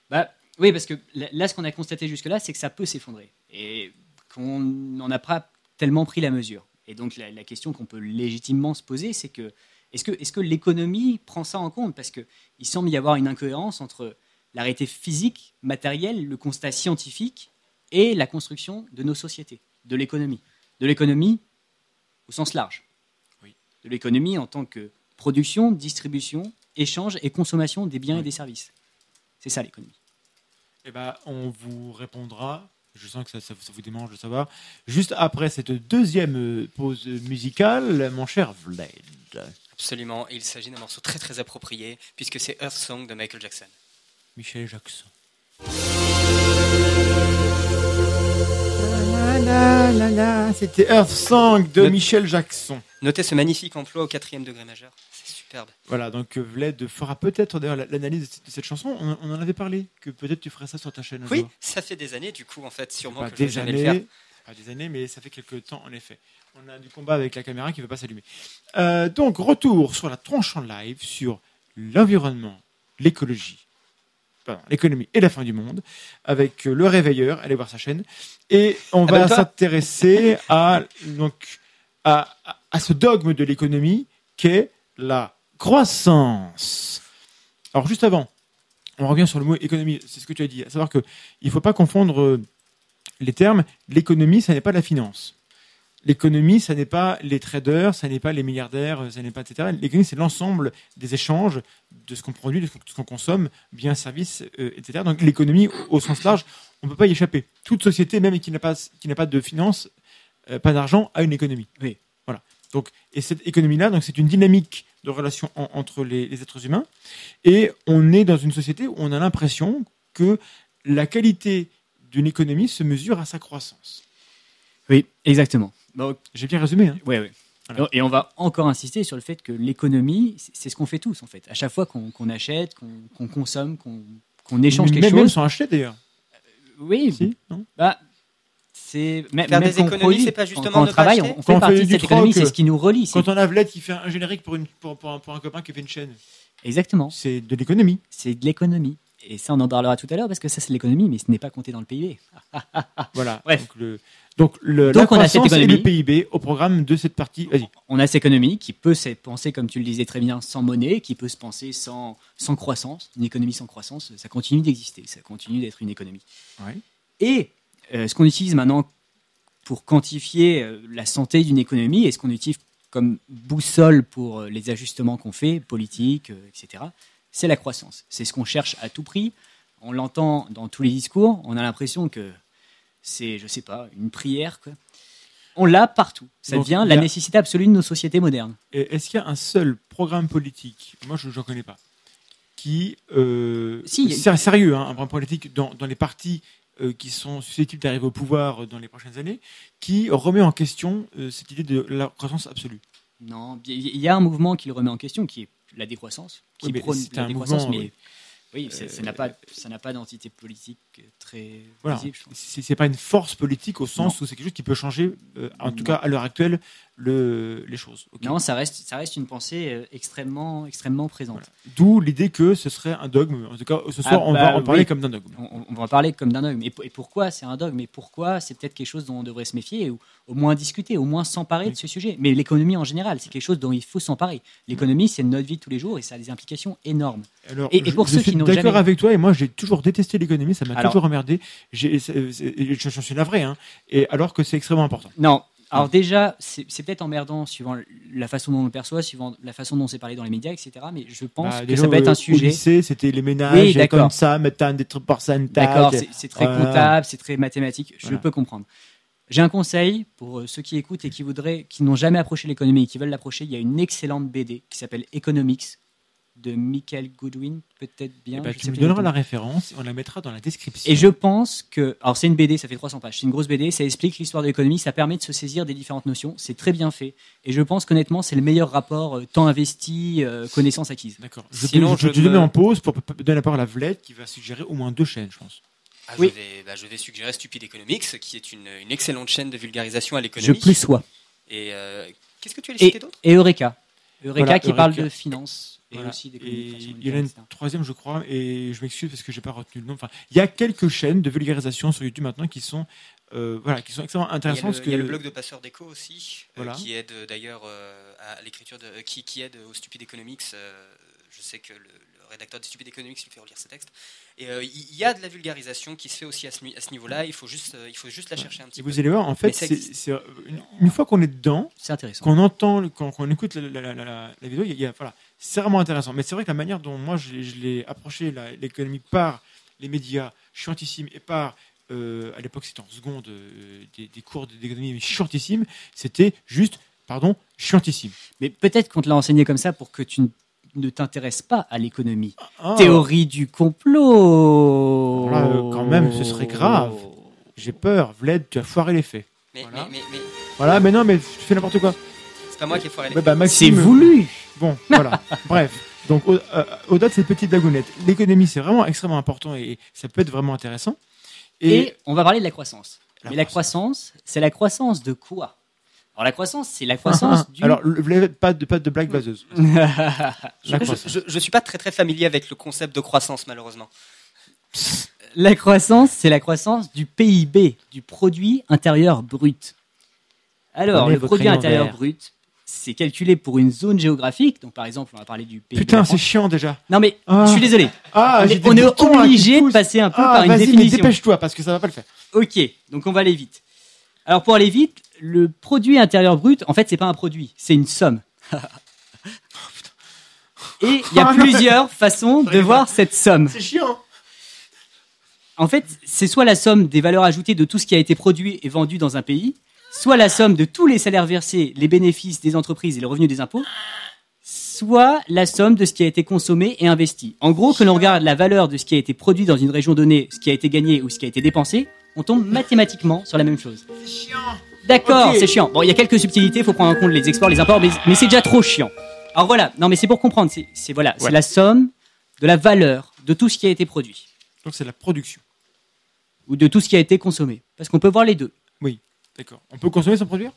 Bah, oui, parce que là, ce qu'on a constaté jusque-là, c'est que ça peut s'effondrer. Et qu'on n'en a pas tellement pris la mesure. Et donc, la, question qu'on peut légitimement se poser, c'est que est-ce que, est que l'économie prend ça en compte? Parce qu'il semble y avoir une incohérence entre l'arrêté physique, matériel, le constat scientifique et la construction de nos sociétés, de l'économie. De l'économie au sens large. Oui. De l'économie en tant que production, distribution, échange et consommation des biens et des services. C'est ça l'économie. Eh ben, on vous répondra. Je sens que ça, vous démange de savoir. Juste après cette deuxième pause musicale, mon cher Vlad. Absolument. il s'agit d'un morceau très très approprié puisque c'est Earth Song de Michael Jackson. Michel Jackson. C'était Earth Song de Michel Jackson. Notez ce magnifique emploi au quatrième degré majeur. C'est superbe. Voilà, donc euh, Vlad fera peut-être d'ailleurs l'analyse de cette chanson. On, en avait parlé, que peut-être tu ferais ça sur ta chaîne. Oui, ça fait des années du coup, en fait, sûrement que je vais jamais le faire. Pas des années, mais ça fait quelques temps en effet. On a du combat avec la caméra qui ne veut pas s'allumer. Euh, donc, retour sur la tronche en live sur l'environnement, l'écologie l'économie et la fin du monde, avec le réveilleur, allez voir sa chaîne. Et on ah va s'intéresser à, donc, à, à, ce dogme de l'économie qu'est la croissance. Alors juste avant, on revient sur le mot économie, c'est ce que tu as dit, à savoir qu'il ne faut pas confondre euh, les termes. L'économie, ça n'est pas la finance. L'économie, ça n'est pas les traders, ça n'est pas les milliardaires, ça n'est pas etc. L'économie, c'est l'ensemble des échanges de ce qu'on produit, de ce qu'on consomme, biens, services, euh, etc. Donc l'économie, au sens large, on ne peut pas y échapper. Toute société, même qui n'a pas, qui n'a pas de finances, euh, pas d'argent, a une économie. Oui. Voilà. Donc, et cette économie-là, donc c'est une dynamique de relation entre les, les, êtres humains. Et on est dans une société où on a l'impression que la qualité d'une économie se mesure à sa croissance. Oui, exactement. J'ai bien résumé. Hein. Oui, oui. Et on va encore insister sur le fait que l'économie, c'est ce qu'on fait tous en fait. À chaque fois qu'on achète, qu'on consomme, qu'on échange quelque chose. Même sans acheter d'ailleurs. oui. Si, non bah, c'est faire des économies, c'est pas justement quand, on travaille, on, fait partie de cette économie, c'est ce qui nous relie. Quand on a Vled qui fait un générique pour, une, pour, pour, un, pour un copain qui fait une chaîne. Exactement. C'est de l'économie. C'est de l'économie. Et ça, on en parlera tout à l'heure parce que ça, c'est l'économie, mais ce n'est pas compté dans le PIB. voilà. <laughs> Bref. Donc, le, la on a cette économie, et le PIB au programme de cette partie. Vas-y. On a cette économie qui peut se penser, comme tu le disais très bien, sans monnaie, qui peut se penser sans, sans croissance. Une économie sans croissance, ça continue d'exister, ça continue d'être une économie. Ouais. Et euh, ce qu'on utilise maintenant pour quantifier euh, la santé d'une économie et ce qu'on utilise comme boussole pour euh, les ajustements qu'on fait, politiques, etc., c'est la croissance. C'est ce qu'on cherche à tout prix. On l'entend dans tous les discours. On a l'impression que c'est, je sais pas, une prière. On l'a partout. Ça devient la nécessité absolue de nos sociétés modernes. Est-ce qu'il y a un seul programme politique, moi je n'en connais pas, qui, euh, si, c'est sérieux, hein, un programme politique dans, les partis euh, qui sont susceptibles d'arriver au pouvoir dans les prochaines années, qui remet en question euh, cette idée de la croissance absolue? Non, il y a un mouvement qui le remet en question, qui est la décroissance, qui prône la décroissance, mais oui, ça n'a pas, ça n'a pas d'entité politique très voilà. visible. C'est pas une force politique au sens où c'est quelque chose qui peut changer, euh, en tout cas à l'heure actuelle, le, les choses. Non, ça reste, ça reste une pensée euh, extrêmement, extrêmement présente. D'où l'idée que ce serait un dogme. En tout cas, ce soir, ah, on va en parler comme d'un dogme. On, va en parler comme d'un dogme. Et, et pourquoi c'est un dogme? Et pourquoi c'est peut-être quelque chose dont on devrait se méfier ou au moins discuter, au moins s'emparer de ce sujet? Mais l'économie en général, c'est quelque chose dont il faut s'emparer. L'économie, c'est notre vie de tous les jours et ça a des implications énormes. Alors, et, pour je, ceux suis d'accord avec toi et moi j'ai toujours détesté l'économie, ça m'a toujours emmerdé. J'en suis navré, hein, et alors que c'est extrêmement important. Non, alors déjà, c'est peut-être emmerdant suivant la façon dont on le perçoit, suivant la façon dont c'est parlé dans les médias, etc. Mais je pense bah, que ça peut être un sujet. Au lycée, c'était les ménages oui, comme ça, mettre des trucs pourcentages. D'accord, c'est très comptable, c'est très mathématique. Je peux comprendre. J'ai un conseil pour ceux qui écoutent et qui voudraient, qui n'ont jamais approché l'économie et qui veulent l'approcher. Il y a une excellente BD qui s'appelle Economics de Michael Goodwin, peut-être bien. Eh ben, tu me donneras la référence, on la mettra dans la description. Et je pense que, alors c'est une BD, ça fait 300 pages, c'est une grosse BD, ça explique l'histoire de l'économie, ça permet de se saisir des différentes notions, c'est très bien fait. Et je pense qu'honnêtement, c'est le meilleur rapport euh, temps investi, euh, connaissance acquise. D'accord. Je, Sinon, je, te, mets en pause pour donner la parole à Vlette qui va suggérer au moins deux chaînes, je pense. Ah, oui. Bah, je, vais, suggérer Stupid Economics, qui est une, excellente chaîne de vulgarisation à l'économie. Je plus sois. Et euh, qu'est-ce que tu allais citer d'autre? Et Eureka. Eureka qui parle de finance. Et aussi il y en a une troisième, je crois, et je m'excuse parce que j'ai pas retenu le nom. Enfin, il y a quelques chaînes de vulgarisation sur YouTube maintenant qui sont, euh, voilà, qui sont extrêmement intéressantes. Il y a le, blog de Passeur d'Echo aussi, euh, qui aide d'ailleurs à l'écriture, de, qui, qui, aide au Stupid Economics. je sais que le, rédacteur de Stupid Economics lui fait relire ses textes. Et il euh, y a de la vulgarisation qui se fait aussi à ce, à ce niveau-là. Il faut juste, euh, il faut juste la chercher un petit peu. Vous allez voir, en fait, c'est, une, fois qu'on est dedans, c'est intéressant. Qu'on entend, quand on écoute la, vidéo, il y a, voilà, c'est vraiment intéressant. Mais c'est vrai que la manière dont moi je, l'ai approché l'économie par les médias chiantissimes et par euh, à l'époque c'était en seconde des, des, cours d'économie chiantissimes, c'était juste, pardon, chiantissime. Mais peut-être qu'on te l'a enseigné comme ça pour que tu ne ne t'intéresse pas à l'économie. Ah. Théorie du complot. Euh, quand même, ce serait grave. J'ai peur. Vled, tu as foiré les faits. Mais, voilà. mais, mais, voilà, mais non, mais tu fais n'importe quoi. C'est pas moi qui ai foiré les faits. Bah, C'est voulu. Bon, <laughs> voilà. Bref. Donc, au-delà de cette petite lagounette, l'économie, c'est vraiment extrêmement important et ça peut être vraiment intéressant. Et, on va parler de la croissance. mais la croissance, c'est la croissance de quoi? Alors la croissance, c'est la croissance du... Alors, pas de, pas de blague baseuse. <laughs> je ne suis pas très très familier avec le concept de croissance, malheureusement. La croissance, c'est la croissance du PIB, du produit intérieur brut. Alors, le produit intérieur brut, c'est calculé pour une zone géographique. Donc, par exemple, on va parler du PIB. Putain, c'est chiant déjà. Non, mais ah. je suis désolé. Ah, on est, obligé de passer un peu ah, par une définition. dépêche-toi parce que ça va pas le faire. Ok, donc on va aller vite. Alors, pour aller vite, le produit intérieur brut, en fait, c'est pas un produit, c'est une somme. <laughs> Et il y a <laughs> plusieurs façons de voir cette somme. C'est chiant. En fait, c'est soit la somme des valeurs ajoutées de tout ce qui a été produit et vendu dans un pays, soit la somme de tous les salaires versés, les bénéfices des entreprises et le revenu des impôts, soit la somme de ce qui a été consommé et investi. En gros, que l'on regarde la valeur de ce qui a été produit dans une région donnée, ce qui a été gagné ou ce qui a été dépensé, on tombe mathématiquement sur la même chose. C'est chiant. D'accord, c'est chiant. Bon, il y a quelques subtilités, il faut prendre en compte les exports, les imports, mais, mais c'est déjà trop chiant. Alors voilà, non mais c'est pour comprendre, c'est c'est- voilà, c'est la somme de la valeur de tout ce qui a été produit Donc c'est la production. ou de tout ce qui a été consommé, parce qu'on peut voir les deux. D'accord. On peut consommer sans produire?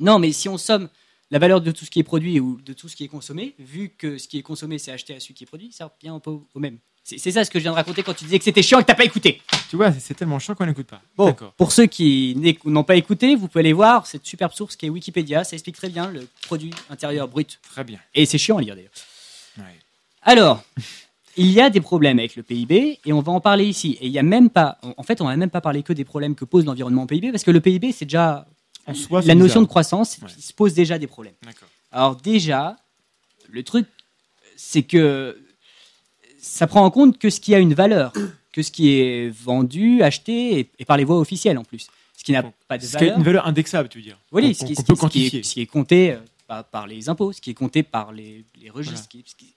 Non, mais si on somme la valeur de tout ce qui est produit ou de tout ce qui est consommé, vu que ce qui est consommé c'est acheté à celui qui est produit, ça revient un peu au même. C'est ça ce que je viens de raconter quand tu disais que c'était chiant et que t'as pas écouté. Tu vois, c'est- tellement chiant qu'on n'écoute pas. Bon, pour ceux qui n'ont pas écouté, vous pouvez aller voir cette superbe source qui est Wikipédia, ça explique très bien le produit intérieur brut. Très bien. Et c'est chiant à lire d'ailleurs. Ouais. Alors, <laughs> il y a des problèmes avec le PIB et on va en parler ici. Et il y a même pas, en fait, on n'a même pas parlé que des problèmes que pose l'environnement au PIB parce que le PIB, c'est déjà En soi, c'est la notion bizarre. de croissance Ouais. qui se pose déjà des problèmes. Alors déjà, le truc, c'est que ça prend en compte que ce qui a une valeur, que ce qui est vendu, acheté et, et par les voies officielles en plus. Ce qui n'a pas de Ce qui a valeur. une valeur indexable, tu veux dire. Oui, ce qui, est, compté euh, par, par les impôts, ce qui est compté par les, les registres. Voilà. ce qui- ce qui-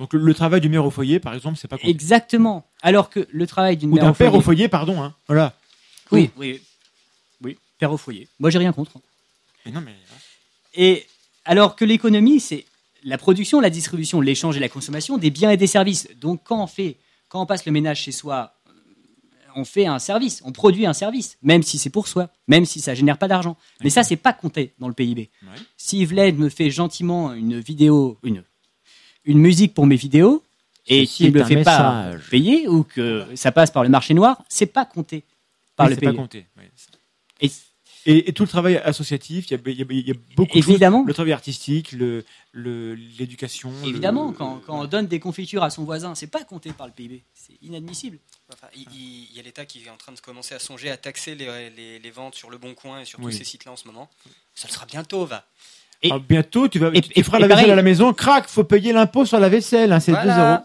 Donc le, le travail du maire au foyer, par exemple, c'est pas compté. Exactement. Alors que le travail d'une Ou mère d'un au père au foyer- pardon. Hein. Voilà. Oui, oui, oui, père au foyer. Moi, j'ai rien contre. Mais non, mais. Et alors que l'économie, c'est la production, la distribution, l'échange et la consommation des biens et des services. Donc quand on fait, quand on passe le ménage chez soi, euh, on fait un service, on produit un service, même si c'est pour soi, même si ça génère pas d'argent. Mais ça, c'est pas compté dans le PIB. Ouais. Si Vlad me fait gentiment une vidéo, une, une musique pour mes vidéos, et qu'il ne me un fait pas payer, ou que ça passe par le marché noir, c'est pas compté par Oui, le c'est pas PIB. compté. Et Et, et tout le travail associatif, il y a, y y beaucoup Évidemment. de choses. Le travail artistique, le- le- l'éducation. le- évidemment, quand, quand on donne des confitures à son voisin, c'est pas compté par le PIB. C'est inadmissible. Enfin, il, il- il y a l'État qui est en train de commencer à songer à taxer les, les- les ventes sur le Bon Coin et sur Oui. tous ces sites-là en ce moment. Ça le sera bientôt, va. Et- Ah, bientôt, tu, vas, et- tu, feras et la vaisselle à la maison, crac, faut payer l'impôt sur la vaisselle, hein, c'est 2 Voilà. euros.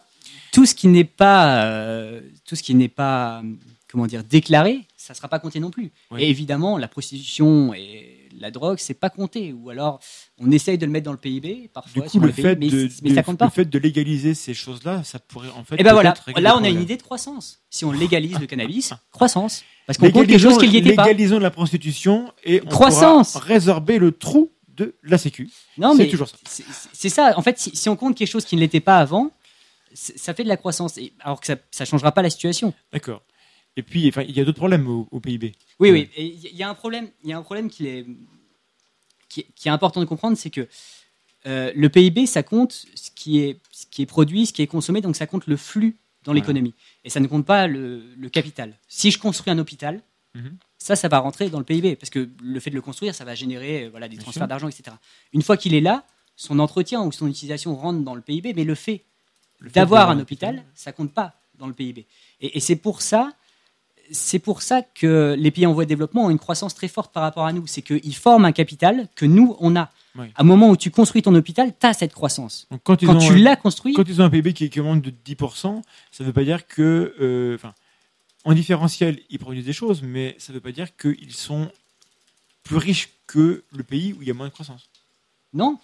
Tout ce qui n'est pas, euh, tout ce qui n'est pas, comment dire, déclaré, ça sera pas compté non plus. Oui. Et évidemment, la prostitution et la drogue, c'est pas compté. Ou alors, on essaye de le mettre dans le PIB, parfois. Du coup, le fait, mais, de, mais de- ça compte pas. le fait de légaliser ces choses-là, ça pourrait en fait. Et ben voilà, là on a une idée de croissance. Si on légalise le cannabis, croissance. Parce qu'on compte quelque chose qui n'y était pas. Légalisons la prostitution et on Croissance. pourra résorber le trou de la Sécu. Non, c'est mais toujours ça. c'est ça. En fait, si, si on compte quelque chose qui ne l'était pas avant, ça fait de la croissance. Et, alors que ça ne changera pas la situation. D'accord. Et puis, enfin, il y a d'autres problèmes au, au PIB. Oui, Ouais. oui. Et Il y a un problème. Il y a un problème qui est, qui est, qui est important de comprendre, c'est que euh, le PIB, ça compte ce qui est ce qui est produit, ce qui est consommé, donc ça compte le flux dans l'économie. Et ça ne compte pas le, le capital. Si je construis un hôpital, Mhm. ça, ça va rentrer dans le PIB parce que le fait de le construire, ça va générer euh, voilà des Bien transferts d'argent, etc. Une fois qu'il est là, son entretien ou son utilisation rentre dans le PIB, mais le fait d'avoir un hôpital, ça compte pas dans le PIB. Et, et c'est pour ça, c'est pour ça que les pays en voie de développement ont une croissance très forte par rapport à nous. C'est qu'ils forment un capital que nous on a. Oui. À un moment où tu construis ton hôpital, tu as cette croissance. Donc, quand tu l'as construit, Quand ils ont un PIB qui, qui augmente de 10%, ça ne veut pas dire que. euh, en différentiel, ils produisent des choses, mais ça ne veut pas dire qu'ils sont plus riches que le pays où il y a moins de croissance. non,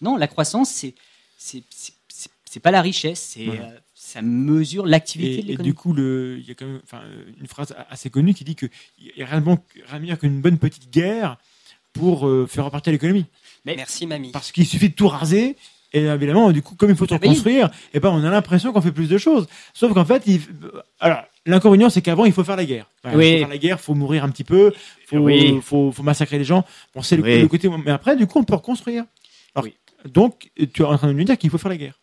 non, la croissance c'est c'est pas la richesse, c'est Voilà. euh, ça mesure l'activité Et, de et l'économie. du coup, le- il y a quand même enfin, euh, une phrase assez connue qui dit qu'il n'y a rien de, bon, rien de meilleur qu'une bonne petite guerre pour euh, faire repartir l'économie. Mais- Merci, mamie. Parce qu'il suffit de tout raser. Et évidemment, du coup, comme il faut tout Ah, bah reconstruire, et ben, on a l'impression qu'on fait plus de choses. Sauf qu'en fait, il... alors, l'inconvénient, c'est qu'avant, il faut faire la guerre. Oui. Il faut faire la guerre, faut mourir un petit peu, faut, Oui. faut, faut massacrer les gens. Bon, c'est le, Oui. le côté. Mais après, du coup, on peut reconstruire. Alors. Donc, tu es en train de nous dire qu'il faut faire la guerre.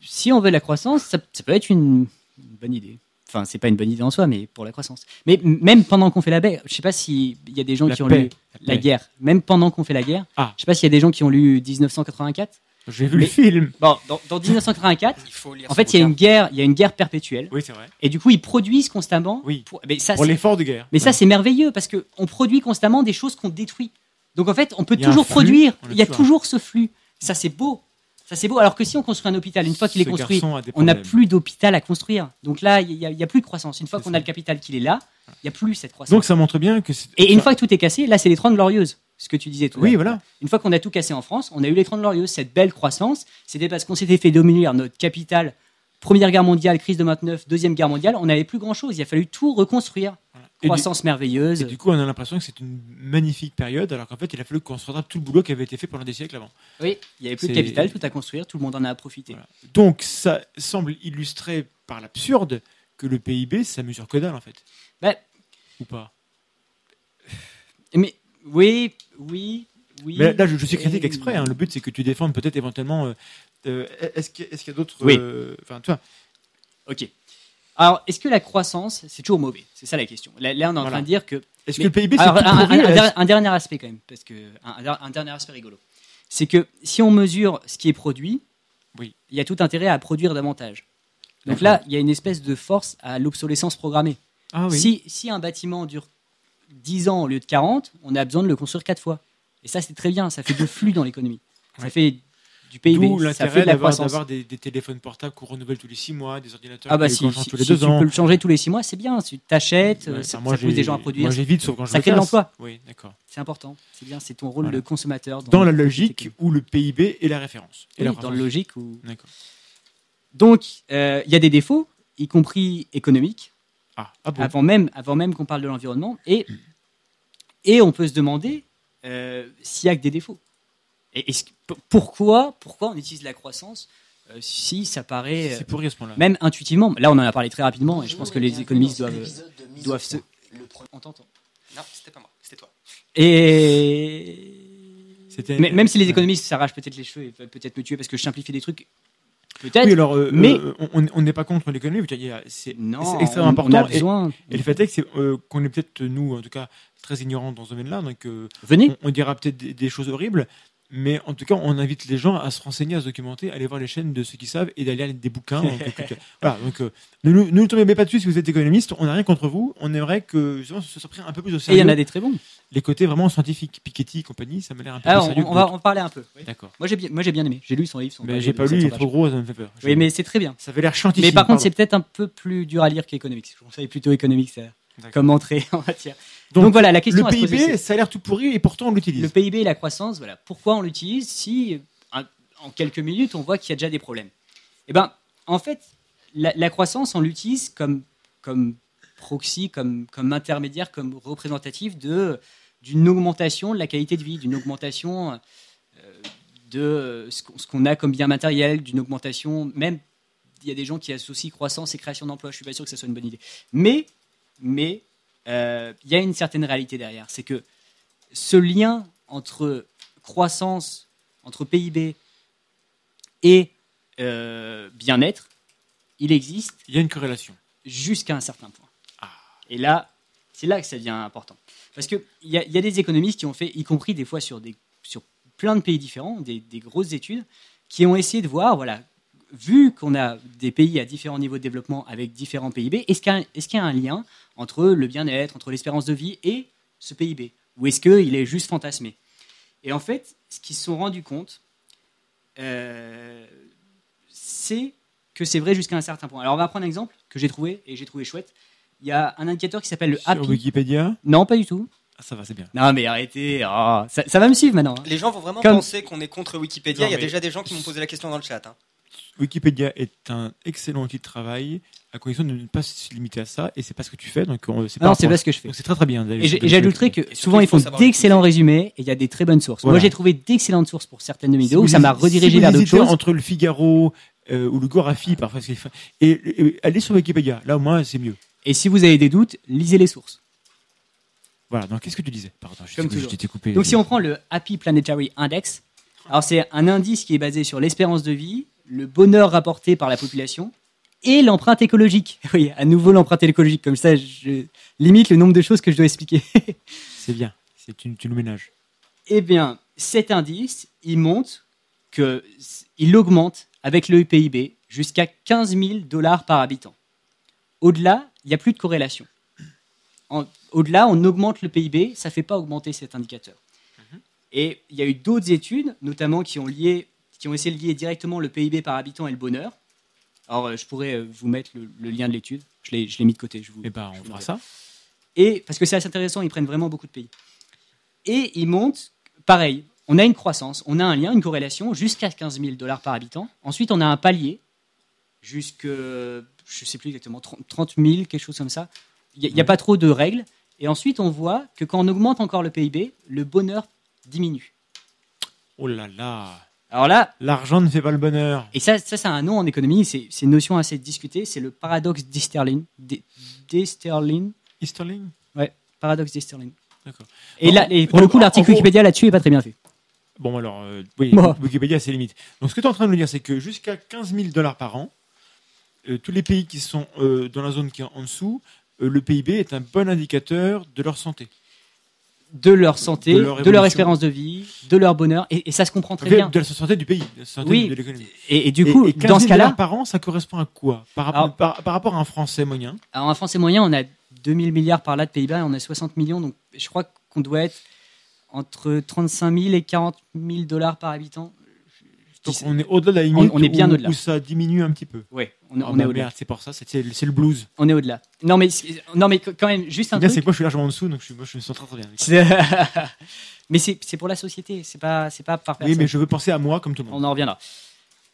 si on veut la croissance, ça, ça peut être une, une bonne idée. Enfin, c'est pas une bonne idée en soi, mais pour la croissance. Mais même pendant qu'on fait la paix, je sais pas s'il y a des gens La qui ont lu La la guerre. Même pendant qu'on fait la guerre, Ah. je sais pas s'il y a des gens qui ont lu 1984. J'ai vu le film. Bon, dans, dans 1984, il faut lire en fait, il y a une guerre, il y a une guerre perpétuelle. Oui, c'est vrai. Et du coup, ils produisent constamment. Oui. Pour, mais ça, pour l'effort de guerre. Mais ça, c'est merveilleux parce que on produit constamment des choses qu'on détruit. Donc en fait, on peut toujours produire. Il y a toujours ce flux. Ça, c'est beau. Ça, c'est beau. Alors que si on construit un hôpital, une fois qu'il est construit, on n'a plus d'hôpital à construire. Donc là, il n'y a, plus de croissance. Une fois qu'on a le capital qu'il est là, il n'y a plus cette croissance. Donc ça montre bien que. Et une fois que tout est cassé, là, c'est les 30 glorieuses. Ce que tu disais tout Oui, voilà. Une fois qu'on a tout cassé en France, on a eu les 30 glorieuses, cette belle croissance. C'était parce qu'on s'était fait dominer notre capital. Première guerre mondiale, crise de 29, deuxième guerre mondiale, on n'avait plus grand chose. Il a fallu tout reconstruire croissance merveilleuse. Et du coup, on a l'impression que c'est une magnifique période, alors qu'en fait, il a fallu qu'on se rattrape tout le boulot qui avait été fait pendant des siècles avant. Oui, il n'y avait plus de capital, tout à construire, tout le monde en a profité. Donc, ça semble illustrer par l'absurde que le PIB, ça mesure que dalle, en fait. Bah, Ou pas Mais oui, oui, oui. Mais là, je, suis critique exprès. Hein. Le but, c'est que tu défendes peut-être éventuellement. Euh, euh, est-ce qu'il y, a, d'autres. Oui. Euh, enfin, tu vois. Ok. Alors, est-ce que la croissance, c'est toujours mauvais? C'est ça la question. Là, on est en train de dire que. Est-ce que le PIB, c'est un, un, dernier aspect quand même, parce que un, dernier aspect rigolo, c'est que si on mesure ce qui est produit, oui. il y a tout intérêt à produire davantage. Donc là, il y a une espèce de force à l'obsolescence programmée. Ah, oui. si, si un bâtiment dure 10 ans au lieu de 40, on a besoin de le construire 4 fois. Et ça, c'est très bien, ça fait du flux dans l'économie. Ça fait du PIB. D'où l'intérêt d'avoir des, des, téléphones portables qu'on renouvelle tous les 6 mois, des ordinateurs ah bah si, tous les 2 si tu peux le changer tous les 6 mois, c'est bien. Tu t'achètes, ça, pousse des gens à produire. Moi j'évite, sauf quand je Ça crée de l'emploi. Oui, d'accord. C'est important. C'est bien, c'est ton rôle de consommateur. Dans, la logique où le PIB est la référence. Et dans la logique où. D'accord. Donc, euh, il y a des défauts, y compris économiques, ah, ah bon? avant même, avant même qu'on parle de l'environnement. Et, et on peut se demander euh, s'il y a que des défauts. Et pourquoi, pourquoi on utilise la croissance euh, si ça paraît C'est pourri à ce point-là. même intuitivement? Là, on en a parlé très rapidement et je pense que les économistes doivent, doivent se. On t'entend. Non, c'était pas moi, c'était toi. Et. Mais, même si les économistes s'arrachent peut-être les cheveux et peuvent peut-être me tuer parce que je simplifie des trucs. Peut-être. Oui, alors, euh, mais euh, on n'est pas contre l'économie. C'est non, extrêmement on, important. On a besoin. Et, et le fait est que euh, qu'on est peut-être nous, en tout cas, très ignorants dans ce domaine-là. Donc, euh, venez. On, on dira peut-être des, des, choses horribles, mais en tout cas, on invite les gens à se renseigner, à se documenter, à aller voir les chaînes de ceux qui savent et d'aller lire des bouquins. donc, <laughs> voilà, donc euh, ne nous, ne nous tombez pas dessus si vous êtes économiste. On n'a rien contre vous. On aimerait que justement, ce soit pris un peu plus au sérieux. Et il y en a des très bons. Les côtés vraiment scientifiques, Piketty et compagnie, ça m'a l'air un peu Alors, plus sérieux. On, on va en parler un peu. Oui. D'accord. Moi j'ai bien, moi j'ai bien aimé. J'ai lu son livre. Son mais j'ai pas lu, il est trop gros, ça me fait peur. Oui, mais c'est très bien. Ça avait l'air scientifique. Mais par contre, c'est peut-être un peu plus dur à lire qu'économique. Je conseille plutôt économique, comme entrée <laughs> en matière. Donc, Donc, voilà, la question le à se PIB, poser, ça a l'air tout pourri et pourtant on l'utilise. Le PIB et la croissance, voilà. Pourquoi on l'utilise si, en quelques minutes, on voit qu'il y a déjà des problèmes? Eh ben, en fait, la, la croissance, on l'utilise comme, comme proxy, comme, comme intermédiaire, comme représentatif de d'une augmentation de la qualité de vie, d'une augmentation euh, de ce qu'on a comme bien matériel, d'une augmentation, même il y a des gens qui associent croissance et création d'emplois, je suis pas sûr que ce soit une bonne idée. Mais, mais il y a une certaine réalité derrière, c'est que ce lien entre croissance, entre PIB et euh, bien-être, il existe. Il y a une corrélation. Jusqu'à un certain point. Ah. Et là, c'est là que ça devient important. Parce qu'il y, a, y a des économistes qui ont fait, y compris des fois sur, des, sur plein de pays différents, des, des grosses études, qui ont essayé de voir, voilà, vu qu'on a des pays à différents niveaux de développement avec différents PIB, est-ce qu'il y, est qu y, a un lien entre le bien-être, entre l'espérance de vie et ce PIB Ou est-ce qu'il est juste fantasmé? Et en fait, ce qu'ils se sont rendus compte, euh, c'est que c'est vrai jusqu'à un certain point. Alors on va prendre un exemple que j'ai trouvé, et j'ai trouvé chouette. Il y a un indicateur qui s'appelle le Sur Happy. Wikipédia? Non, pas du tout. Ah, ça va, c'est bien. Non, mais arrêtez. Oh, ça, ça, va me suivre maintenant. hein. Les gens vont vraiment Comme- penser qu'on est contre Wikipédia. Non, Il y a déjà des gens qui m'ont posé la question dans le chat. hein. Wikipédia est un excellent outil de travail à condition de ne pas se limiter à ça et c'est pas ce que tu fais donc on- c'est Non, c'est pas ce que je fais. donc c'est très très bien Et j'ajouterais que souvent il ils font d'excellents résumés et il y a des très bonnes sources. Moi j'ai trouvé d'excellentes sources pour certaines de mes vidéos, vous ça m'a redirigé vers d'autres choses. entre le Figaro euh, ou le Gorafi parfois c'est- et, et allez sur Wikipédia. Là au moins c'est mieux. Et si vous avez des doutes, lisez les sources. voilà donc qu'est-ce que tu disais? Pardon je, t'ai coupé. Donc si on prend le Happy Planetary Index, alors c'est un indice qui est basé sur l'espérance de vie, le bonheur rapporté par la population et l'empreinte écologique. <laughs> Oui, à nouveau l'empreinte écologique, comme ça je limite le nombre de choses que je dois expliquer. <laughs> c'est bien c'est tu, tu nous ménages Eh bien, cet indice, il monte qu'il augmente avec le PIB jusqu'à 15 000 dollars par habitant. Au-delà, il n'y a plus de corrélation. Au-delà, on augmente le PIB, ça ne fait pas augmenter cet indicateur. Mhm. Et il y a eu d'autres études, notamment qui ont, lié, qui ont essayé de lier directement le PIB par habitant et le bonheur. Alors, euh, je pourrais euh, vous mettre le, lien de l'étude. Je l'ai mis de côté. Je vous, eh ben, on fera ça. Et parce que c'est assez intéressant, ils prennent vraiment beaucoup de pays. Et ils montent, pareil, on a une croissance, on a un lien, une corrélation jusqu'à 15 000 dollars par habitant. Ensuite, on a un palier jusque, je ne sais plus exactement, 30 000, quelque chose comme ça. Il n'y a, pas trop de règles. Et ensuite, on voit que quand on augmente encore le PIB, le bonheur diminue. Oh là là alors là, l'argent ne fait pas le bonheur. Et ça, ça, c'est un nom en économie. C'est, une notion assez discutée. C'est le paradoxe d'Easterlin. D'Easterlin. Easterling Ouais, paradoxe d'Easterling. D'accord. Et là, et pour le coup, l'article Wikipédia là-dessus est pas très bien fait. Bon, alors, euh, oui, Wikipédia, c'est limite. Donc, ce que tu es en train de nous dire, c'est que jusqu'à 15 000 dollars par an, euh, tous les pays qui sont euh, dans la zone qui est en dessous, le PIB est un bon indicateur de leur santé de leur santé, de leur, espérance de vie, de leur bonheur, et, ça se comprend très bien. De la santé du pays, de la santé oui. de l'économie. Et, du coup, dans ce cas-là, par an, ça correspond à quoi? Par, par, rapport à un Français moyen? Alors un Français moyen, on a 2000 milliards par là de Pays-Bas, et on a 60 millions, donc je crois qu'on doit être entre 35 000 et 40 000 dollars par habitant. Donc on est au-delà de la limite on, est bien où, où, ça diminue un petit peu. Oui, on, oh, est bah, au-delà. C'est pour ça, c'est le blues. On est au-delà. Non mais, non mais quand même, juste un bien, truc. c'est que moi je suis largement en dessous, donc je, moi, je me sens très, très bien. <laughs> mais c'est pour la société, c'est pas, pas par personne. Oui, mais je veux penser à moi comme tout le monde. On en reviendra.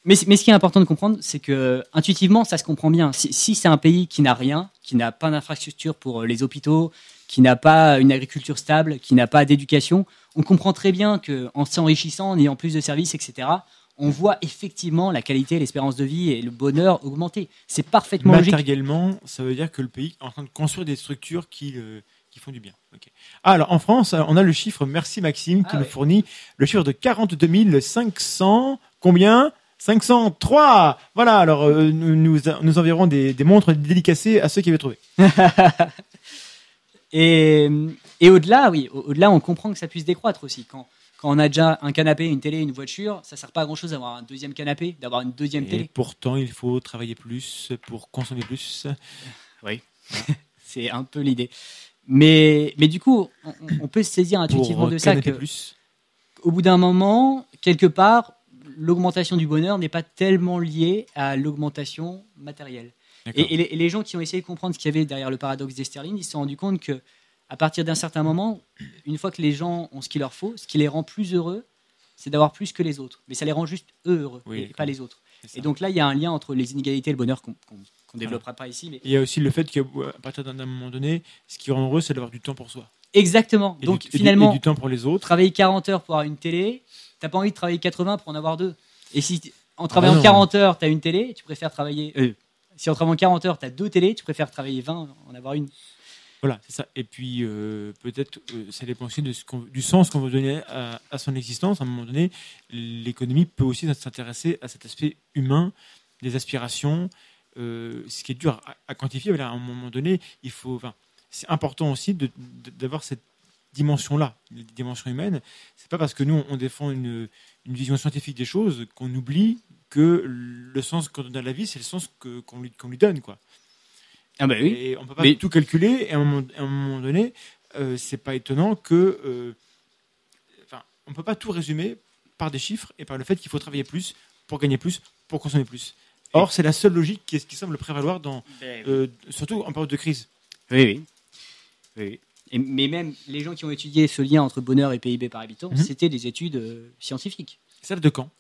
Mais, mais ce qui est important de comprendre, c'est que intuitivement, ça se comprend bien. Si, si c'est un pays qui n'a rien, qui n'a pas d'infrastructure pour euh, les hôpitaux, qui n'a pas une agriculture stable, qui n'a pas d'éducation, on comprend très bien qu'en s'enrichissant, en ayant plus de services, etc., on voit effectivement la qualité, l'espérance de vie et le bonheur augmenter. C'est parfaitement Matériellement, ça veut dire que le pays est en train de construire des structures qui, euh, qui font du bien. Ah, alors en France, on a le chiffre, merci Maxime, qui ah nous fournit le chiffre de 42 500, combien? 503 Voilà, alors euh, nous, nous, enverrons des, montres dédicacées à ceux qui avaient trouvé. <laughs> et, et au-delà, oui, au-delà, on comprend que ça puisse décroître aussi. Quand, quand on a déjà un canapé, une télé, une voiture, ça sert pas à grand chose d'avoir un deuxième canapé, d'avoir une deuxième télé. Et pourtant, il faut travailler plus pour consommer plus. Oui, <laughs> c'est un peu l'idée. Mais, mais du coup, on, peut se saisir intuitivement de ça que, plus. au bout d'un moment, quelque part, l'augmentation du bonheur n'est pas tellement liée à l'augmentation matérielle. Et, et, les, gens qui ont essayé de comprendre ce qu'il y avait derrière le paradoxe d'Esterline, ils se sont rendus compte que à partir d'un certain moment, une fois que les gens ont ce qu'il leur faut, ce qui les rend plus heureux, c'est d'avoir plus que les autres. Mais ça les rend juste eux heureux, et pas les autres. Et donc là, il y a un lien entre les inégalités et le bonheur qu'on ne développera pas ici. Mais... Il y a aussi le fait qu'à partir d'un moment donné, ce qui rend heureux, c'est d'avoir du temps pour soi. Exactement. donc finalement, du temps pour les autres. Travailler 40 heures pour avoir une télé, t'as pas envie de travailler 80 pour en avoir deux. Et si en travaillant 40 ah heures, tu as une télé, tu préfères travailler. Euh, si en travaillant 40 heures, tu as deux télés, tu préfères travailler 20, en avoir une. Voilà, c'est ça. Et puis, euh, peut-être, euh, ça dépend aussi du sens qu'on veut donner à, son existence. À un moment donné, l'économie peut aussi s'intéresser à cet aspect humain, des aspirations, euh, ce qui est dur à, quantifier. à un moment donné, il faut. C'est important aussi d'avoir cette dimension-là, la dimension humaine. C'est pas parce que nous, on défend une, vision scientifique des choses qu'on oublie que le sens qu'on donne à la vie, c'est le sens qu'on lui, lui donne, quoi. Ah bah oui. Et on peut pas tout calculer. Et à un moment, donné, euh, c'est pas étonnant que, euh, enfin, on peut pas tout résumer par des chiffres et par le fait qu'il faut travailler plus pour gagner plus, pour consommer plus. Or, c'est la seule logique qui, qui semble prévaloir dans, ben euh, surtout en période de crise. Oui, oui. Et, mais même les gens qui ont étudié ce lien entre bonheur et PIB par habitant, mhm. c'était des études scientifiques. Ça de quand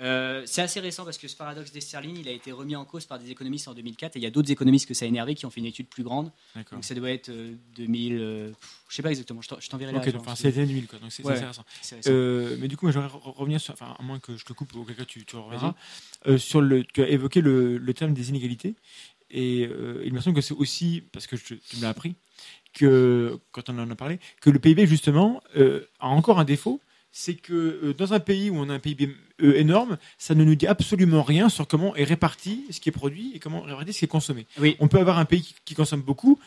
euh, c'est assez récent parce que ce paradoxe d'Esterline, il a été remis en cause par des économistes en 2004 et il y a d'autres économistes que ça a énervé qui ont fait une étude plus grande. Donc ça doit être 2000, euh, euh, je sais pas exactement, je t'enverrai la Ok, enfin c'est 2000 quoi, donc c'est assez récent. mais du coup, j'aimerais revenir sur, enfin à moins que je te coupe, auquel cas tu, tu reviendras, sur le, tu as évoqué le, le terme des inégalités et il me semble que c'est aussi, parce que tu me l'as appris, que quand on en a parlé, que le PIB justement a encore un défaut c'est que euh, dans un pays où on a un PIB euh, énorme, ça ne nous dit absolument rien sur comment est réparti ce qui est produit et comment est réparti ce qui est consommé. On peut avoir un pays qui, consomme beaucoup,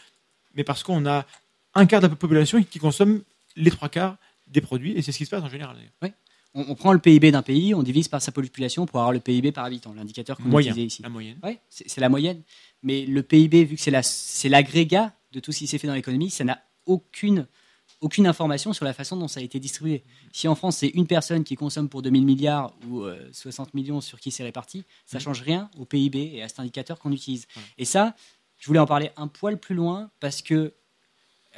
mais parce qu'on a un quart de la population qui consomme les trois quarts des produits, et c'est ce qui se passe en général. Oui. on, prend le PIB d'un pays, on divise par sa population pour avoir le PIB par habitant, l'indicateur qu'on utilisait ici. La moyenne. Ouais, c'est la moyenne. Mais le PIB, vu que c'est l'agrégat de tout ce qui s'est fait dans l'économie, ça n'a aucune, aucune information sur la façon dont ça a été distribué. Si en France, c'est une personne qui consomme pour 2000 milliards ou 60 euh, millions sur qui c'est réparti, ça ne mmh. change rien au PIB et à cet indicateur qu'on utilise. Et ça, je voulais en parler un poil plus loin parce que,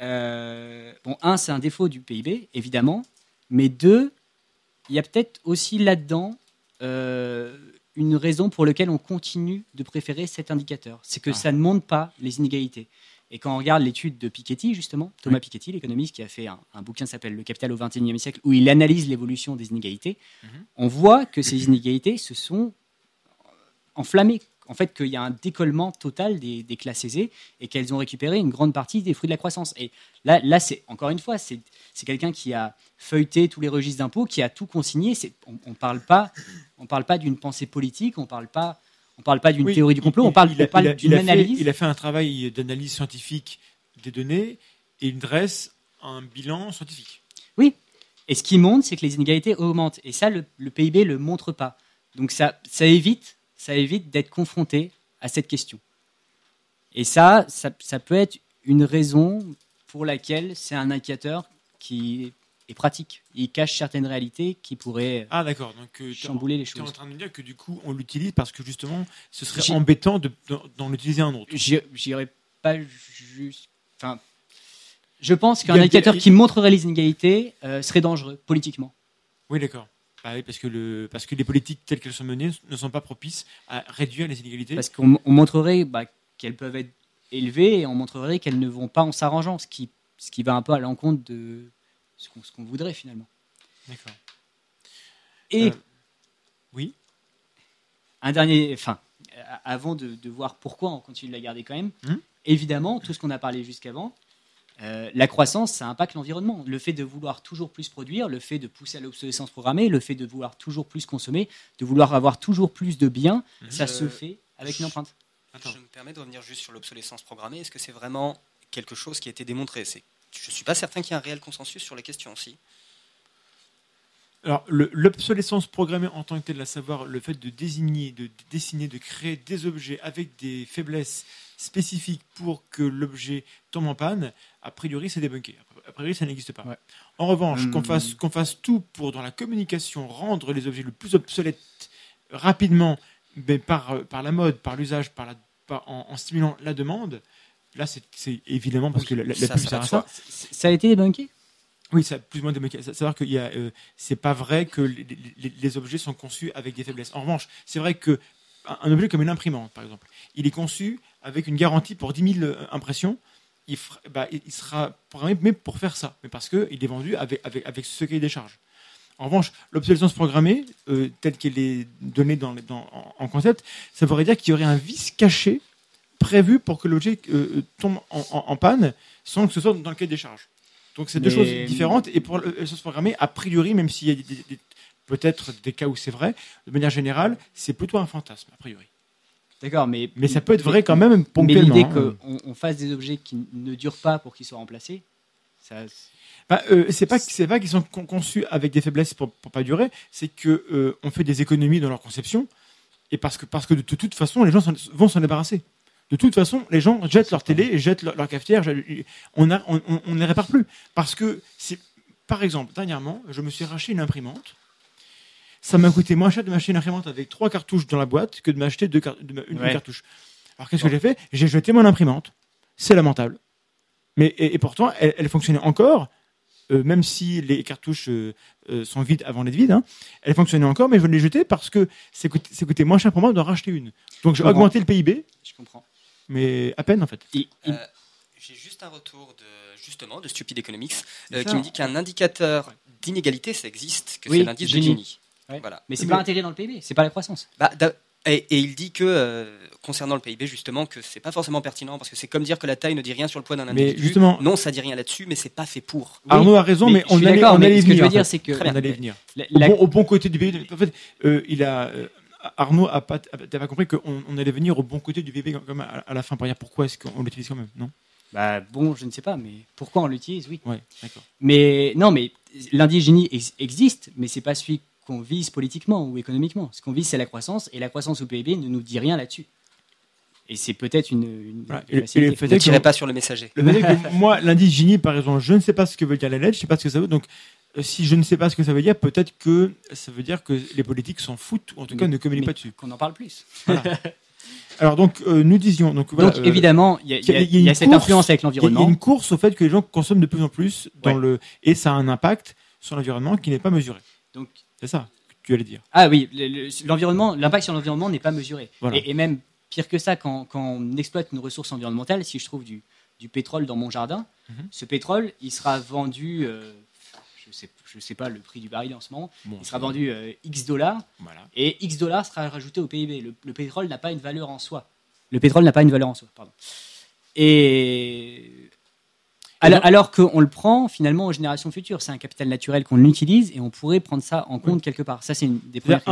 euh, bon, un, c'est un défaut du PIB, évidemment, mais deux, il y a peut-être aussi là-dedans euh, une raison pour laquelle on continue de préférer cet indicateur. C'est que ah. ça ne montre pas les inégalités. Et quand on regarde l'étude de Piketty, justement, Thomas Piketty, l'économiste qui a fait un, bouquin qui s'appelle Le capital au XXIe siècle, où il analyse l'évolution des inégalités, mhm. on voit que ces inégalités se sont enflammées en fait qu'il y a un décollement total des, classes aisées et qu'elles ont récupéré une grande partie des fruits de la croissance. Et là, là c'est encore une fois, c'est quelqu'un qui a feuilleté tous les registres d'impôts, qui a tout consigné. On ne parle pas, on parle pas d'une pensée politique, on parle pas. On parle pas d'une théorie du complot, on parle, d'une analyse. il a fait un travail d'analyse scientifique des données et il dresse un bilan scientifique. Oui, et ce qui montre, c'est que les inégalités augmentent. Et ça, le, le PIB ne le montre pas. Donc ça, ça évite ça évite d'être confronté à cette question. Et ça, ça, peut être une raison pour laquelle c'est un indicateur qui pratique. Il cache certaines réalités qui pourraient ah, d'accord. Donc, euh, chambouler les choses. Tu es en train de me dire que du coup, on l'utilise parce que justement, ce serait embêtant d'en utiliser un autre. J'irais pas juste. Enfin, je pense qu'un indicateur qui montrerait les inégalités euh, serait dangereux politiquement. Oui, d'accord. Ah oui, parce que, le, parce que les politiques telles qu'elles sont menées ne sont pas propices à réduire les inégalités. Parce qu'on montrerait bah, qu'elles peuvent être élevées et on montrerait qu'elles ne vont pas en s'arrangeant, ce qui, ce qui va un peu à l'encontre de ce qu'on voudrait finalement. D'accord. Et euh, oui. Un dernier, enfin, avant de, voir pourquoi on continue de la garder quand même, hum évidemment, tout ce qu'on a parlé jusqu'avant, euh, la croissance, ça impacte l'environnement. Le fait de vouloir toujours plus produire, le fait de pousser à l'obsolescence programmée, le fait de vouloir toujours plus consommer, de vouloir avoir toujours plus de biens, mhm. ça se fait avec une empreinte. Je me permets de revenir juste sur l'obsolescence programmée. Est-ce que c'est vraiment quelque chose qui a été démontré? Je ne suis pas certain qu'il y ait un réel consensus sur les questions aussi. Alors, l'obsolescence programmée en tant que telle, à savoir le fait de désigner, de dessiner, de créer des objets avec des faiblesses spécifiques pour que l'objet tombe en panne, a priori, c'est débunké. A priori, ça n'existe pas. En revanche, qu'on fasse, qu'on fasse tout pour, dans la communication, rendre les objets le plus obsolètes rapidement, mais par, par la mode, par l'usage, par la, en, stimulant la demande, là, c'est évidemment parce que la, la, ça, pub sert à ça. Ça a été débunké? Oui, ça plus ou moins débunké. Savoir que euh, c'est pas vrai que les, les, objets sont conçus avec des faiblesses. En revanche, c'est vrai que un objet comme une imprimante, par exemple, il est conçu avec une garantie pour 10 000 euh, impressions. Il, bah, il sera programmé mais pour faire ça, mais parce qu'il est vendu avec, avec, avec ce cahier des charges. En revanche, l'obsolescence programmée, euh, telle qu'elle est donnée dans, dans, en concept, ça voudrait dire qu'il y aurait un vice caché prévu pour que l'objet euh, tombe en, panne sans que ce soit dans le cahier des charges. Donc c'est deux choses différentes. Et pour l'obsolescence programmée, a priori, même s'il y a des, peut-être des cas où c'est vrai, de manière générale, c'est plutôt un fantasme, a priori. D'accord, mais, mais ça peut être vrai quand même ponctuellement. Mais l'idée hein. qu'on on fasse des objets qui ne durent pas pour qu'ils soient remplacés, ça. Bah, euh, c'est pas c'est pas qu'ils sont conçus avec des faiblesses pour, pour pas durer, c'est que euh, on fait des économies dans leur conception et parce que parce que de, toute façon les gens vont s'en débarrasser. De toute façon, les gens jettent leur télé, jettent leur, cafetière, on ne on, on, les répare plus parce que par exemple dernièrement, je me suis racheté une imprimante ça m'a coûté moins cher de m'acheter une imprimante avec trois cartouches dans la boîte que de m'acheter deux une, cartouche. Alors qu'est-ce que j'ai fait? J'ai jeté mon imprimante. C'est lamentable. Mais et, pourtant, elle, fonctionnait encore, euh, même si les cartouches euh, euh, sont vides avant d'être vides. Hein, elle fonctionnait encore, mais je l'ai jetée parce que c'est coûté, moins cher pour moi d'en racheter une. Donc j'ai augmenté le PIB. Je comprends. Mais à peine en fait. j'ai juste un retour de justement de Stupid Economics qui me dit qu'un indicateur d'inégalité ça existe, que c'est l'indice de Gini. Voilà. Mais c'est pas intégré dans le PIB, c'est pas la croissance. Bah, et, il dit que, euh, concernant le PIB, justement, que c'est pas forcément pertinent, parce que c'est comme dire que la taille ne dit rien sur le poids d'un individu. Mais justement, non, ça dit rien là-dessus, mais c'est pas fait pour. Arnaud a raison, mais, on, allait, on allait, Ce que je veux dire, c'est que. On allait venir. Au, bon, côté du PIB. En fait, euh, il a. Arnaud a pas, pas compris qu'on on allait venir au bon côté du PIB comme à, à la fin dire pourquoi est-ce qu'on l'utilise quand même, non? Bah bon, je ne sais pas, mais pourquoi on l'utilise, oui. Ouais. Mais non, mais l'indigénie existe, mais c'est pas celui qu'on vise politiquement ou économiquement. Ce qu'on vise, c'est la croissance, et la croissance au PIB ne nous dit rien là-dessus. Et c'est peut-être une, une ne tirez pas sur le messager. Le <laughs> moi, Gini, par exemple, je ne sais pas ce que veut dire la lettre, je ne sais pas ce que ça veut. Donc, si je ne sais pas ce que ça veut dire, peut-être que ça veut dire que les politiques s'en foutent, ou en tout cas ne communiquent pas dessus. Qu'on en parle plus. <laughs> Alors donc euh, nous disions donc, voilà, donc évidemment il y a, cette influence avec l'environnement. Il y a une course au fait que les gens consomment de plus en plus dans le et ça a un impact sur l'environnement qui n'est pas mesuré. Donc c'est ça que tu allais dire. Ah oui, l'environnement, l'impact sur l'environnement n'est pas mesuré. Et, même pire que ça, quand, quand, on exploite une ressource environnementale, si je trouve du, du pétrole dans mon jardin, mhm. ce pétrole il sera vendu euh, je sais, je sais pas le prix du baril en ce moment, il sera vendu euh, X dollars, et X dollars sera rajouté au PIB. Le, pétrole n'a pas une valeur en soi. Le pétrole n'a pas une valeur en soi, pardon. Et alors, alors qu'on le prend finalement aux générations futures, c'est un capital naturel qu'on utilise et on pourrait prendre ça en compte quelque part. Ça, c'est une des premières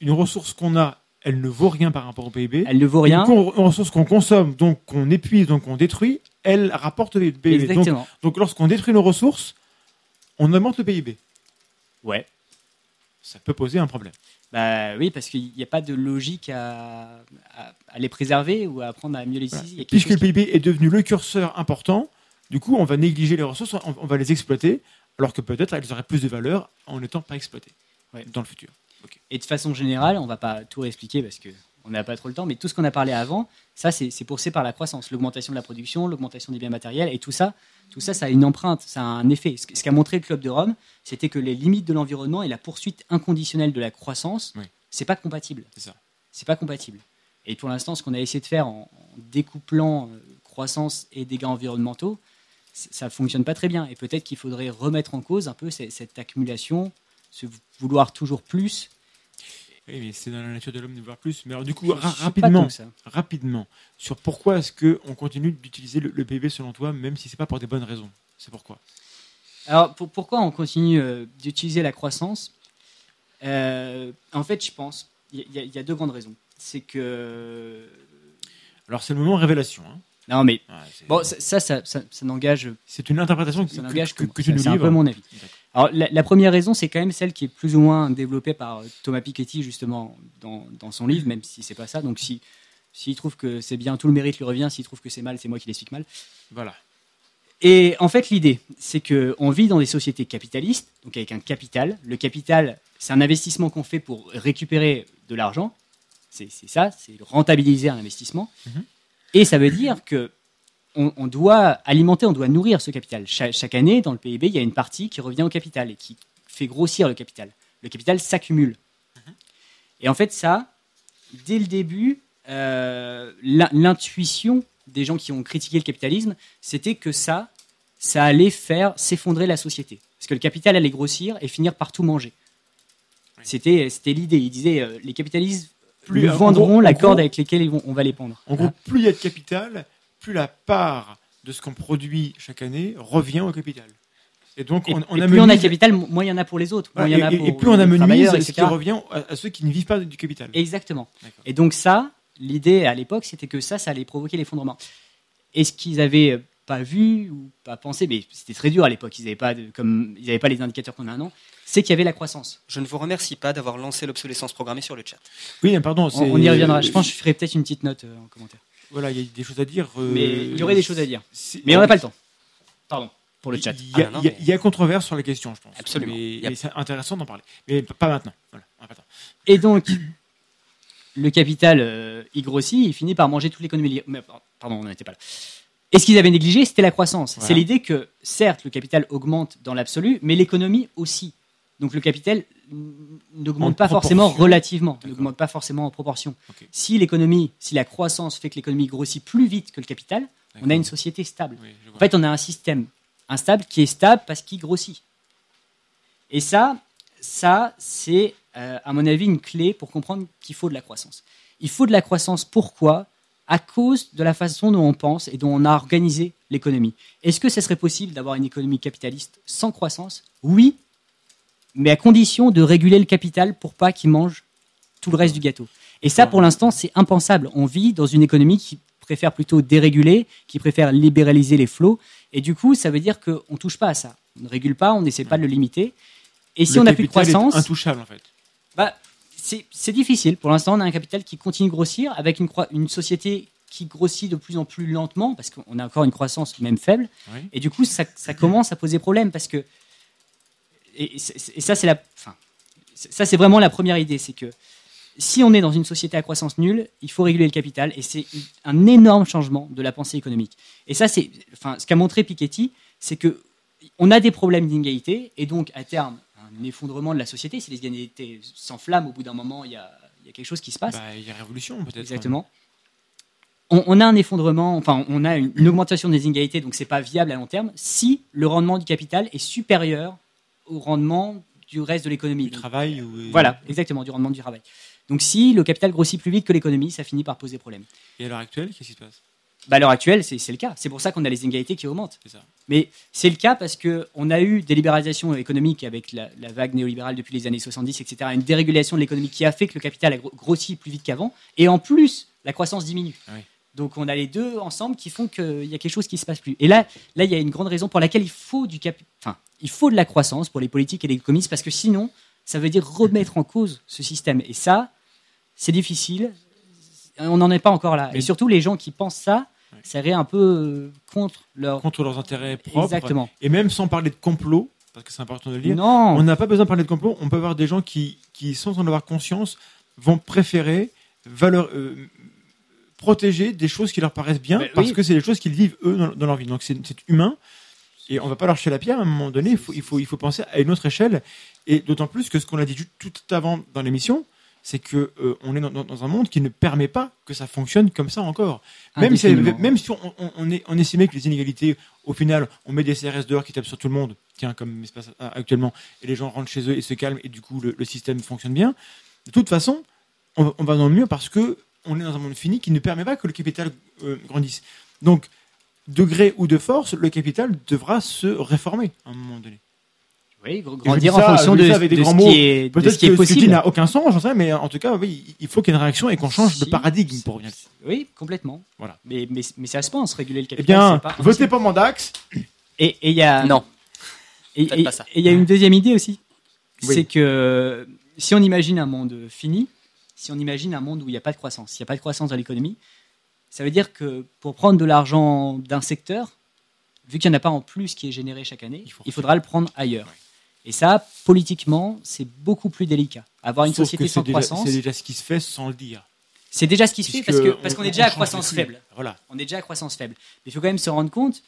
Une ressource qu'on a, elle ne vaut rien par rapport au PIB. Elle ne vaut rien. Une, ressource qu'on consomme, donc qu'on épuise, donc qu'on détruit, elle rapporte le PIB. Exactement. donc lorsqu'on détruit nos ressources, on augmente le PIB. Ouais. Ça peut poser un problème. Bah oui, parce qu'il n'y a pas de logique à, les préserver ou à apprendre à mieux les utiliser. Puisque le PIB est devenu le curseur important, du coup, on va négliger les ressources, on, va les exploiter, alors que peut-être elles auraient plus de valeur en n'étant pas exploitées dans le futur. Et de façon générale, on ne va pas tout réexpliquer parce que on n'a pas trop le temps, mais tout ce qu'on a parlé avant, ça, c'est poussé par la croissance, l'augmentation de la production, l'augmentation des biens matériels, et tout ça, tout ça, ça a une empreinte, ça a un effet. Ce qu'a montré le Club de Rome, c'était que les limites de l'environnement et la poursuite inconditionnelle de la croissance, c'est pas compatible. C'est pas compatible. Et pour l'instant, ce qu'on a essayé de faire en, découplant euh, croissance et dégâts environnementaux, ça fonctionne pas très bien. Et peut-être qu'il faudrait remettre en cause un peu cette, cette accumulation, ce vouloir toujours plus, oui, mais c'est dans la nature de l'homme de voir plus. Mais alors, du coup, rapidement, rapidement, sur pourquoi est-ce qu'on continue d'utiliser le, PIB selon toi, même si c'est pas pour des bonnes raisons? C'est pourquoi? Alors, pourquoi on continue euh, d'utiliser la croissance? Euh, En fait, je pense, il y, a deux grandes raisons. C'est que. Alors, c'est le moment révélation. Hein. Non, mais bon, ça, ça, ça, n'engage. C'est une interprétation que, que, que, tu nous C'est un peu mon avis. Alors, la, première raison, c'est quand même celle qui est plus ou moins développée par euh, Thomas Piketty, justement, dans, dans son livre, même si c'est pas ça. Donc, s'il si, trouve que c'est bien, tout le mérite lui revient. S'il trouve que c'est mal, c'est moi qui l'explique mal. Voilà. Et en fait, l'idée, c'est qu'on vit dans des sociétés capitalistes, donc avec un capital. Le capital, c'est un investissement qu'on fait pour récupérer de l'argent. C'est ça, c'est rentabiliser un investissement. Mhm. Et ça veut dire que on, doit alimenter, on doit nourrir ce capital. chaque, année, dans le PIB, il y a une partie qui revient au capital et qui fait grossir le capital. Le capital s'accumule. Et en fait, ça, dès le début, euh, l'intuition des gens qui ont critiqué le capitalisme, c'était que ça, ça allait faire s'effondrer la société. Parce que le capital allait grossir et finir par tout manger. C'était l'idée. Ils disaient, euh, les capitalistes plus, vendront la corde avec laquelle on va les pendre. En gros, plus il y a de capital, plus la part de ce qu'on produit chaque année revient au capital. Et donc, on, on plus on a de capital, moins il y en a pour les autres. et, plus on amenuise ce qui revient à, ceux qui ne vivent pas du capital. Exactement. Et donc ça, l'idée à l'époque, c'était que ça, ça allait provoquer l'effondrement. Est-ce qu'ils avaient pas vu ou pas pensé, mais c'était très dur à l'époque, ils n'avaient pas, comme, ils pas les indicateurs qu'on a maintenant, c'est qu'il y avait la croissance. Je ne vous remercie pas d'avoir lancé l'obsolescence programmée sur le chat. Oui, pardon. On, y reviendra. Je pense que je ferai peut-être une petite note euh, en commentaire. Voilà, il y a des choses à dire. Euh, mais il y aurait des choses à dire. Mais on n'a pas le temps. Pardon pour le chat. Il y, a, controverse sur la question, je pense. Absolument. Mais, c'est intéressant d'en parler. Mais pas maintenant. Voilà, Et donc, le capital, euh, il grossit, il finit par manger toute l'économie. Pardon, on n'était pas là. Et ce qu'ils avaient négligé, c'était la croissance. C'est l'idée que, certes, le capital augmente dans l'absolu, mais l'économie aussi. Donc le capital n'augmente pas forcément relativement, n'augmente pas forcément en proportion. Si l'économie, si la croissance fait que l'économie grossit plus vite que le capital, on a une société stable. en fait, on a un système instable qui est stable parce qu'il grossit. Et ça, ça c'est euh, à mon avis une clé pour comprendre qu'il faut de la croissance. Il faut de la croissance. Pourquoi? À cause de la façon dont on pense et dont on a organisé l'économie. Est-ce que ce serait possible d'avoir une économie capitaliste sans croissance? Oui, mais à condition de réguler le capital pour pas qu'il mange tout le reste du gâteau. Et ça, pour l'instant, c'est impensable. On vit dans une économie qui préfère plutôt déréguler, qui préfère libéraliser les flots. Et du coup, ça veut dire qu'on ne touche pas à ça. On ne régule pas, on n'essaie pas de le limiter. Et si on n'a plus de croissance, intouchable en fait. Bah, c'est difficile. Pour l'instant, on a un capital qui continue de grossir avec une, une société qui grossit de plus en plus lentement parce qu'on a encore une croissance même faible. Et du coup, ça, commence à poser problème parce que et, ça, c'est la, enfin, ça c'est vraiment la première idée, c'est que si on est dans une société à croissance nulle, il faut réguler le capital et c'est un énorme changement de la pensée économique. Et ça, c'est, enfin, ce qu'a montré Piketty, c'est que on a des problèmes d'inégalité et donc à terme un effondrement de la société. Si les inégalités s'enflamment, au bout d'un moment, il y, a, quelque chose qui se passe. Bah, il y a révolution peut-être. Exactement. On, a un effondrement, enfin, on a une, augmentation des inégalités, donc c'est pas viable à long terme si le rendement du capital est supérieur au rendement du reste de l'économie. Du travail Voilà, exactement, du rendement du travail. Donc si le capital grossit plus vite que l'économie, ça finit par poser problème. Et à l'heure actuelle, qu'est-ce qui se passe? Bah, à l'heure actuelle, c'est le cas. C'est pour ça qu'on a les inégalités qui augmentent. Ça. Mais c'est le cas parce qu'on a eu des libéralisations économiques avec la, vague néolibérale depuis les années 70, etc. Une dérégulation de l'économie qui a fait que le capital a grossi plus vite qu'avant. Et en plus, la croissance diminue. Ah Donc on a les deux ensemble qui font qu'il y a quelque chose qui ne se passe plus. Et là, là, il y a une grande raison pour laquelle il faut, du cap... enfin, il faut de la croissance pour les politiques et les économistes parce que sinon, ça veut dire remettre en cause ce système. Et ça, c'est difficile. On n'en est pas encore là. Et surtout, les gens qui pensent ça, ça irait un peu euh, contre, leur... contre leurs intérêts propres. Exactement. Et même sans parler de complot, parce que c'est important de le dire, non. on n'a pas besoin de parler de complot. On peut avoir des gens qui, qui sans en avoir conscience, vont préférer valeur, euh, protéger des choses qui leur paraissent bien, parce que c'est des choses qu'ils vivent eux dans, leur vie. Donc c'est humain. Et on va pas leur jeter la pierre à un moment donné. Il faut, il faut, il faut penser à une autre échelle. Et d'autant plus que ce qu'on a dit tout avant dans l'émission, c'est que euh, on est dans, un monde qui ne permet pas que ça fonctionne comme ça encore. Même si, même si on, est, on estimait que les inégalités, au final, on met des CRS dehors qui tapent sur tout le monde, tiens, comme il se passe actuellement, et les gens rentrent chez eux et se calment, et du coup le, système fonctionne bien. De toute façon, on, va dans le mur parce que on est dans un monde fini qui ne permet pas que le capital euh, grandisse. Donc, de gré ou de force, le capital devra se réformer à un moment donné. Oui, grandir en fonction de, avec des grands mots. Peut-être ce qui est possible. n'a aucun sens, j'en sais, mais en tout cas, oui, il faut qu'il y ait une réaction et qu'on change de paradigme pour bien. Oui, complètement. Voilà. Mais, mais, mais ça se pense, réguler le capital. Eh bien, votez pour Mandax. Et il y a. Non. Et il y a une deuxième idée aussi. C'est que si on imagine un monde fini, si on imagine un monde où il n'y a pas de croissance, s'il n'y a pas de croissance dans l'économie, ça veut dire que pour prendre de l'argent d'un secteur, vu qu'il n'y en a pas en plus qui est généré chaque année, il, faudra le prendre ailleurs. Et ça, politiquement, c'est beaucoup plus délicat. Avoir une société sans croissance. C'est déjà ce qui se fait sans le dire. C'est déjà ce qui se fait parce qu'on parce est déjà à croissance faible. Voilà. On est déjà à croissance faible. Mais il faut quand même se rendre compte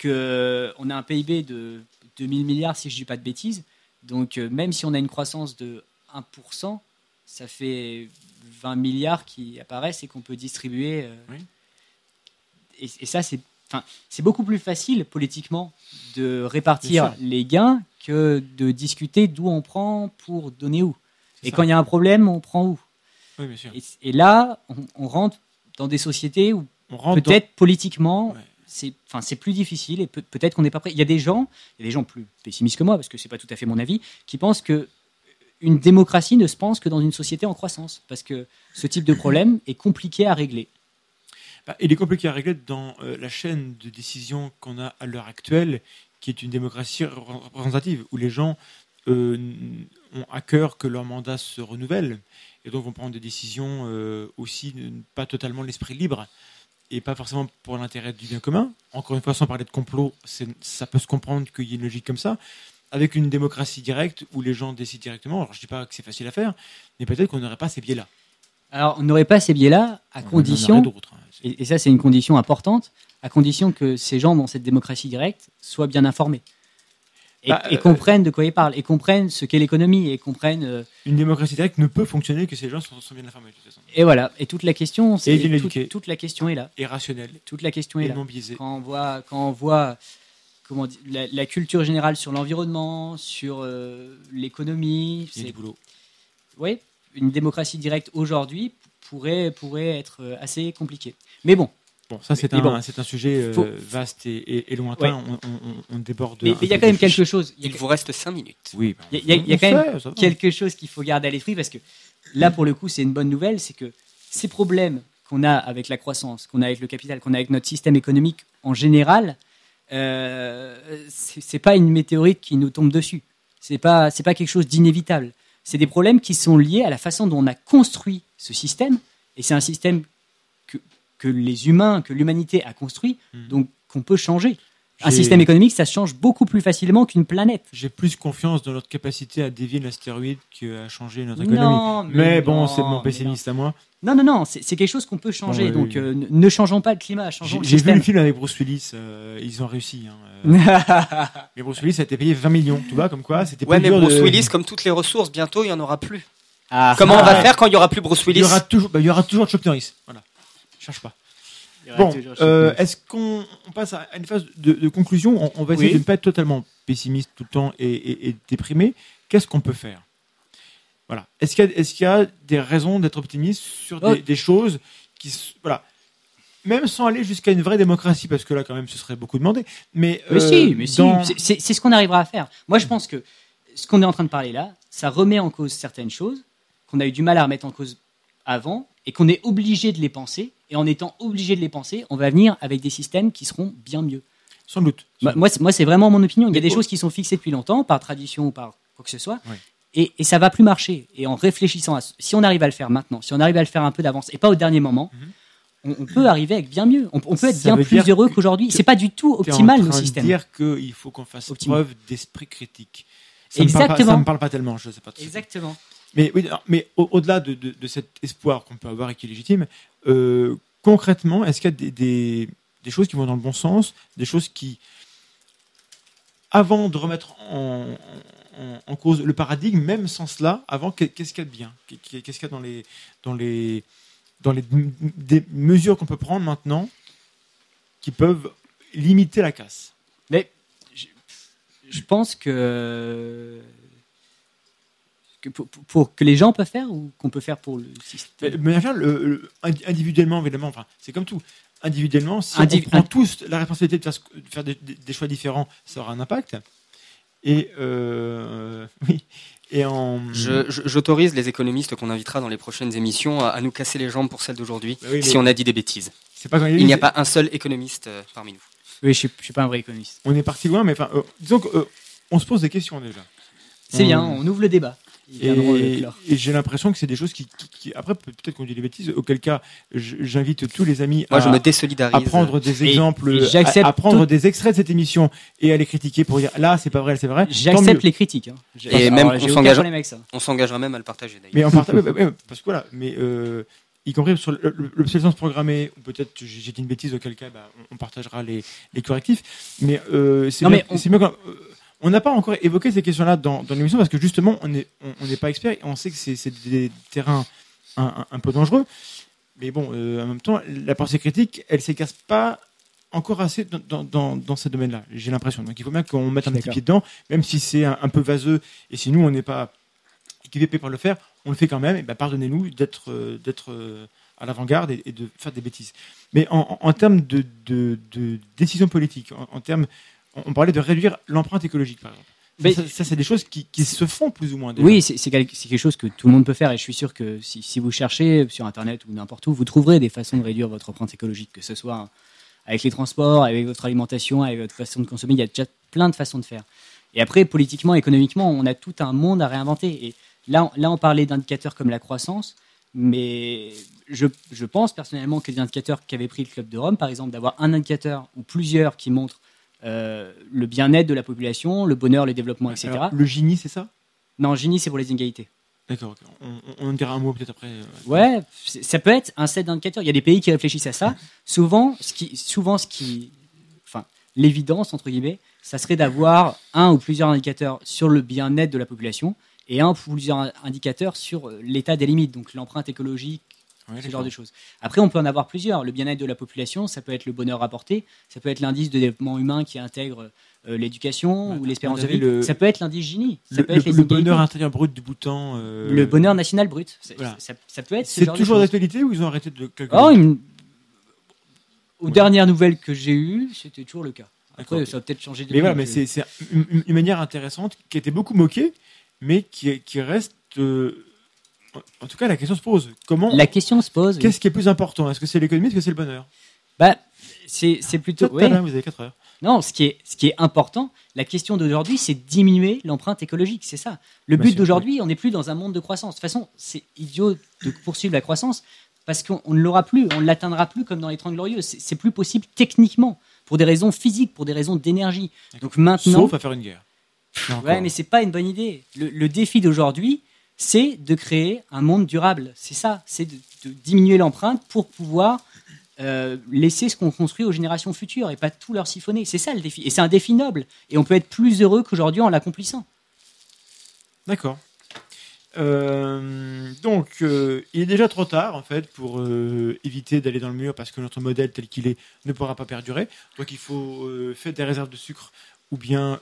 qu'on a un PIB de 2000 milliards, si je ne dis pas de bêtises. Donc, euh, même si on a une croissance de 1%, ça fait 20 milliards qui apparaissent et qu'on peut distribuer. Euh, oui. et, et, ça, c'est beaucoup plus facile politiquement de répartir les gains que de discuter d'où on prend pour donner où. Et quand il y a un problème, on prend où. Oui, bien sûr. Et, là, on, rentre dans des sociétés où peut-être politiquement, c'est, enfin, c'est plus difficile et peut-être qu'on n'est pas prêt. Il y a des gens, il y a des gens plus pessimistes que moi, parce que c'est pas tout à fait mon avis, qui pensent que une démocratie ne se pense que dans une société en croissance, parce que ce type de problème est compliqué à régler. Bah, il est compliqué à régler dans euh, la chaîne de décision qu'on a à l'heure actuelle, qui est une démocratie représentative, où les gens euh, ont à cœur que leur mandat se renouvelle, et donc vont prendre des décisions euh, aussi pas totalement l'esprit libre, et pas forcément pour l'intérêt du bien commun. Encore une fois, sans parler de complot, ça peut se comprendre qu'il y ait une logique comme ça. Avec une démocratie directe où les gens décident directement, alors je ne dis pas que c'est facile à faire, mais peut-être qu'on n'aurait pas ces biais-là. Alors, on n'aurait pas ces biais-là à condition, hein, et, ça c'est une condition importante, à condition que ces gens dans cette démocratie directe soient bien informés. Et, bah, euh, comprennent de quoi ils parlent, et comprennent ce qu'est l'économie, et comprennent... Euh, une démocratie directe ne peut fonctionner que ces gens sont, bien informés. De toute façon. Et voilà, et toute la question, c'est toute, la question est là. Et rationnelle. Toute la question est là. Quand on voit, quand on voit comment la, culture générale sur l'environnement, sur euh, l'économie... C'est du boulot. Oui, une démocratie directe aujourd'hui pourrait, pourrait être euh, assez compliqué. Mais bon. Bon, ça c'est un, bon, un sujet euh, vaste et, lointain. On, déborde. Mais il y a quand même quelque chose. Il, vous reste 5 minutes. Oui. Il y a, quand même quelque chose qu'il faut garder à l'esprit parce que là, pour le coup, c'est une bonne nouvelle, c'est que ces problèmes qu'on a avec la croissance, qu'on a avec le capital, qu'on a avec notre système économique en général, euh, ce n'est pas une météorite qui nous tombe dessus. C'est pas, c'est pas quelque chose d'inévitable. C'est des problèmes qui sont liés à la façon dont on a construit ce système. Et c'est un système que, que les humains, que l'humanité a construit, hmm. donc qu'on peut changer. Un système économique, ça change beaucoup plus facilement qu'une planète. J'ai plus confiance dans notre capacité à dévier l'astéroïde qu'à changer notre économie. mais, bon, c'est mon pessimiste à moi. Non, non, non, c'est quelque chose qu'on peut changer. donc euh, ne changeons pas le climat, changeons J'ai vu le film avec Bruce Willis, euh, ils ont réussi. Hein, euh. <laughs> mais Bruce Willis a été payé 20 millions, tu vois, comme quoi c'était Ouais, mais Bruce Willis, comme toutes les ressources, bientôt il n'y en aura plus. Ah, Comment on va faire quand il n'y aura plus Bruce Willis Il y aura toujours, bah, il y aura toujours Chuck Norris. Voilà, cherche pas. Bon, est-ce qu'on passe à une phase de, conclusion on, va essayer de ne pas être totalement pessimiste tout le temps et déprimé. Qu'est-ce qu'on peut faire? Voilà. Est-ce qu'il y, a des raisons d'être optimiste sur des, choses qui, voilà, même sans aller jusqu'à une vraie démocratie, parce que là, quand même, ce serait beaucoup demandé. Mais, mais si, euh, mais si, c'est ce qu'on arrivera à faire. Moi, je pense que ce qu'on est en train de parler là, ça remet en cause certaines choses qu'on a eu du mal à remettre en cause avant et qu'on est obligé de les penser. Et en étant obligé de les penser, on va venir avec des systèmes qui seront bien mieux. Sans doute. Bah, moi, moi c'est vraiment mon opinion. Il y a des choses qui sont fixées depuis longtemps, par tradition ou par quoi que ce soit. Et, et, ça va plus marcher. Et en réfléchissant à si on arrive à le faire maintenant, si on arrive à le faire un peu d'avance et pas au dernier moment, mhm. on, peut arriver avec bien mieux. On, peut être bien plus heureux qu'aujourd'hui. C'est pas du tout optimal le système. dire qu'il faut qu'on fasse preuve d'esprit critique. Ça Exactement. Me me parle pas tellement. Je sais pas. Exactement. Mais oui, mais au-delà de, de, cet espoir qu'on peut avoir et qui est légitime, euh, concrètement, est-ce qu'il y a des, choses qui vont dans le bon sens, des choses qui, avant de remettre en, cause le paradigme, même sans cela, avant, qu'est-ce qu'il y a de bien? Qu'est-ce qu'il y a dans les, mesures qu'on peut prendre maintenant qui peuvent limiter la casse? Mais je, pense que, pour, que les gens peuvent faire ou qu'on peut faire pour le système Mais, individuellement, évidemment, enfin, c'est comme tout individuellement, si on prend tous la responsabilité de faire, des, choix différents, ça aura un impact. Et euh, <laughs> oui. Et en... J'autorise les économistes qu'on invitera dans les prochaines émissions à, nous casser les jambes pour celle d'aujourd'hui, bah si on a dit des bêtises. Pas il n'y a pas un seul économiste euh, parmi nous. Oui, je ne suis, pas un vrai économiste. On est parti loin, mais enfin, euh, disons qu'on se pose des questions déjà. C'est bien, on ouvre le débat. Et, j'ai l'impression que c'est des choses qui, après peut-être qu'on dit des bêtises. Auquel cas, j'invite tous les amis à, je me à prendre des exemples, à, prendre des extraits de cette émission et à les critiquer pour dire là c'est pas vrai, c'est vrai. J'accepte les critiques. Hein. Et même on s'engagera même à le partager. Mais on partage, parce que voilà, mais euh, y compris sur l'obsolescence programmée, ou peut-être j'ai dit une bêtise, auquel cas bah, on, partagera les, les correctifs. Mais euh, c'est mieux, quand, on n'a pas encore évoqué ces questions-là dans, l'émission parce que justement, on n'est on, pas expert et on sait que c'est des terrains un, peu dangereux. Mais bon, euh, en même temps, la pensée critique, elle s'écarte pas encore assez dans, dans, dans ce domaine-là, j'ai l'impression. Donc il faut bien qu'on mette un petit pied dedans, même si c'est un, peu vaseux et si nous, on n'est pas équipés pour le faire, on le fait quand même. Et ben, pardonnez-nous d'être euh, d'être euh, à l'avant-garde et, de faire des bêtises. Mais en, termes de, de, décision politique, en, en termes on parlait de réduire l'empreinte écologique, par exemple. Mais ça, c'est des choses qui, se font plus ou moins. Oui, c'est quelque chose que tout le monde peut faire et je suis sûr que si, vous cherchez sur Internet ou n'importe où, vous trouverez des façons de réduire votre empreinte écologique, que ce soit avec les transports, avec votre alimentation, avec votre façon de consommer. Il y a déjà plein de façons de faire. Et après, politiquement, économiquement, on a tout un monde à réinventer. Et là, là on parlait d'indicateurs comme la croissance, mais je, je pense personnellement que les indicateurs qu'avait pris le Club de Rome, par exemple, d'avoir un indicateur ou plusieurs qui montrent euh, le bien-être de la population, le bonheur, le développement, etc. le Gini, c'est ça? Non, Gini, c'est pour les inégalités. D'accord, on, on, dira un mot peut-être après. Euh, ouais, ça peut être un set d'indicateurs. Il y a des pays qui réfléchissent à ça. souvent, ce qui, souvent, ce qui, enfin, l'évidence entre guillemets, ça serait d'avoir un ou plusieurs indicateurs sur le bien-être de la population et un ou plusieurs indicateurs sur l'état des limites, donc l'empreinte écologique, ce genre de choses. Après, on peut en avoir plusieurs. Le bien-être de la population, ça peut être le bonheur apporté, ça peut être l'indice de développement humain qui intègre euh, l'éducation ou l'espérance de vie. Ça peut être l'indice Gini. Ça le, peut être le bonheur intérieur brut du bouton. Euh, le bonheur national brut. Ça, peut être. C'est toujours d'actualité ou ils ont arrêté de calculer oh, Aux dernières nouvelles que j'ai eues, c'était toujours le cas. Après, ça va peut-être changer. Mais voilà, mais c'est une, manière intéressante qui a été beaucoup moquée, mais qui, qui reste. Euh, en tout cas, la question se pose. Comment La question se pose. Qu'est-ce qui est plus important? Est-ce que c'est l'économie? Est-ce que c'est le bonheur? Bah, c'est plutôt. Oui. Vous avez 4 heures. Non, ce qui est, ce qui est important, la question d'aujourd'hui, c'est diminuer l'empreinte écologique. C'est ça. Le but d'aujourd'hui, on n'est plus dans un monde de croissance. De toute façon, c'est idiot de poursuivre la croissance parce qu'on ne l'aura plus, on ne l'atteindra plus comme dans les Trente Glorieux. C'est plus possible techniquement, pour des raisons physiques, pour des raisons d'énergie. Donc maintenant. Sauf à faire une guerre. Ouais, mais c'est pas une bonne idée. Le, défi d'aujourd'hui, c'est de créer un monde durable. C'est ça, c'est de, diminuer l'empreinte pour pouvoir euh, laisser ce qu'on construit aux générations futures et pas tout leur siphonner. C'est ça le défi. Et c'est un défi noble. Et on peut être plus heureux qu'aujourd'hui en l'accomplissant. D'accord. Euh, donc, euh, il est déjà trop tard en fait pour éviter d'aller dans le mur parce que notre modèle tel qu'il est ne pourra pas perdurer. Donc, il faut faire des réserves de sucre ou bien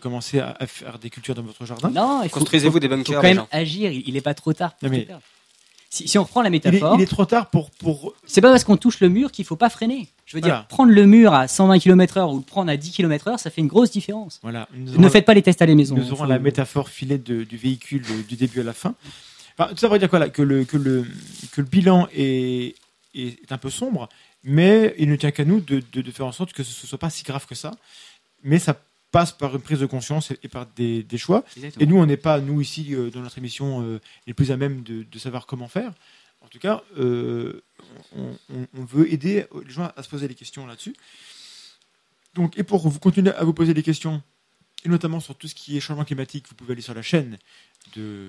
commencer à, faire des cultures dans votre jardin. Non, construisez-vous des bunkers. Il faut quand même agir. Il n'est pas trop tard. Pour mais, si, on reprend la métaphore. Il est, trop tard pour. pour... C'est pas parce qu'on touche le mur qu'il faut pas freiner. Je veux dire, prendre le mur à 120 km/h ou le prendre à 10 km/h, ça fait une grosse différence. Voilà. ne faites pas les tests à la maison. Nous aurons la métaphore filet du véhicule du début à la fin. Enfin, ça veut dire quoi là que le, que, le, que le bilan est, est un peu sombre, mais il ne tient qu'à nous de, de, de, faire en sorte que ce ne soit pas si grave que ça. Mais ça passe par une prise de conscience et, par des, choix. Et nous, on n'est pas, nous ici, euh, dans notre émission, euh, les plus à même de, savoir comment faire. En tout cas, euh, on, veut aider les gens à se poser des questions là-dessus. Donc, et pour vous continuer à vous poser des questions, et notamment sur tout ce qui est changement climatique, vous pouvez aller sur la chaîne de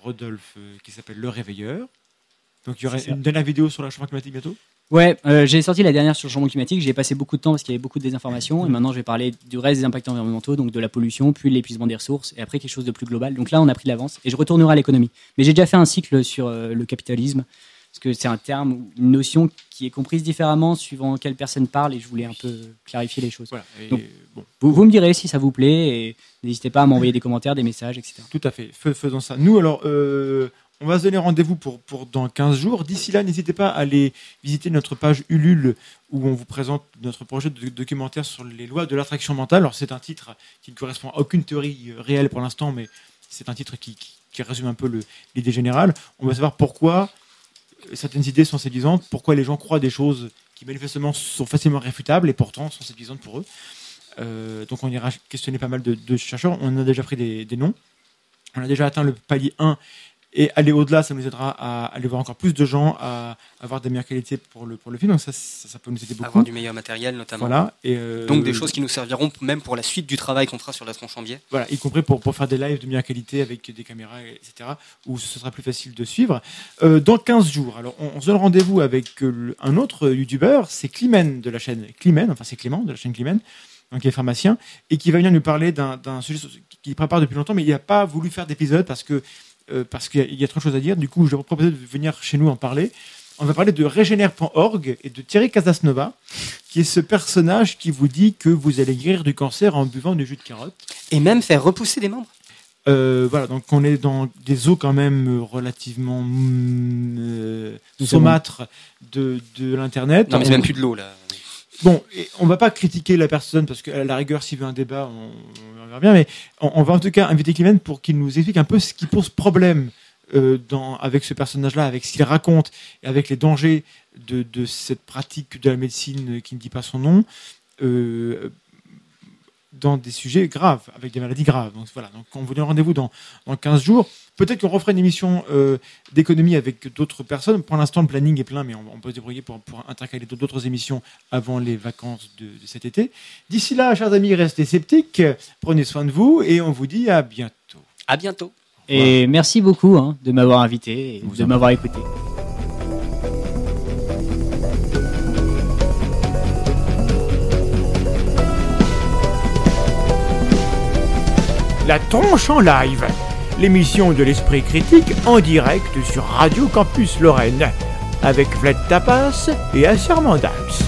Rodolphe qui s'appelle Le Réveilleur. Donc il y aura une dernière vidéo sur le changement climatique bientôt? Ouais, euh, j'ai sorti la dernière sur le changement climatique. J'ai passé beaucoup de temps parce qu'il y avait beaucoup de désinformations. Et maintenant, je vais parler du reste des impacts environnementaux, donc de la pollution, puis l'épuisement des ressources, et après quelque chose de plus global. Donc là, on a pris de l'avance. Et je retournerai à l'économie. Mais j'ai déjà fait un cycle sur euh, le capitalisme, parce que c'est un terme, une notion qui est comprise différemment suivant quelle personne parle, et je voulais un peu clarifier les choses. Voilà, donc, bon. vous, vous, me direz si ça vous plaît, et n'hésitez pas à m'envoyer des commentaires, des messages, etc. Tout à fait. Faisons ça. Nous, alors, euh, on va se donner rendez-vous pour, dans 15 jours. D'ici là, n'hésitez pas à aller visiter notre page Ulule où on vous présente notre projet de documentaire sur les lois de l'attraction mentale. Alors, c'est un titre qui ne correspond à aucune théorie réelle pour l'instant, mais c'est un titre qui, résume un peu l'idée générale. On va savoir pourquoi certaines idées sont séduisantes, pourquoi les gens croient des choses qui manifestement sont facilement réfutables et pourtant sont séduisantes pour eux. Euh, donc on ira questionner pas mal de, chercheurs. On a déjà pris des, des noms. On a déjà atteint le palier 1 et aller au-delà, ça nous aidera à aller voir encore plus de gens, à avoir des meilleures qualités pour le, pour le film. Donc ça, ça, peut nous aider beaucoup. Avoir du meilleur matériel notamment. Voilà. Et euh, Donc des choses qui nous serviront même pour la suite du travail qu'on fera sur la tronche en biais. Voilà, y compris pour, pour faire des lives de meilleure qualité avec des caméras, etc. Où ce sera plus facile de suivre. Euh, dans 15 jours, alors on, se donne rendez-vous avec euh, un autre YouTuber, c'est Climen de la chaîne Climen, enfin c'est Clément de la chaîne Climen donc qui est pharmacien, et qui va venir nous parler d'un sujet qu'il prépare depuis longtemps, mais il n'a pas voulu faire d'épisode parce que euh, parce qu'il y, a trop de choses à dire. Du coup, je vais vous proposer de venir chez nous en parler. On va parler de régénère.org et de Thierry Casasnova, qui est ce personnage qui vous dit que vous allez guérir du cancer en buvant du jus de carotte. Et même faire repousser des membres euh, voilà, donc on est dans des eaux quand même relativement mm, euh, saumâtres de, de l'internet. Non, mais c'est même plus de l'eau là. Bon, on va pas critiquer la personne parce qu'à la rigueur, s'il veut un débat, on, verra bien. Mais on, va en tout cas inviter Clément pour qu'il nous explique un peu ce qui pose problème euh, avec ce personnage-là, avec ce qu'il raconte et avec les dangers de, de, cette pratique de la médecine qui ne dit pas son nom. Euh, dans des sujets graves, avec des maladies graves. Donc voilà, donc on vous donne rendez-vous dans, dans 15 jours. Peut-être qu'on refera une émission euh, d'économie avec d'autres personnes. Pour l'instant, le planning est plein, mais on, peut se débrouiller pour, pour intercaler d'autres émissions avant les vacances de, cet été. D'ici là, chers amis, restez sceptiques, prenez soin de vous et on vous dit à bientôt. À bientôt. Et merci beaucoup hein, de m'avoir invité et de m'avoir écouté. La tronche en live, l'émission de l'esprit critique en direct sur Radio Campus Lorraine, avec Vlad Tapas et Assermandax.